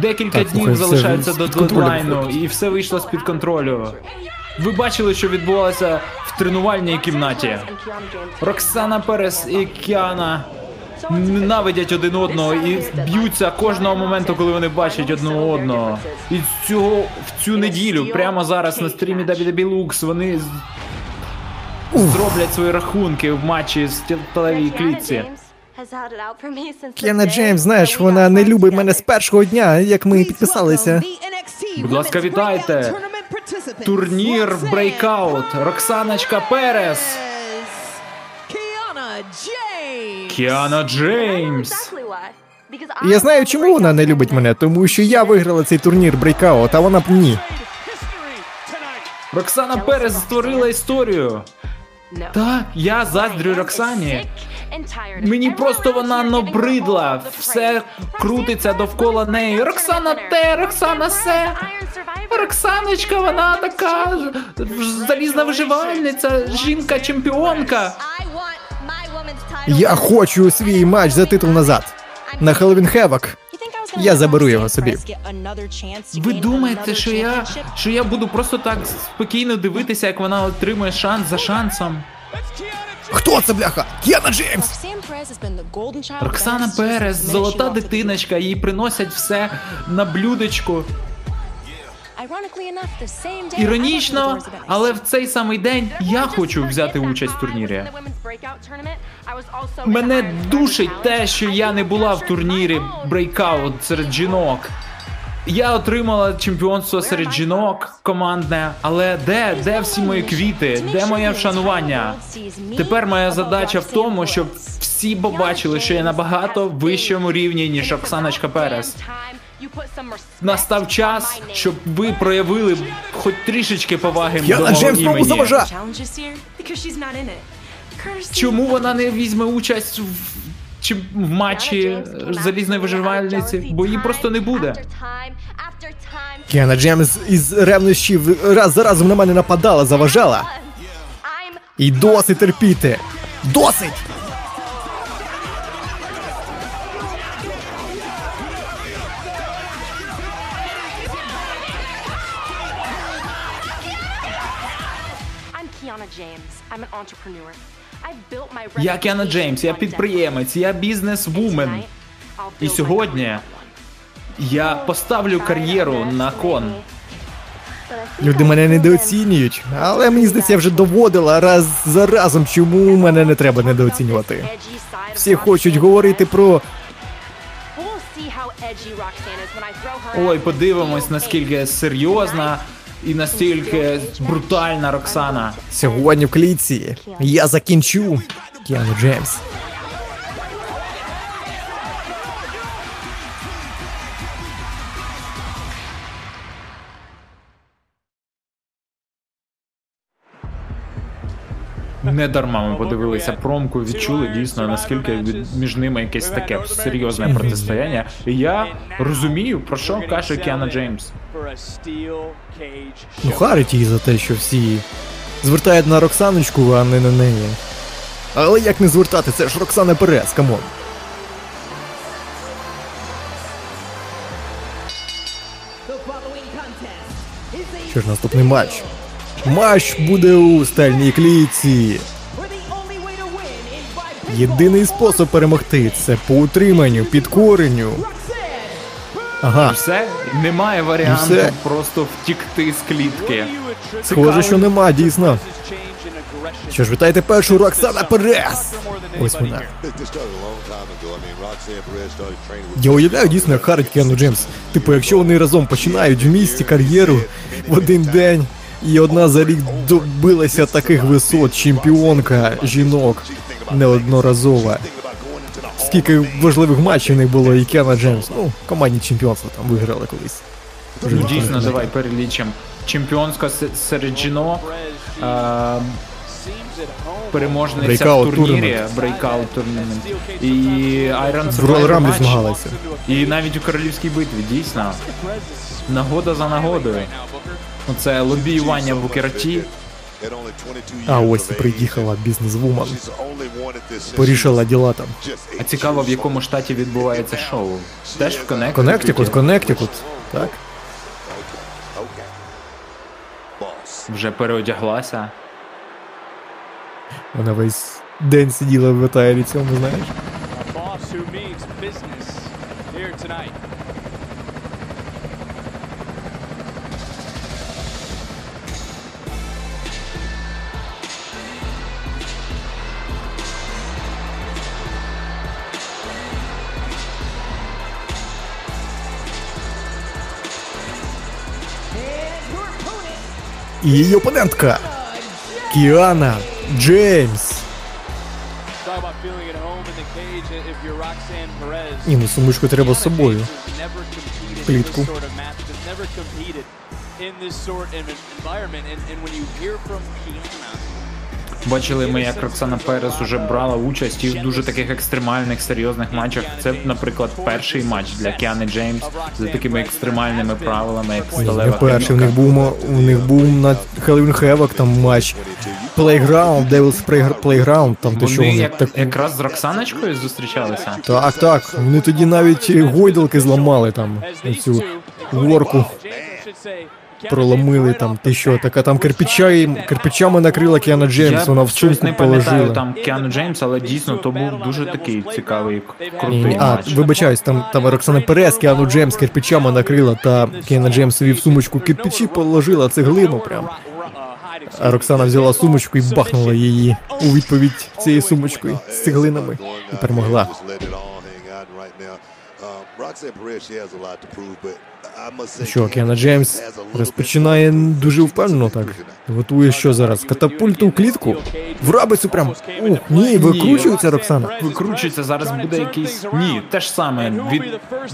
Декілька Так, днів все залишається до з-під контролю дедлайну, і все вийшло з-під контролю. Ви бачили, що відбувалося в тренувальній кімнаті. Роксана Перес і Кіана ненавидять один одного і б'ються кожного моменту, коли вони бачать одне одного. І цього в цю неділю, прямо зараз на стрімі WWE Lux, вони зроблять свої рахунки в матчі в сталевій клітці. Кіана Джеймс, знаєш, вона не любить мене з першого дня, як ми підписалися. Будь ласка, вітайте! Турнір Брейкаут. Роксаночка Перес. Кіана Джеймс. І Я знаю, чому вона не любить мене, тому що я виграла цей турнір Breakout, а вона б ні. Роксана Перес створила історію. Так, я заздрю Роксані. Мені просто вона набридла. Все крутиться довкола неї. Роксана те, Роксана се. Роксаночка, вона така залізна виживальниця, жінка-чемпіонка. Я хочу свій матч за титул назад. На Halloween Havoc. Я заберу його собі. Ви думаєте, що я що я буду просто так спокійно дивитися, як вона отримує шанс за шансом? Хто це, бляха? Кіана Джеймс! Роксана Перес, золота дитиночка, їй приносять все на блюдечку. Іронічно, але в цей самий день я хочу взяти участь в турнірі. Мене душить те, що я не була в турнірі Breakout серед жінок. Я отримала чемпіонство серед жінок командне, але де, де всі мої квіти? Де моє вшанування? Тепер моя задача в тому, щоб всі побачили, що я на багато вищому рівні, ніж Оксаночка Перес. Настав час, щоб ви проявили хоч трішечки поваги до Кіана мого Джеймс імені. заважа! Чому вона не візьме участь в, чи в матчі залізної виживальниці? Бо її просто не буде. Кіана Джеймс із ревнощів раз за разом на мене нападала, заважала. І досить терпіти. Досить! Я Кіана Джеймс, я підприємець, я бізнес-вумен. І сьогодні я поставлю кар'єру на кон. Люди мене недооцінюють, але мені здається, я вже доводила раз за разом, чому мене не треба недооцінювати. Всі хочуть говорити про Ой, подивимось, наскільки серйозна і настільки брутальна Роксана. сьогодні в клітці. Я закінчу. Кіану Джеймс. Не дарма ми подивилися промку, відчули дійсно наскільки між ними якесь таке серйозне протистояння. І я розумію, про що каже Кіана Джеймс. Ну харить її за те, що всі звертають на Роксаночку, а не на неї. Але як не звертати, це ж Роксана Перес, come on. Що ж наступний матч? Матч буде у стальній клітці. Єдиний спосіб перемогти це по утриманню, підкоренню. Ага, Все, немає варіанту все. просто втікти з клітки. схоже, що нема, дійсно. Що ж, вітайте першу Роксана Перес! Ось вона. Я уявляю дійсно, як харить Кіану Джеймс. Типу, якщо вони разом починають в місті кар'єру в один день, і одна за рік добилася таких висот, чемпіонка жінок неодноразова. Скільки важливих матчів них було, і Кіана Джеймс, ну, командні чемпіонства там виграли колись. Ну, дійсно, давай перелічимо. Чемпіонська серед жінок, е, переможниця Breakout в турнірі, Tournament. Breakout І В Survivor змагалася. І навіть у королівській битві, дійсно. Нагода за нагодою. Це лобіювання в Укераті. А ось і приїхала бізнес-вумен. Порішила діла там. А цікаво, в якому штаті відбувається шоу. Теж в Коннектикуті? Коннектикут, Коннектикут. Так. Вже переодяглася. Вона весь день сиділа в етайлі цьому, знаєш. Cage if you're Roxanne Perez. Ні, ну сумочку треба з собою. Competed in this sort of environment. And, and when you hear from Kiana, Бачили ми, як Роксана Перес уже брала участь і в дуже таких екстремальних серйозних матчах. Це, наприклад, перший матч для Кіани Джеймс за такими екстремальними правилами, як Не сталева перший, у них був у них був на Halloween Havoc там матч. Playground, Devil's Play- Playground, там де що як, так. якраз з Роксаночкою зустрічалися. Так, так. Вони тоді навіть гойдалки зламали там цю горку. Проломили там, ти що, така там кирпича, кирпичами накрила Кіана Джеймс, вона в щось сумку не пам'ятаю положила. там Кіану Джеймс, але дійсно то був дуже такий цікавий, крутий ні, а, матч. вибачаюсь, там, там Роксана Перес, Кіану Джеймс кирпичами накрила, та Кіана Джеймсові в сумочку кирпичі положила цеглину прям. А Роксана взяла сумочку і бахнула її у відповідь цією сумочкою з цеглинами і перемогла. Що, Кіана Джеймс розпочинає дуже впевнено так. Готує що зараз? Катапульту в клітку? В рабицю прям. Ух, ні, викручується Роксана. Викручується, зараз буде якийсь. Ні, те ж саме. Від...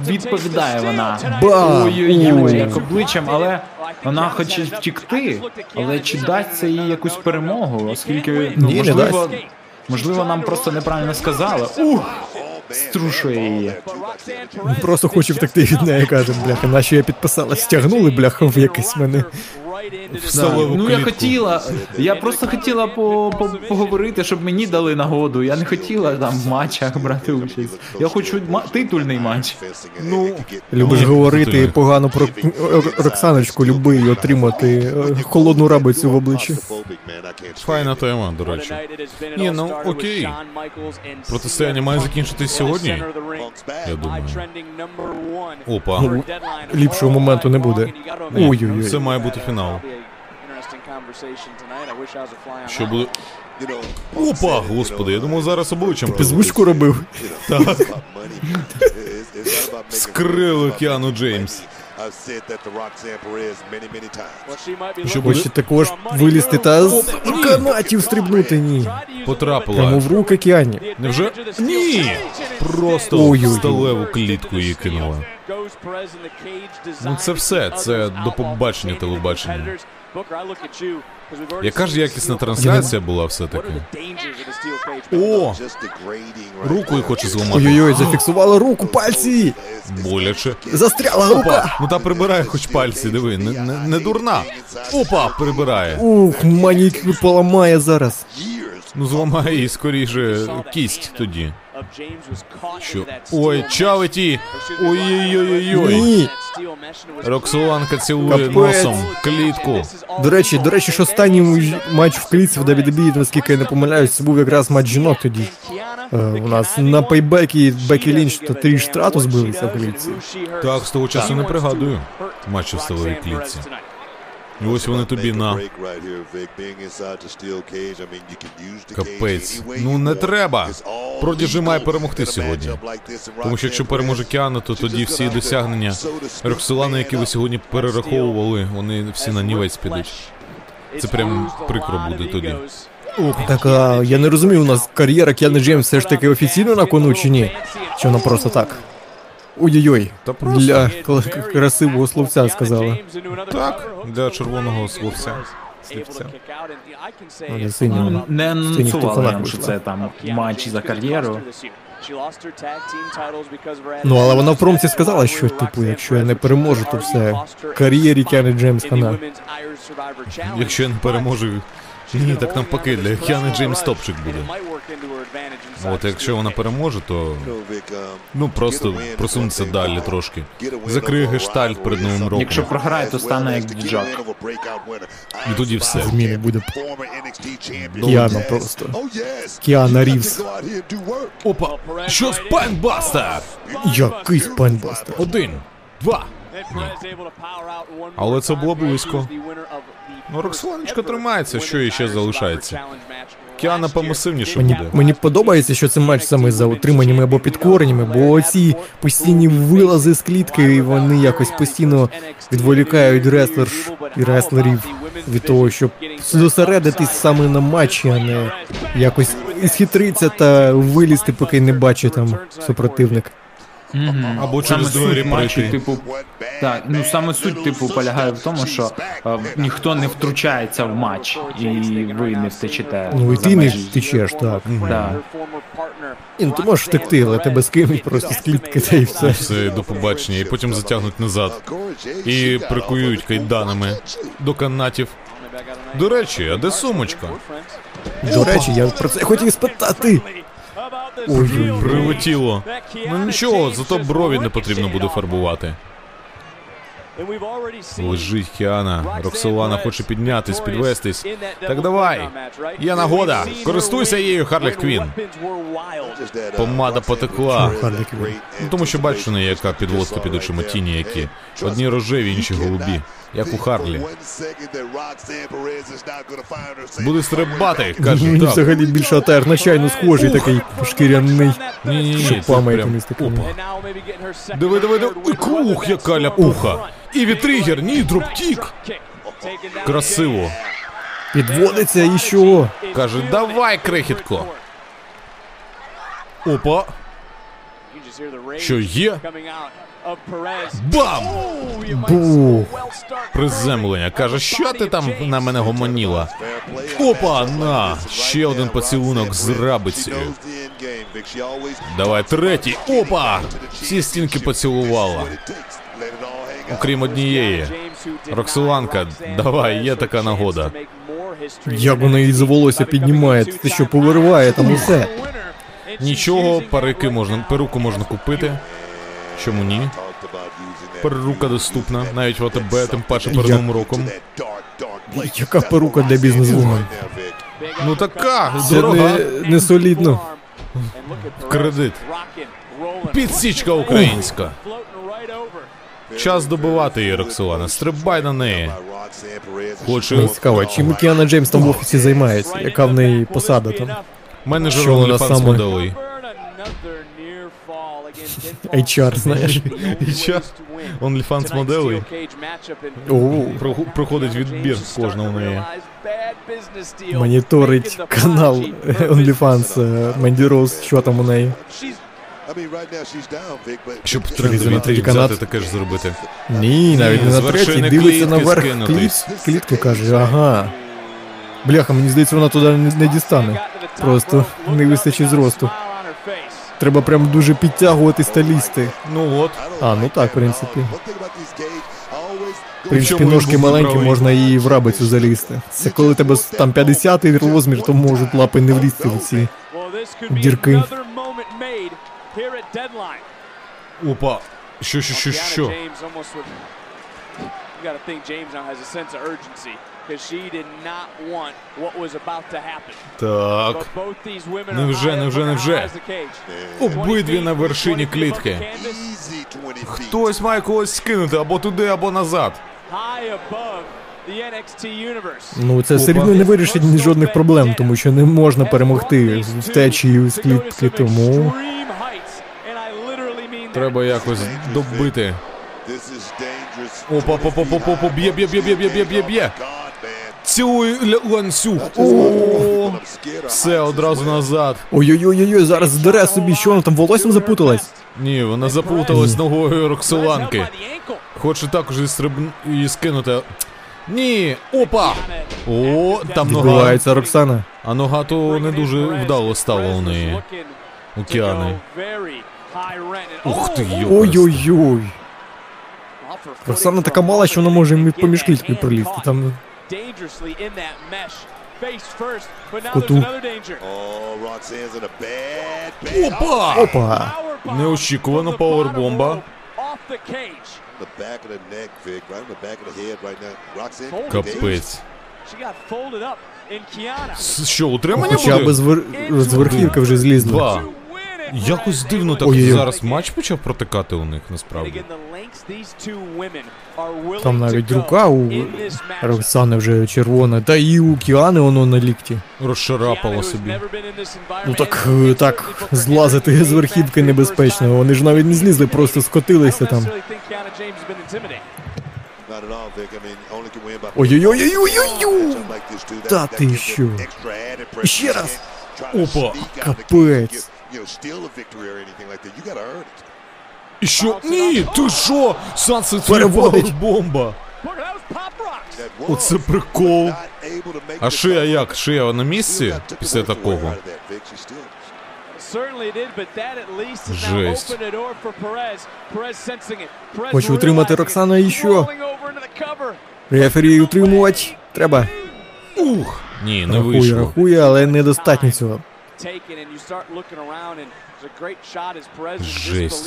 Відповідає вона. Ба! Ой-ой-ой, як обличчям, але вона хоче втікти. Але чи дасть це їй якусь перемогу? Оскільки ну, Ні, не можливо, дасть. можливо, нам просто неправильно сказали. Ух! Струшує її. Просто хочу втекти від неї, каже, бляха, наче я підписала, стягнули, бляха, в якесь мене. В Ну я клітку. хотіла, я просто хотіла по, по, поговорити, щоб мені дали нагоду. Я не хотіла там в матчах брати участь. Я хочу ма- титульний матч. Ну, Любиш говорити погано про Р- Роксаночку, люби і отримати е, холодну рабицю в обличчі. Файна тема, до речі. Ні, ну окей. Протистояння має закінчитись сьогодні. Я думаю. Опа. Ну, ліпшого моменту не буде. Ой-ой-ой. Це має бути фінал. Що буде. Опа, господи, я думав зараз обличчям. Озвучку робив. Скрили Кіану Джеймс. Що буде? Хоче також вилізти та з канатів стрибнути, ні. Прямо Потрапила. в руки Кіані. Невже? Ні! Просто в сталеву клітку її кинула. Ну це все, це до побачення телебачення. Яка ж якісна трансляція була все-таки? О! Руку й хоче зламати. Ой-ой-ой, зафіксувала руку, пальці! Боляче. Застряла рука! Опа! Ну та прибирає хоч пальці, диви, не, не, не дурна. Опа, прибирає. Ух, манікюр поламає зараз. Ну зламає їй скоріше кість тоді. Що? Ой, чавиті! Ой-ой-ой-ой! Роксоланка цілує Капець. носом клітку. До речі, до речі, що останній матч в клітці в WWE, наскільки я не помиляюсь, це був якраз матч жінок тоді. Е, у нас на пейбекі Бекі Лінч та Тріш Стратус билися в клітці. Так, з того часу не пригадую. Матчі в сталевій клітці. І ось вони тобі на капець. Ну не треба. Продіжи має перемогти сьогодні. Тому що якщо переможе Кіана, то тоді всі досягнення Роксолани, які ви сьогодні перераховували, вони всі на нівець підуть. Це прям прикро буде тоді. Так, а я не розумію, у нас кар'єра Кіани Джеймс все ж таки офіційно на кону чи ні? Чи вона просто так? Ой-ой-ой, Та просто для красивого словця сказала. так, для червоного словця. Слівця. А синього. Ну, не анонсували нам, що це там матч за кар'єру. Ну, але вона в промці сказала, що, типу, якщо я не переможу, то все. Кар'єрі Кіани Джеймс хана. Якщо я не переможу. Ні, так навпаки, для Кіани Джеймс топчик буде. От якщо вона переможе, то ну просто просунеться далі трошки. Закриє гештальт перед новим роком. Якщо програє, то стане як діджак. І тоді все. Зміни буде Кіана просто. Кіана Рівс. Опа! Що spinebuster? Який spinebuster. Один, два. Але це було близько. Ну, Роксоланочка тримається, що їй ще залишається. Кіана помасивніше Мені, буде. мені подобається, що це матч саме за утриманнями або підкореннями, бо оці постійні вилази з клітки, і вони якось постійно відволікають реслер і реслерів від того, щоб зосередитись саме на матчі, а не якось схитритися та вилізти, поки не бачить там супротивник. Або Саме через двері суть матчу, пройти. типу, так, ну саме суть, типу, полягає в тому, що е, ніхто не втручається в матч, і ви не втечете. Ну і за ти не межі. втечеш, так. Да. Ні, ну ти можеш втекти, але тебе скинуть просто з клітки та і все. Все до побачення, і потім затягнуть назад. І прикують кайданами до канатів. До речі, а де сумочка? До речі, я про це хотів спитати. Ой, Прилетіло. Ну нічого, зато брові не потрібно буде фарбувати. Лежить Кіана. Роксолана хоче піднятись, підвестись. Так давай. Є нагода. Користуйся її, Харлі Квін. Помада потекла. Ну, тому що бачиш у неї яка підводка під очима тіні, які одні рожеві, інші голубі, як у Харлі. Буде стрибати, каже Мені так. взагалі більше атер на чайну схожий такий шкіряний. Ні, ні, ні, Шипами це якимись прям. такими. Опа. Диви, диви, диви. Ух, яка ляпуха. І V-trigger, ні, dropkick. Красиво. Підводиться і що? Каже, давай, крихітко. Опа. Що є? Бам! Бух. Приземлення. Каже, що ти там на мене гомоніла? Опа, на! Ще один поцілунок з рабицею. Давай третій. Опа! Всі стінки поцілувала. Окрім однієї. Роксоланка, давай, є така нагода. Як вона її за волосся піднімає, те що повириває там усе. Нічого, парики можна, перуку можна купити. Чому ні? Перука доступна, навіть в АТБ, тим паче перед новим роком. Яка перука для бізнесвумен. Ну така, Це не, не солідно. Кредит. Підсічка українська. Час добивати її, Роксолана. Стрибай на неї. Мені Хочу цікаво, чим Кіана Джеймс там в офісі займається, яка в неї посада там. менеджер Що вона саме? моделей. HR, знаєш. HR? OnlyFans моделей. Проходить відбір кожного в неї. моніторить канал OnlyFans *laughs* е, Менді Роуз, що там у неї. Щоб на третій взяти таке ж зробити. Ні, навіть не на третій, дивиться наверх скинутись. кліт, клітки, каже, ага. Бляха, мені здається, вона туди не, не дістане. Просто не вистачить зросту. Треба прям дуже підтягуватись та лізти. Ну от. А, ну так, в принципі. В принципі, ножки маленькі, можна і в рабицю залізти. Це коли тебе там 50 розмір, то можуть лапи не влізти в ці. дірки. Опа. Що, що, що, що? Так. Невже, невже, невже? Е, обидві на вершині клітки. Хтось має когось скинути або туди, або назад. Ну, це все рівно не вирішить ні жодних проблем, тому що не можна перемогти з течією з клітки, тому. Треба якось добити. Опа-па-па-па-па-па, б'є, б'є, б'є, б'є, б'є, б'є, б'є ля- ланцюг. О, все, одразу назад. Ой-ой-ой, зараз здере собі, що вона там волоссям запуталась. Ні, вона заплуталась ногою Роксоланки. Хоче також її, стриб... її скинути. Ні, опа! О, там нога. Відбувається Роксана. А нога то не дуже вдало стала у неї. У Кіани. Ух ти, йо. Ой-ой-ой. Роксана така мала, що вона може і поміж кліткою пролізти. Там dangerously in that mesh. Face first, but now there's another danger. Oh, Roxanne's in a bad, bad Опа! Опа! Неочікувана пауербомба. Off the cage. The back of the neck, Vic, right in the back of the head right now. Roxanne Капець. She got folded up in Kiana. Що, утримання буде? Хоча б з вер- з верхівки вже злізли. Два. Якось дивно так Ой-ой-ой. зараз матч почав протікати у них насправді. Там навіть рука у Роксани вже червона, та і у Кіани воно на лікті. Розшарапало собі. Ну так, е, так, злазити з верхівки небезпечно. Вони ж навіть не злізли, просто скотилися там. Ой-ой-ой-ой-ой-ой! Та ти що? Ще раз! Опа! Капець! І що? Ні, ти що? Сансет Переводить. бомба. Оце прикол. А шия як? Шия на місці після такого? Жесть. Хочу утримати Роксана і що? Рефері утримувати треба. Ух! Ні, не Рахує, рахує, але недостатньо цього. Жесть.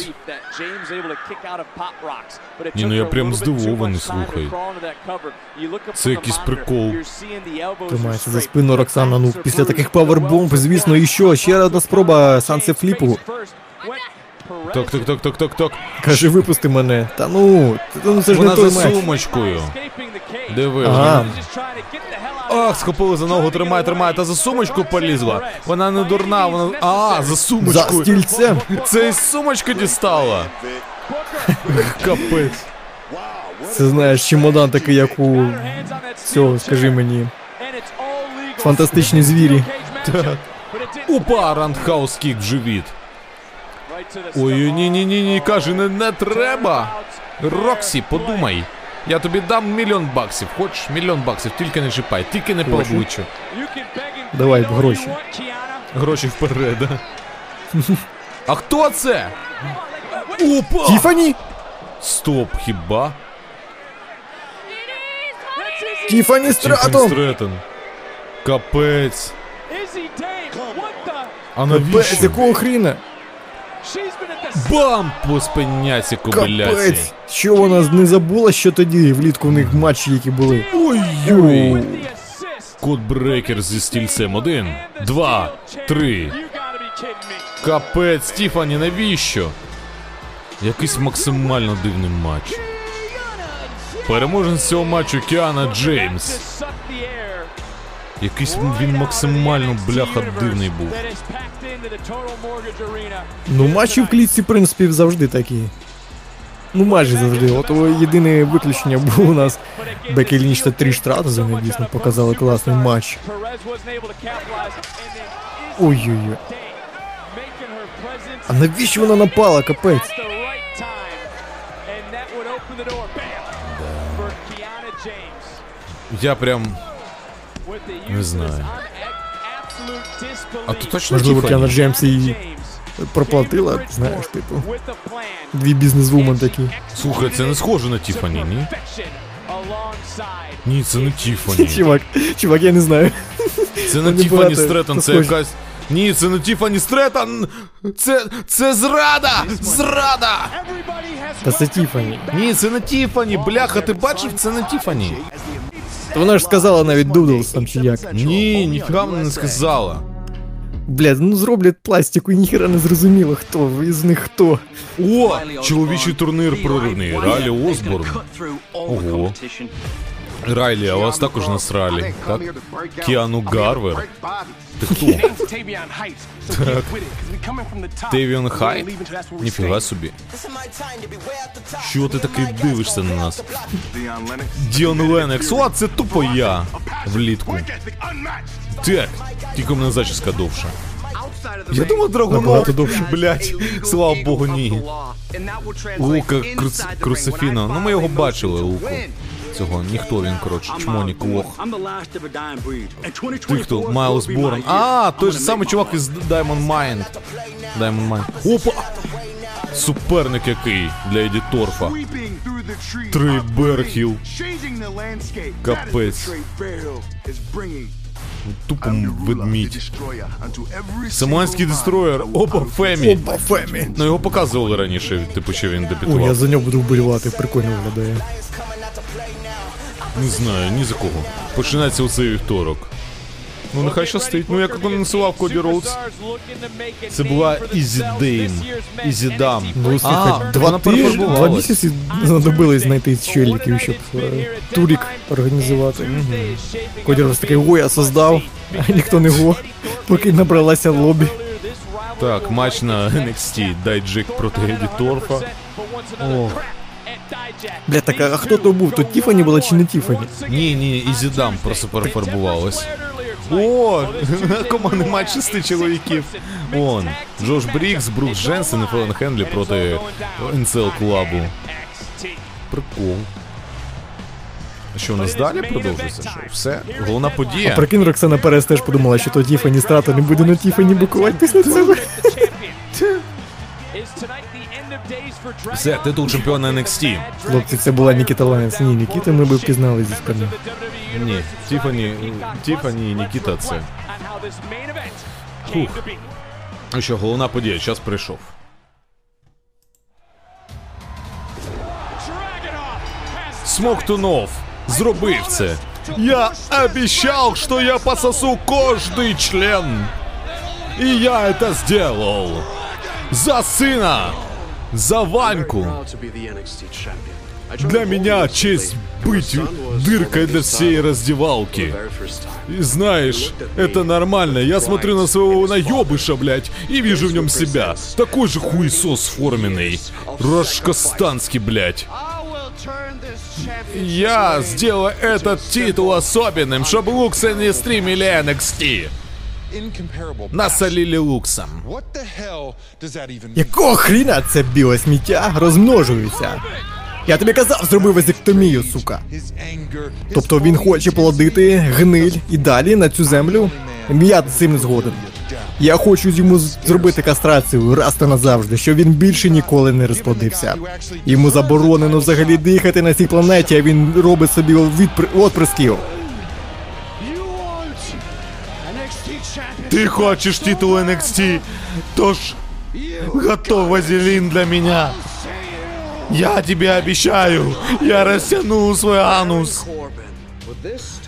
Ні, ну я прям здивований, слухай. Це якийсь прикол. Тримається за спину Роксана. Ну, після таких павербомб, звісно, і що? Ще одна спроба Сансе Фліпу. Так, так, так, так, так, так. Каже, випусти мене. Та ну, та ну це ж Вона не той за матч. сумочкою. Диви, Ага. Ах, схопили за ногу, тримає, тримає, та за сумочку полізла. Вона не дурна, вона. А, за сумочку. За стільцем. Це із сумочки дістала. Капець. Це знаєш, чемодан такий, як у цього, скажи мені. Фантастичні звірі. Опа, roundhouse kick в живіт. Ой, ні, ні, ні, ні, каже, не, не треба. Роксі, подумай. Я тобі дам мільйон баксів. Хочеш мільйон баксів, тільки не чіпай, тільки не по Хочу. обличчю. Давай гроші. Гроші вперед. да. А хто це? Опа! Тіфані? Стоп, хіба? Тіфані Стратон! Стретон. Капець. А Без навіщо? якого хріна? Бам! По спиняці кобиляці. Що вона не забула, що тоді влітку в них матчі, які були? Ой-ой! Codebreaker зі стільцем. Один, два, три. Капець, Тіфані, навіщо? Якийсь максимально дивний матч. Переможець цього матчу Кіана Джеймс. Якийсь він максимально бляха дивний був. Ну, матчі в клітці, в принципі, завжди такі. Ну, майже завжди. От єдине виключення було у нас Бекі Лінч та Тріш Стратус, вони дійсно показали класний матч. Ой-ой-ой. А навіщо вона напала, капець? Я прям не знаю. А то точно Можливо, Тіфані? Кіана Джеймс її проплатила, знаєш, типу. Дві бізнес-вумен такі. Слухай, це не схоже на Тіфані, ні? Ні, це не Тіфані. Чувак, *laughs* чувак, я не знаю. Це не Вони Тіфані багато Стретон, це схожі. якась. Ні, це не Тіфані Стретон! Це. це зрада! Зрада! Та це Тіфані. Ні, це не Тіфані, бляха, ти бачив, це не Тіфані. Та вона ж сказала навіть Дудлс там чи як. Ні, ніфіга вона не сказала. Блядь, ну зроблять пластику і ніхера не зрозуміло, хто із них хто. О, чоловічий турнир проривний. Ралі Осборн. Ого. Райлі, а вас також насралі, так? Кіану Гарвер. Ти хто? Так. Тейвіон Хайт? Ніфіга собі. Що ти такий дивишся на нас? Діон Ленекс, о, це тупо я. Влітку. Так, тільки в мене зачіска довша. Я думав, Драгунов, довше. блять, слава богу, ні. Лука Крус... Крусифіно, ну ми його бачили, Луку. Цього, ніхто він, коротше, чмонік лох. Ти хто? Майлз Борн. А, той же самий чувак із Diamond Mind. Diamond Mind. Опа! Суперник який для Еді Торфа. Трей Берхіл. Капець. Тупо ведмідь. Саманський destroyer. Опа, Фемі. Оба Фемі. Ну його показували раніше, типу, що він Ой, я за нього буду вболівати, прикольно виглядає. Не знаю, ні за кого. Починається оцей вівторок. Ну нехай щастить. Ну як анонсував Коді Роудс. Це була Ізі Дейм. Ізі Дам. Ну, слухай, А, два тижні, два місяці знадобилось знайти челіків, щоб е, турік організувати. Коді раз такий, ой, я создав, а *laughs* ніхто не го, поки набралася лобі. Так, матч на NXT. Дайджек проти Еді Торпа. О, Бля, так а хто то був? То Тіфані була чи не Тіфані? ні, ні, Ізі Дам просто перефарбувалась. О, *laughs* командний матч шести чоловіків. Он, Джош Брікс, Брук Дженсен і Фелен Хенлі проти НЦЛ Клабу. Прикол. А Що у нас далі продовжується? Що? Все? Головна подія. А Прикинь, Роксана Перес теж подумала, що то Тіфані страта не буде на Тіфані букувати після цього. Все, титул чемпіона NXT. Хлопці, це була Нікіта Лайнс. Ні, Нікіта ми би впізнали зі спини. Ні, Тіфані, Тіфані і Нікіта це. Фух. Ну що, головна подія, час прийшов. Смоктунов зробив це. Я обещал, что я пососу каждый член. И я это сделал. За сына. За Ваньку. Для меня честь быть дыркой для всей раздевалки. И знаешь, это нормально. Я смотрю на своего наебыша, блядь, и вижу в нем себя. Такой же хуесос форменный. Рашкастанский, блядь. Я сделаю этот титул особенным, чтобы Луксы не стримили NXT. Насолили Луксом. Якого хріна це біле сміття розмножується? Я тобі казав, зроби вазектомію, сука. Тобто він хоче плодити гниль і далі на цю землю? Я з цим не згоден. Я хочу йому зробити кастрацію раз та назавжди, щоб він більше ніколи не розплодився. Йому заборонено взагалі дихати на цій планеті, а він робить собі відпри... отприсків. Ты хочешь титул NXT? Тож готов вазелин для меня. Я тебе обещаю, я растяну свой анус.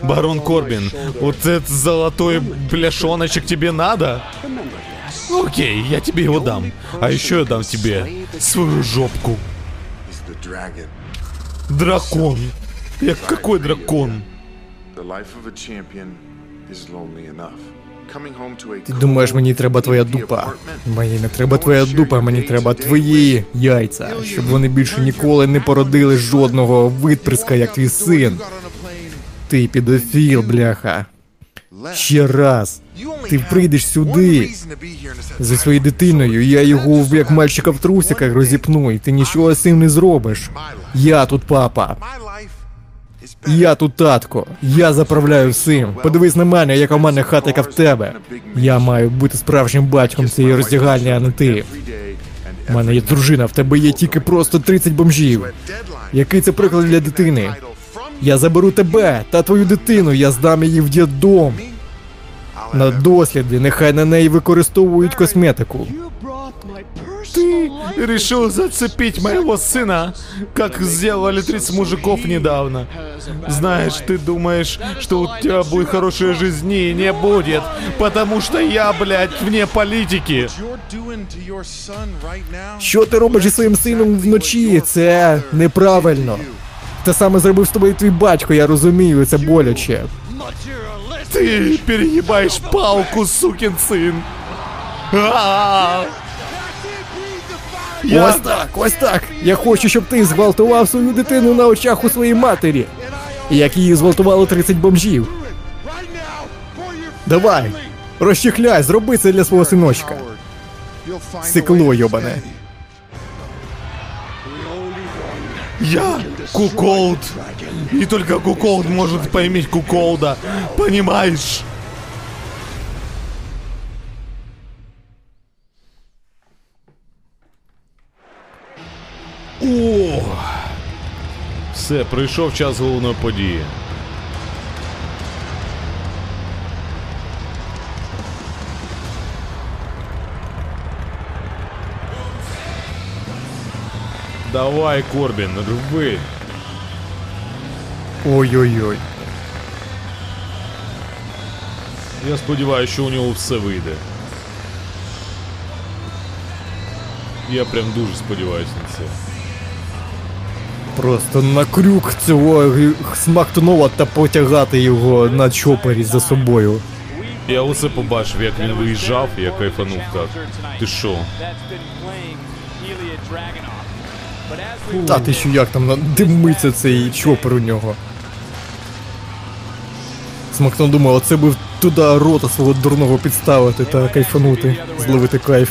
Барон Корбин, вот этот золотой бляшоночек тебе надо? Окей, я тебе его дам. А еще я дам тебе свою жопку. Дракон. Я какой дракон? Ти думаєш, мені треба твоя дупа? Мені не треба твоя дупа, мені треба твої яйця, щоб вони більше ніколи не породили жодного відприска, як твій син. Ти підофіл, бляха. Ще раз. Ти прийдеш сюди зі своєю дитиною, я його як мальчика в трусиках розіпну, і ти нічого з цим не зробиш. Я тут папа. Я тут татко. Я заправляю всім. Подивись на мене, яка в мене хата, яка в тебе. Я маю бути справжнім батьком цієї роздягальні, а не ти. У мене є дружина, в тебе є тільки просто 30 бомжів. Який це приклад для дитини? Я заберу тебе та твою дитину, я здам її в діддом. На досліди, нехай на неї використовують косметику. Ты решил зацепить моего сына, как сделали 30 мужиков недавно. Знаешь, ты думаешь, что у тебя будет хорошая жизнь? Не, не будет, потому что я, блядь, вне политики. Що ти робиш зі своїм сином вночі? Це неправильно. Те саме зробив з тобою твій батько, я розумію, це боляче. Ты перегибаешь палку, сукин сын. А-а-а. Я... Ось так, ось так. Я хочу, щоб ти зґвалтував свою дитину на очах у своїй матері. Як її зґвалтувало 30 бомжів. Давай, розчехляй, зроби це для свого синочка. Сикло йобане. Я куколд. И только куколд может поймить куколда. Понимаешь? О! Все, прийшов час головної події. Давай, Корбін, рви. Ой-ой-ой. Я сподіваюся, що у нього все вийде. Я прям дуже сподіваюся на це. Просто на крюк цього смактунова та потягати його на чопері за собою. Я оце побачив, як він виїжджав, я кайфанув так. Ти що? Та ти що як там димиться цей чопер у нього. Смактун думав, оце був туди рота свого дурного підставити та кайфанути, зловити кайф.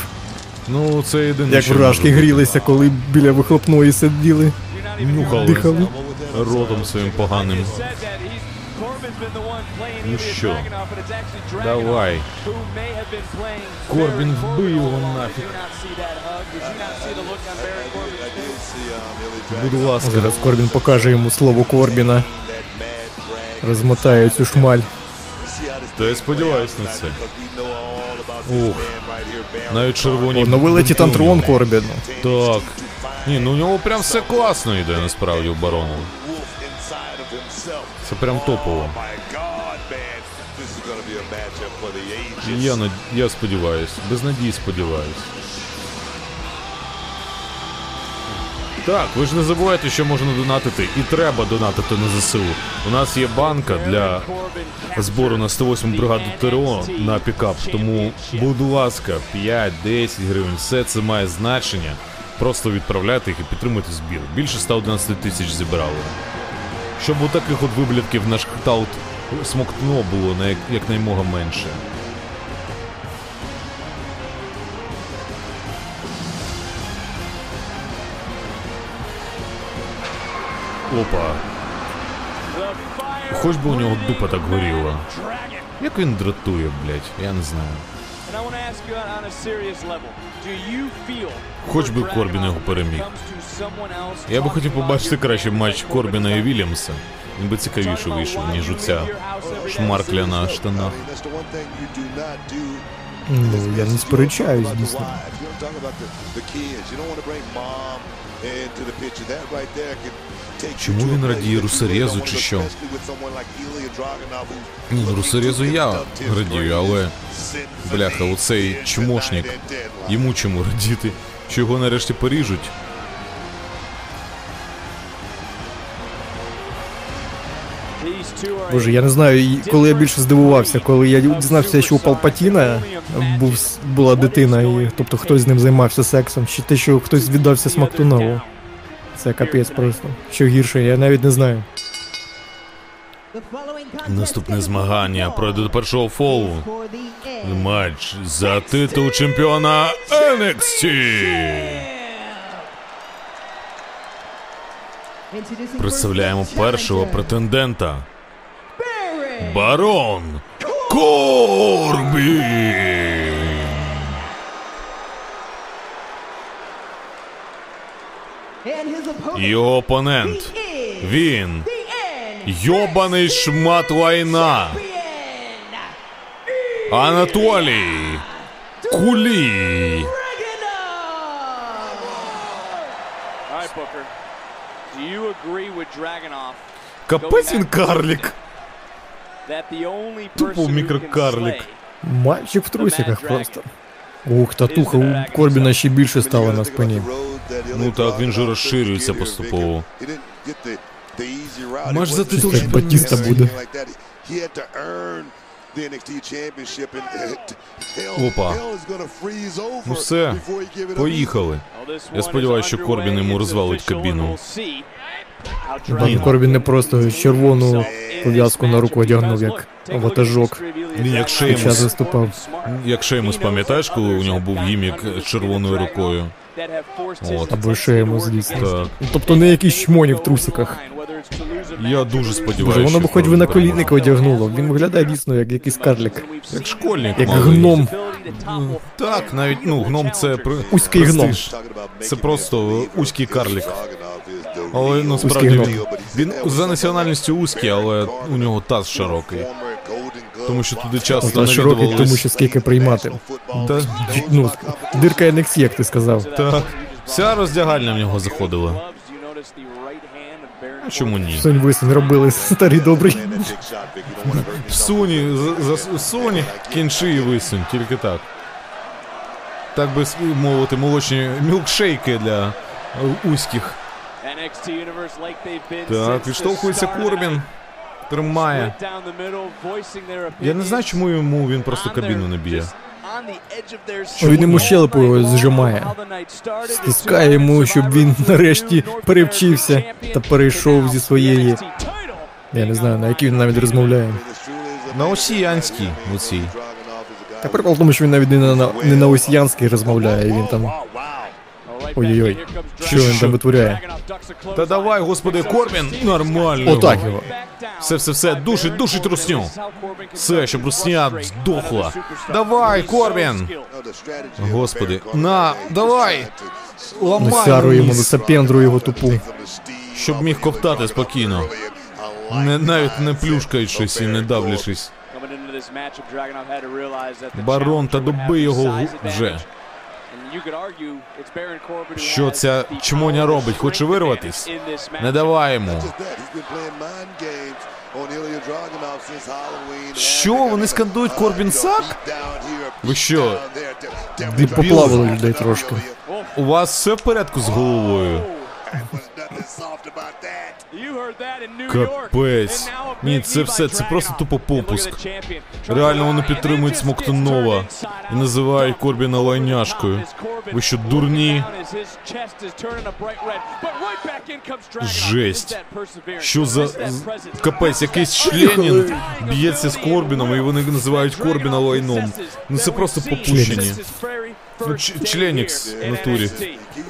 Ну, це єдине, Як вражки грілися, коли біля вихлопної сиділи. Нюхали дихали. ротом своїм поганим. Ну що, давай. Корбін вбий його нафіг. Будь ласка. Зараз Корбін покаже йому слово Корбіна. Розмотає цю шмаль. Та я сподіваюсь на це. Ух. Навіть червоні. Оновили Титантрон. Корбіну. Так. Ні, ну у нього прям все класно йде насправді у барону. Це прям топово. Я, над... я сподіваюсь. Без надії сподіваюсь. Так, ви ж не забувайте, що можна донатити, і треба донатити на ЗСУ. У нас є банка для збору на 108 бригаду ТРО на пікап. Тому, будь ласка, 5-10 гривень, все це має значення. Просто відправляйте їх і підтримуйте збір. Більше 111 тисяч зібрали. Щоб у таких от виблядків наш кшталт смоктно було на як, якнаймога менше. Опа. Хоч би у нього дупа так горіла. Як він дратує, блять, я не знаю. Хоч би Корбін його переміг. Я би хотів побачити краще матч Корбіна і Вільямса. Він би цікавіше вийшов, ніж у ця шмаркля на штанах. Ну, я не сперечаюсь, дійсно. Чому він радіє Русерезу чи що? Ні, ну Русерезу я радію, але бляха, оцей чмошник. Йому чому радіти? Що його нарешті поріжуть? Боже, я не знаю, коли я більше здивувався, коли я дізнався, що у Палпатіна був, була дитина, і тобто хтось з ним займався сексом, чи те, що хтось віддався Смактунову. Це капець просто. Що гірше, я навіть не знаю. Наступне змагання пройде до першого фолу. Матч за титул чемпіона NXT. Представляємо першого претендента. Барон Корбін. Його опонент. Він. Йобаний шмат лайна. Анатолій. Кулій. Капець він карлік. Тупо мікрокарлік. Мальчик в трусиках просто. Ух, татуха у Корбіна ще більше стала на спині. Ну так, він же розширюється поступово. Матч за титул Щось як Батіста буде. Опа. Ну все, поїхали. Я сподіваюся, що Корбін йому розвалить кабіну. Бан Корбін не просто червону пов'язку на руку одягнув, як ватажок. Він як Шеймус. виступав. Як Шеймус, пам'ятаєш, коли у нього був гімік з червоною рукою? От. Або шеємо, звісно. Так. Ну, Тобто не якісь чмоні в трусиках. Я дуже Боже, сподіваюся. воно б хоч би на колінника одягнуло. Він виглядає дійсно як якийсь карлік. Як школьник. Як малий. гном. Так, навіть ну, гном це при... Узький гном. престиж. Це просто узький карлік. Але ну Узький він, він за національністю узький, але у нього таз широкий. Тому що туди часто Та широкий, тому що скільки приймати. Та, Ну, дирка NXT, як ти сказав. так. Вся роздягальня в нього заходила. Чому ні? Сонь висунь робили старий добрий. Суні, за, суні, кінчи і висунь, тільки так. Так би мовити, молочні мілкшейки для узьких. Так, відштовхується Корбін. Тримає. Я не знаю, чому йому він просто кабіну не б'є. Він йому щелепу зжимає. Стискає йому, щоб він нарешті перевчився та перейшов зі своєї. Я не знаю, на якій він навіть розмовляє. На осіянській оцій. Та прикол в тому, що він навіть не на, не на осіянській розмовляє, він там. Ой-ой-ой. Що він там витворяє? Та давай, господи, Корбін, нормально. Отак його. Все, все, все, душить, душить русню. Все, щоб русня здохла. Давай, Корбін. Господи, на, давай. Ламай Носяру йому, носапендру його тупу. щоб міг ковтати спокійно. Не, навіть не плюшкаючись і не давлячись. Барон, та доби його вже. Що ця чмоня робить? Хоче вирватись? Не давай йому. Що, вони скандують Корбін Сак? Ви що, І поплавили людей трошки. у вас все в порядку з головою? Капець. Ні, це все, це просто тупо попуск. Реально вони підтримують Смоктунова і називають Корбіна лайняшкою. Ви що, дурні? Жесть. Що за капець, якийсь членін б'ється з Корбіном, і вони називають Корбіна лайном. Ну це просто попущені. Ну, членікс в натурі.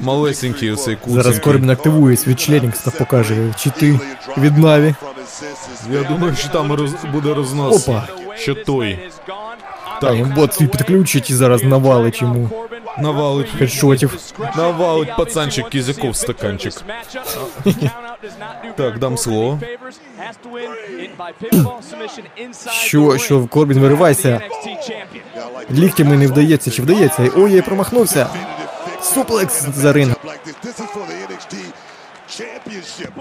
Малесенький оцей Зараз кормін активує, активується від Членікста, покаже чити від Наві. Я думаю, що там роз... буде рознос. Опа. Що той. Так, бот свій підключить і зараз навалить йому Навалить хедшотів. Навалить пацанчик кізяков стаканчик. Так, дам слово. Що, що, Корбін, виривайся. Ліктями не вдається, чи вдається? Ой, я промахнувся. Суплекс за ринг.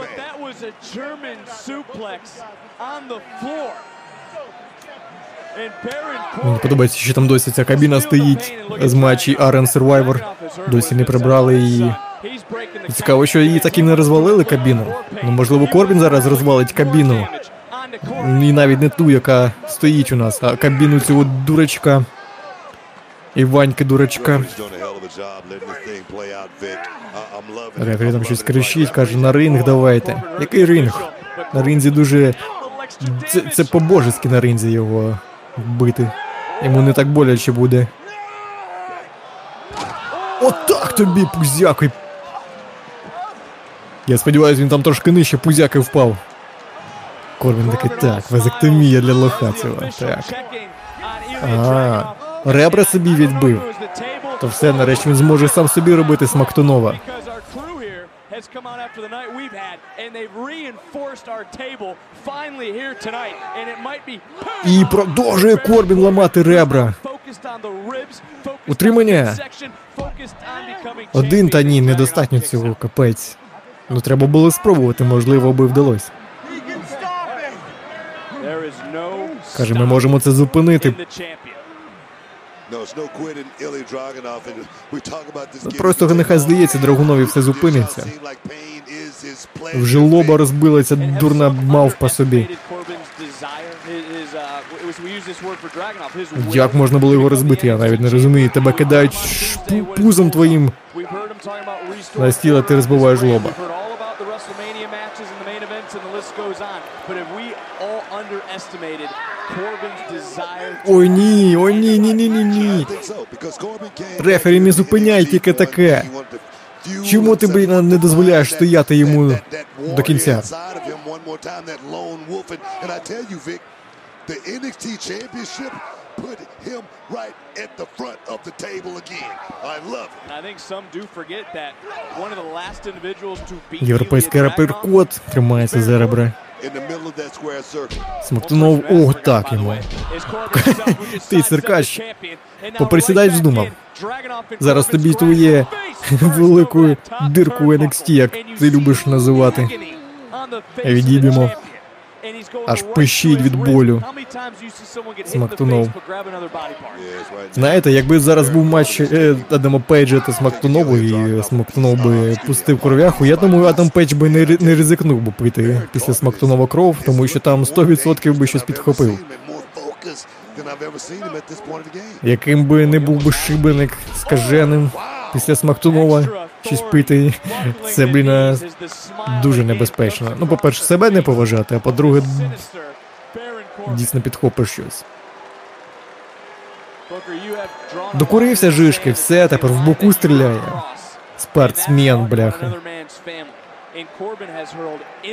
But that was a German suplex on the floor. Мені подобається, що там досі ця кабіна стоїть з матчі Arен Survivor. Досі не прибрали її. Цікаво, що її так і не розвалили кабіну. Ну, можливо, Корбін зараз розвалить кабіну. І навіть не ту, яка стоїть у нас, а кабіну цього дурачка. І Ваньки дурачка. Рефері там щось кричить, каже, на ринг давайте. Який ринг? На ринзі дуже. Це, це по-божески на ринзі його вбити. Йому не так боляче буде. Отак тобі, пузяки! Я сподіваюся, він там трошки нижче пузяки впав. Корбін такий, так, вазектомія для лоха цього. Так. А, ребра собі відбив. То все, нарешті він зможе сам собі робити смактунова. Has come out after the night we've had, and they've reinforced our table finally here tonight. And it might be І продовжує Корбін ламати ребра. Утримання. Один та ні, недостатньо цього, капець. Ну треба було спробувати, можливо, би вдалося. No Каже, ми можемо це зупинити. in the champion. Ну, Просто нехай здається, Драгунові все зупиниться. Вже лоба розбилася дурна мавпа собі. Uh, Як можна було його розбити, я навіть не розумію. Тебе кидають шпу- пузом твоїм We've heard him talking about restore. на стіл, ти розбиваєш лоба. Ой ні, ой ні, ні, ні, ні, ні. Рефері, не зупиняй тільки таке. Чому ти, блін, не дозволяєш стояти йому до кінця? Put him right at the front of the table again. I love it. I think some do forget that one of the last individuals to beat Європейський рапер кот тримається за ребра. In the middle of that square circle. Смоктунов, ох, так йому. *laughs* Ти, циркач, поприсідай вздумав. Зараз тобі твоє *laughs* велику дирку в NXT, як ти любиш називати. Відійдемо. Аж пищить від болю. Смактунов. Знаєте, якби зараз був матч е, Адама Пейджа та Смактунову, і Смактунов би пустив кров'яху, я думаю, Адам Пейдж би не, не ризикнув би пити після Смактунова кров, тому що там 100% би щось підхопив. Яким би не був би шибеник скаженим після Смактунова, щось пити, це, блін, дуже небезпечно. Ну, по-перше, себе не поважати, а по-друге, дійсно підхопиш щось. Докурився жишки, все, тепер в боку стріляє. Спортсмен, бляха.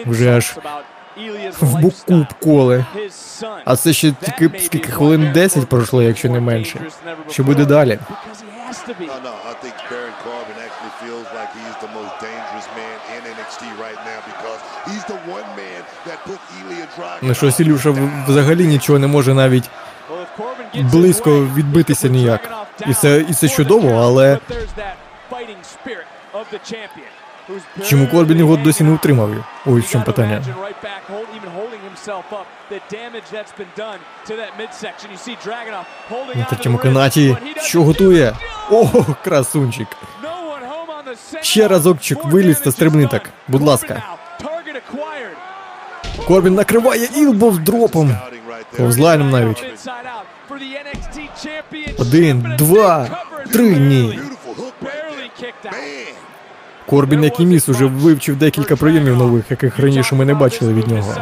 Вже аж в боку коле. А це ще тільки скільки хвилин 10 пройшло, якщо не менше. Що буде далі? No, no, I think Baron Corbin actually feels like he's the most dangerous man in NXT right now because he's the one man that put Dragunov. Ну Ілюша взагалі нічого не може навіть близько відбитися ніяк. І це, і це чудово, але чому Корбін його досі не утримав? Ось в чому питання. На третьому канаті. Що готує? О, красунчик. Ще разокчик виліз та стрибни так. Будь ласка. Корбін накриває Ілбов дропом. Ковзлайном навіть. Один, два, три, ні. Корбін, як і Міз, уже вивчив декілька прийомів нових, яких раніше ми не бачили від нього.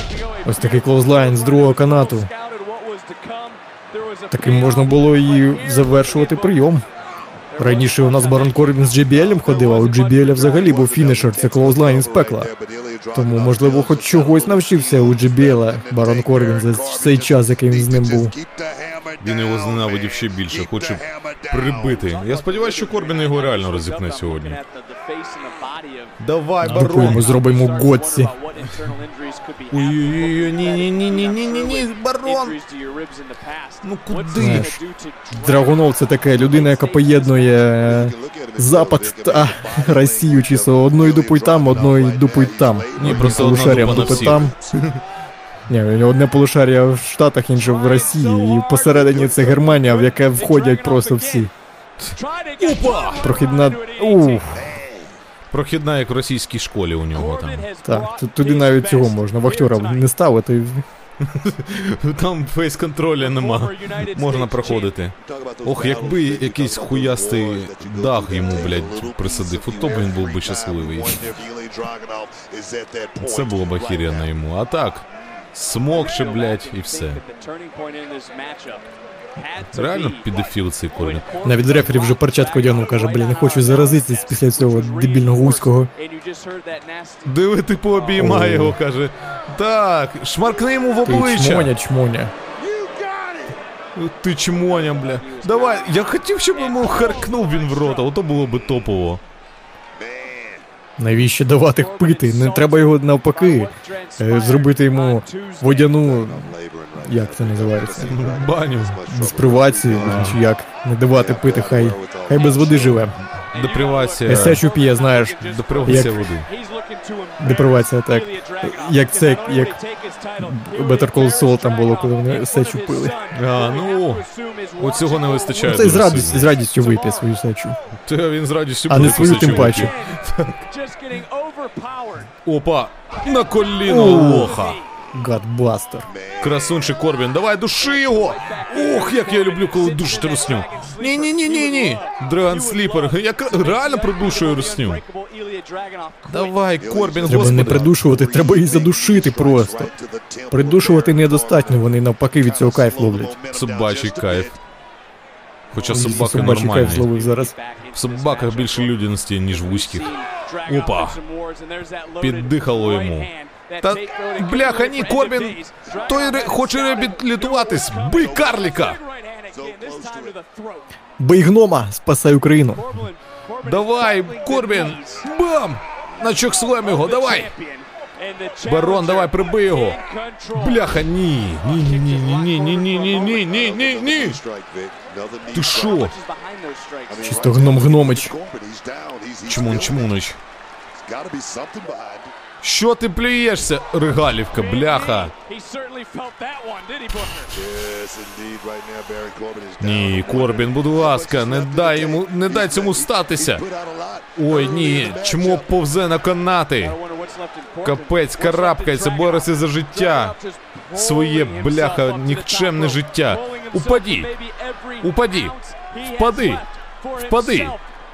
Ось такий clothesline з другого канату. Таким можна було і завершувати прийом. Раніше у нас Барон Корбін з JBL ходив, а у JBL взагалі був фінішер, це clothesline з пекла. Тому, можливо, хоч чогось навчився у JBL Барон Корбін за цей час, який він з ним був. Він його зненавидів ще більше, хоче прибити. Я сподіваюся, що Корбін його реально розіпне сьогодні. Давай, Дупу йому зробимо Готсі. Ой-ой-ой, ні-ні-ні-ні-ні-ні, барон! Ну куди? Знаєш, Драгунов це така людина, яка поєднує Запад та Росію, чисто одною дупою там, одною дупою там. Ні, просто одна полушаріям дупа на дупи всіх. там. Ні, одне полушарія в Штатах, інше в Росії, і посередині це Германія, в яке входять просто всі. Опа! Прохідна. Ух, Прохідна, як в російській школі у нього там. так, тут туди навіть цього можна, вахтера не ставити. *laughs* Там фейс-контроля нема. Можна проходити. Ох, якби якийсь хуястий дах йому, блядь, присадив, от то б він був би щасливий. Це було б охеренно йому. А так, смокче, блядь, і все. Реально підефіл цей Корбін. Навіть рефері вже перчатку одягнув, каже, блін, не хочу заразитись після цього дебільного вузького. Диви, ти пообіймай його, каже. Так, шмаркни йому в Ти обличчя. чмоня, чмоня. Ти чмоня, бля. Давай, я хотів, щоб йому харкнув він в рота, ото було би топово. Навіщо давати пити? Не треба його навпаки. е, Зробити йому водяну. Як це називається? Баню. Диспривацію, чи як? Не давати пити, хай. Хай без води живе. Депривація. Есечу п'є, знаєш. Депривація Як- води. Депривація, так. Як це, як Better Call Saul там було, коли вони сечу пили. А, ну, оцього не вистачає. Ну, це з радість, радістю, з радістю вип'є свою сечу. Та він з радістю А не свою тим паче. Опа, на коліно лоха. Гадбастер. Красунчик Корбін, давай души його! Ох, як я люблю, коли душити русню. Ні, ні, ні, ні, ні. Драгон Сліпер, я реально придушую русню. Давай, Корбін, Треба не господи. придушувати, треба її задушити просто. Придушувати недостатньо, вони навпаки від цього кайф ловлять. Собачий кайф. Хоча Він собаки собачий кайф нормальні. зловив зараз. В собаках більше людяності, ніж в вузьких. Опа. Піддихало йому. Та бляха, ні, Корбін, той ре- хоче реабілітуватись. Бий карліка! Бий гнома, спасай Україну. Давай, Корбін! Бам! На чокслем його, давай! Барон, давай, прибий його! Бляха, ні! Ні, ні, ні, ні, ні, ні, ні, ні, ні, ні, ні! Ти шо? Чисто гном гномич. Чмун, чмунич. Що ти плюєшся, Регалівка, бляха? Ні, Корбін, будь ласка, не дай йому, не дай цьому статися. Ой, ні, чмо повзе на канати. Капець, карабкається, бореться за життя. Своє, бляха, нікчемне життя. Упаді! Упаді! Впади! Впади!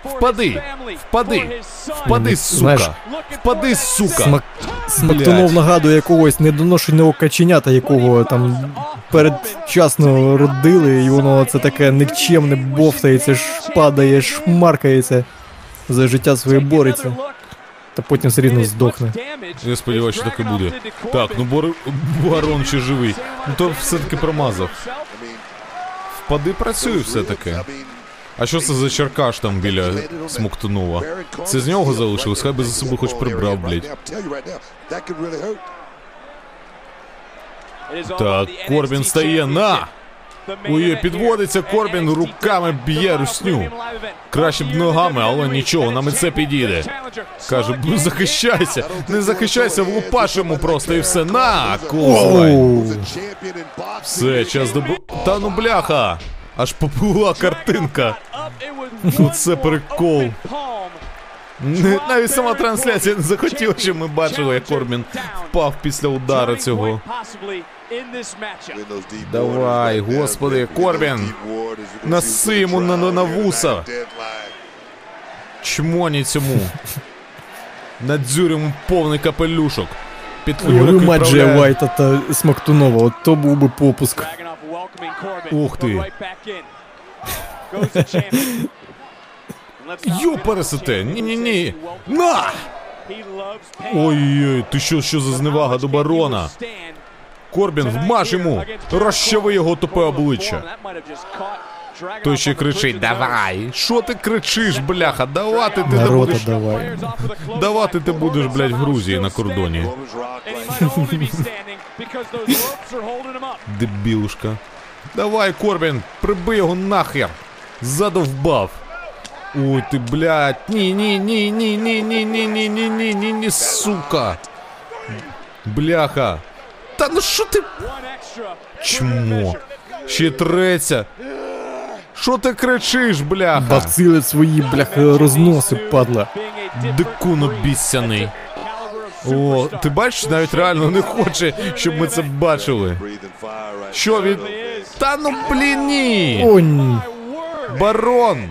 Впади! Впади! Впади, сука! Впади, сука! Смак... Смактунов нагадує якогось недоношеного каченята, якого там передчасно родили, і воно це таке никчемне бовтається, падає, шмаркається, за життя своє бореться, та потім все рівно здохне. Я сподіваюся, що так і буде. Так, ну Бор... Барон ще живий. Ну то все-таки промазав. Впади працює все-таки. А що це за черкаш там біля Смоктунова? Це з нього залишилось, хай би за собою хоч прибрав, блядь. Так, Корбін стає на! Ой, підводиться Корбін, руками б'є русню. Краще б ногами, але нічого, нам і це підійде. Каже, захищайся, не захищайся, влупашимо просто і все. На, козлай. Все, час до... Та ну бляха! Аж попливла картинка. Ну це прикол. Навіть сама трансляція не захотіла, щоб ми бачили, як Корбін впав після удару цього. Давай, господи, Корбін! Наси йому на, на, на вуса! Чмоні цьому! Надзюр йому повний капелюшок. Під Уяви флюрик матч відправляє. Вайта та Смактунова, от то був би попуск. Ух ти. *laughs* Йопересете! Ні-ні-ні! На! Ой-ой, ти що, що за зневага до барона? Корбін, вмаж йому! Розчави його тупе обличчя. Той ще кричить, давай! Що ти кричиш, бляха? Давати ти не будеш. давай. Давати ти будеш, блядь, в Грузії на кордоні. Дебілушка. Давай, Корбін, прибий його нахер. Задовбав. Ой, ти, блядь. Ні, ні, ні, ні, ні, ні, ні, ні, ні, ні, ні, ні, сука. Бляха. Та ну що ти? Чмо. Ще треться. Що ти кричиш, бляха? Бацили свої, бляха, розноси, падла. Дикун обіцяний. О, ти бачиш, навіть реально не хоче, щоб ми це бачили. Що він. Та ну блін ні! Онь. Барон!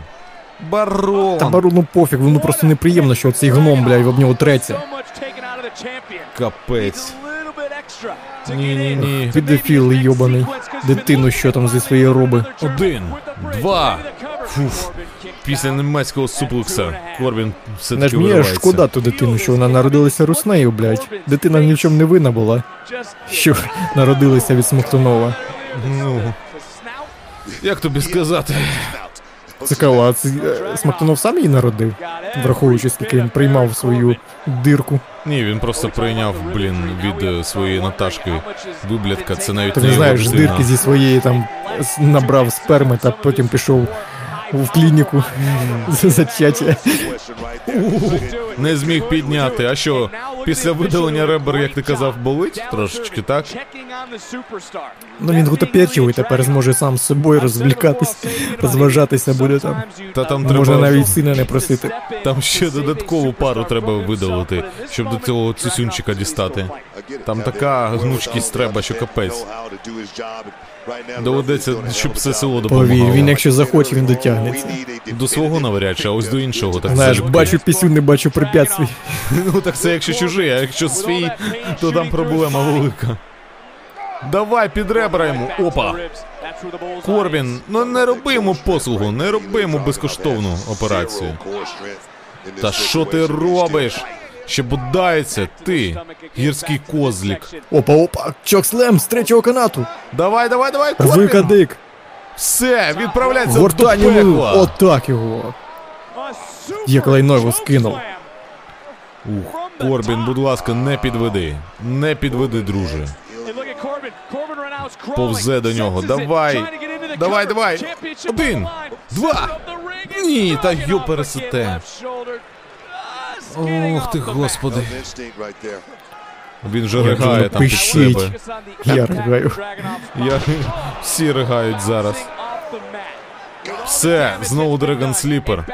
Барон! Та барону пофіг, воно просто неприємно, що цей гном, блядь, об нього треться. Капець. Ні, ні, ні. Підофіл йобаний. Дитину, що там зі своєї роби. Один, два. Фуф. Після німецького суплекса Корбін все таки мені аж шкода ту дитину, що вона народилася руснею, блядь. Дитина ні в чому не винна була, що народилася від Смоктунова. Ну. Як тобі сказати? Цікаво, а це, е, Смоктунов сам її народив, враховуючи, скільки він приймав свою дирку. Ні, він просто прийняв, блін, від е, своєї Наташки виблядка. Це навіть Ти не не його знаєш, з дирки зі своєї там с- набрав сперми та потім пішов в клініку *laughs* за зачаття. Не зміг підняти. А що, після видалення ребер, як ти казав, болить трошечки, так? Ну він гутоперчивий, тепер зможе сам з собою розвлікатись, розважатися буде там. Та там треба навіть сина не просити. Там ще додаткову пару треба видалити, щоб до цього цюсюнчика дістати. Там така гнучкість треба, що капець. Доведеться, щоб все село допомагало. Повір, він якщо захоче, він дотягнеться. До свого навряд чи, а ось до іншого так Знаєш, залюбки. бачу пісю, не бачу препятствий. *laughs* Ну так це якщо чужий, а якщо свій, то там проблема велика. Давай під ребра йому. Опа. Корбін, ну не роби йому послугу, не роби йому безкоштовну операцію. Та що ти робиш? Ще будається, ти, гірський козлік. Опа, опа, чокслем з третього канату. Давай, давай, давай, Рви Корбін! кадик. Все, відправляйся до пекла. Отак його. Лайно його скинув. Ух, Корбін, будь ласка, не підведи. Не підведи, друже. Повзе до нього. Давай. Давай, давай. Один, два. Ні, та йо пересете. Ох ти, господи. Він же ригає там під пищить. себе. Я ригаю. Я... Всі ригають зараз. Все, знову Драгон Сліпер.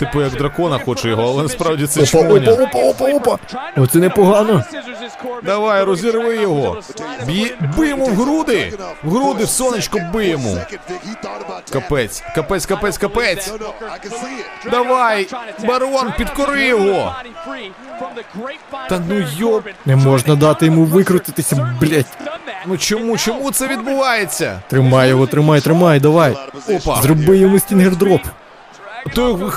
Типу як дракона хоче його, але насправді це Опа, опа, чмоня. опа, опа, опа. Оце непогано. Давай, розірви його. Бий йому в груди. В груди, в сонечко бий йому. Капець, капець, капець, капець. Давай, барон, підкори його. Та ну йоп. Не можна дати йому викрутитися, блять. Ну чому, чому це відбувається? Тримай його, тримай, тримай, давай. Опа. Зроби йому stinger-drop. То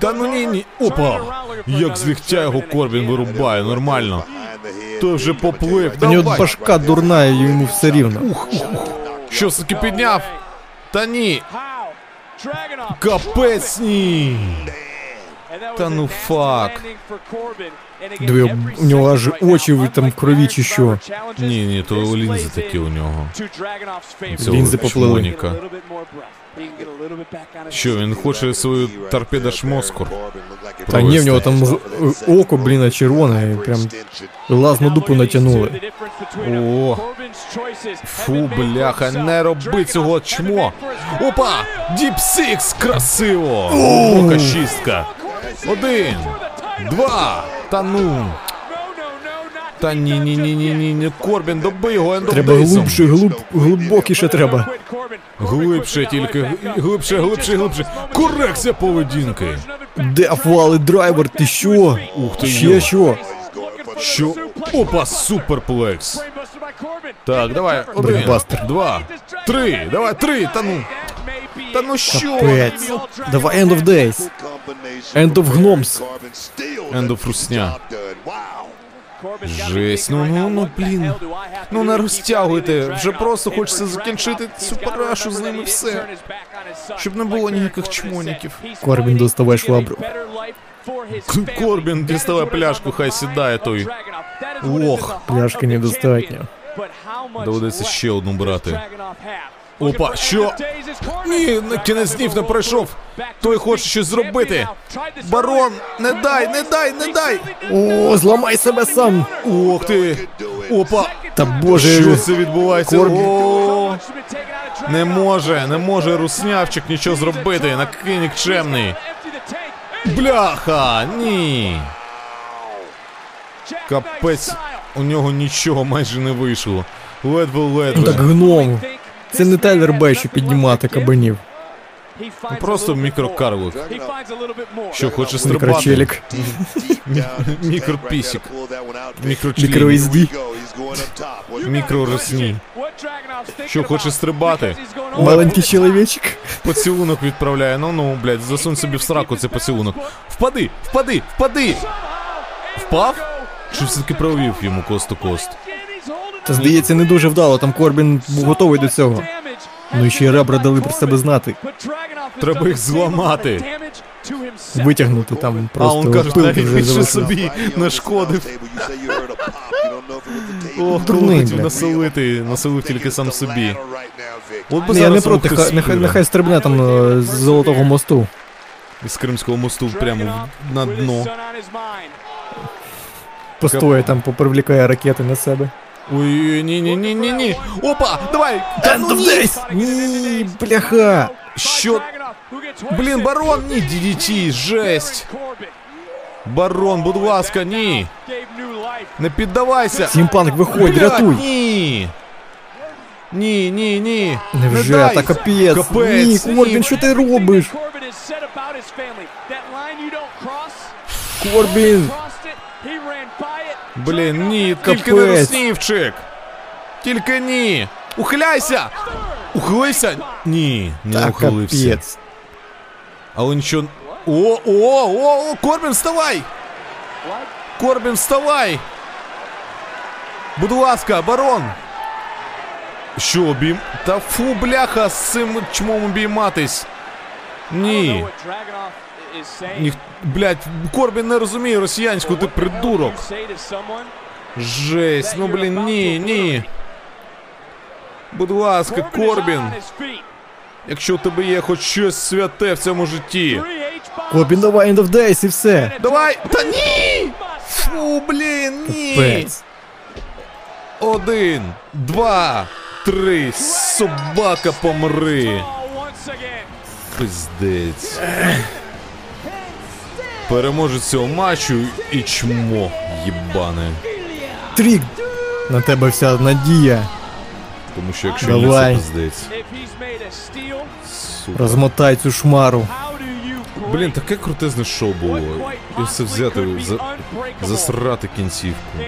да ну ні, ні. Опа. Як з його Корбін вирубає, нормально. Той вже поплив. У нього Давай. башка дурна, і йому все рівно. Ух-ух. Що все-таки підняв? Та ні. Капець ні. Та ну фак. Диви, у нього аж очі в- там в крові чи що. Ні, ні, то лінзи такі у нього. Цього Лінзи поплили. чмоніка. Що, він хоче свою торпедо-шмоскур? Та ні, в нього там з- е, око, блін, а червоне, і прям лаз на дупу натягнули. О, фу, бляха, не роби цього чмо. Опа! Deep Six, красиво! Глибока шістка. Один, два, та ну. Та ні, ні, ні, ні, ні, ні, Корбін, доби його Треба End of Days ом. глубше, глуб, глибокіше треба. Глибше тільки, глибше, глибше, глибше. Корекція поведінки. Death Valley Driver, ти що? Ух ти, Ще йо. що? Що? Опа, superplex. Так, давай, один, Брейкбастер. два, три, давай, три, та ну. Та ну що? Капець. Давай End of Days. End of Gnomes. End of Русня. Жесть, ну, ну, ну, блін. Ну не розтягуйте, вже просто хочеться закінчити цю парашу з ними все. Щоб не було ніяких чмоніків. Корбін, доставай швабру. Корбін, діставай пляшку, хай сідає той. Ох, Пляшки недостатньо. доведеться ще одну брати. Опа, що? Ні, кінець днів не пройшов. Той хоче щось зробити. Барон, не дай, не дай, не дай. О, зламай себе сам. Ох ти. Опа. Та боже. Що це відбувається? О, не може, не може руснявчик нічого зробити. Накий нікчемний. Бляха, ні. Капець, у нього нічого майже не вийшло. Ну так Ледве-ледве. гном. Це не Тайлер Бей, що піднімати кабанів. Ну, Просто мікрокарлик. Що хоче стрибати. Мікрочелік. Мікропісік. Мікрочлін. Мікроросні. Що хоче стрибати. Маленький чоловічок. Поцілунок відправляє. Ну ну, блядь, засунь собі в сраку цей поцілунок. Впади, впади, впади! Впав? Чи все-таки провів йому кост у кост? Та здається, не дуже вдало, там Корбін був готовий до цього. Ну і ще й ребра дали про себе знати. Треба їх зламати. Витягнути там А он просто каже, навіть він залишили. собі нашкодив. Ох, Дурний, населити, населив тільки сам собі. От би Ні, я не зараз проти, хай- нехай, нехай стрибне там е, з золотого мосту. Із Кримського мосту прямо в- на дно. Постоє там, попривлікає ракети на себе. Ой, ні, ні, ні, ні, ні. Опа, давай! Та ну ні! Ні, бляха! Що? Блін, барон, ні, DDT, жесть. Барон, будь ласка, ні. Не піддавайся. Сімпанк, виходь, Блядь, рятуй! Ні. Ні, ні, ні. Не Невже, дай. та капець! Капець, Ні, Корбін, що ти робиш? Корбін! Блін, ні, тільки Капець. не руснівчик. Тільки ні. Ухиляйся! Ухилився? Ні, не Та ухилився. капець. Але нічого. О, о, о, о, Корбін, вставай! Корбін, вставай! Будь ласка, барон! Що, обійм... Та фу, бляха, з цим чмом обійматись. Ні. Ніх... Блять, Корбін не розуміє росіянську, ти придурок. Жесть, ну блін, ні, ні. Будь ласка, Корбін, якщо у тебе є хоч щось святе в цьому житті. Корбін, давай End of Days і все. Давай! Та ні! Фу, блін, ні! Один, два, три, собака помри. пиздець. Переможець цього матчу і чмо їбане. Трік! На тебе вся надія. Тому що якщо Давай. ні, це пиздець. Сука. Розмотай цю шмару. Блін, таке крутезне шоу було. І все взяти, за, засрати кінцівку.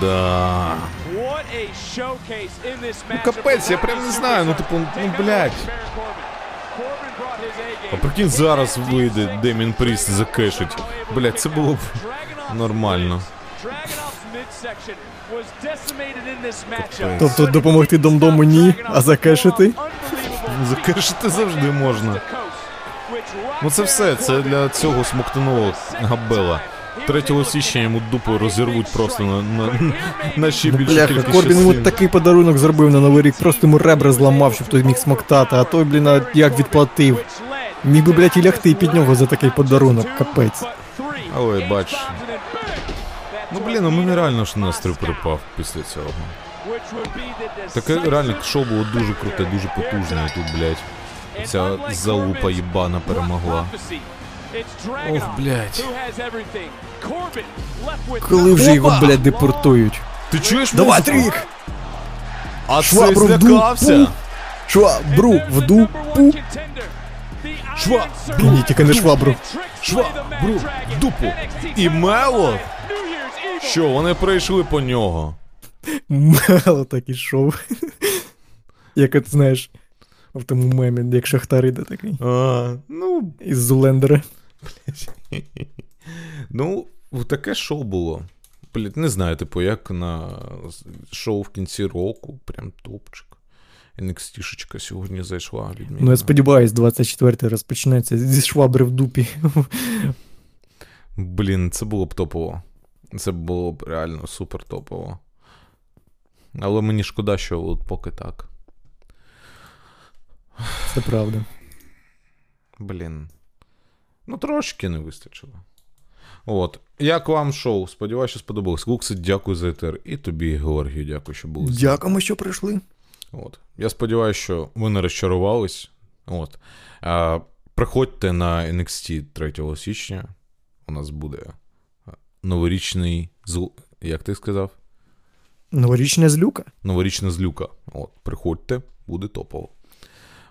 Да. Ну капець, я прям не знаю, ну типу, ну блядь. А прикинь, зараз вийде Демін Пріст закешить. Блять, це було б нормально. Тобто допомогти домдому ні, а закешити? *laughs* Закешити завжди можна. Ну це все, це для цього смоктаного габела. 3 січня йому дупу розірвуть просто на, на, на ще більшу Бляха, кількість Корбін йому такий подарунок зробив на Новий рік, просто йому ребра зламав, щоб той міг смоктати, а той, блін, як відплатив. Міг би, блядь, і лягти під нього за такий подарунок, капець. Але бач. Ну блін, у мене реально ж настрій припав після цього. Таке реально шоу було дуже круте, дуже потужне, і тут, блядь. Ця залупа їбана перемогла. Ох, блядь. Коли вже його, блядь, депортують? Ти чуєш Давай? Трік! А це злякався? Швабру в дупу! Шва... Ні, тільки не швабру. Швабру в дупу. І Мело? Що, вони прийшли по нього? Мало так ішов. Як от знаєш, в тому мемі, як Шахтар іде такий. А, ну, Із Зулендера. Ну, таке шоу було. Блять, не знаю, типу, як на шоу в кінці року, прям топчик. NXT-шечка сьогодні зайшла відмінно. Ну я сподіваюсь, 24-й розпочнеться зі швабри в дупі. Блін, це було б топово. Це було б реально супер топово. Але мені шкода, що от поки так. Це правда. Блін. Ну, трошки не вистачило. От. Як вам шоу? Сподіваюся, що сподобалось. Лукси, дякую за етер. І тобі, Георгію, дякую, що були. Дякуємо, що прийшли. От. Я сподіваюся, що ви не розчарувались. От. А, приходьте на NXT 3 січня. У нас буде новорічний зл... Як ти сказав? Новорічна злюка. Новорічна злюка. От, приходьте, буде топово.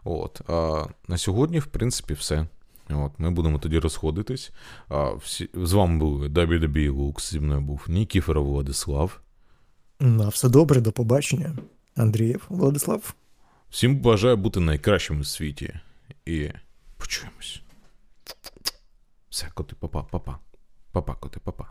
От. А, на сьогодні, в принципі, все. От, ми будемо тоді розходитись. А, всі... З вами були WWE Lux, зі мною був Нікіферов Владислав. На все добре, до побачення. Андрієв Владислав. Всім бажаю бути найкращим у світі. І почуємось. Все, коти, папа, папа. Папа, коти, папа.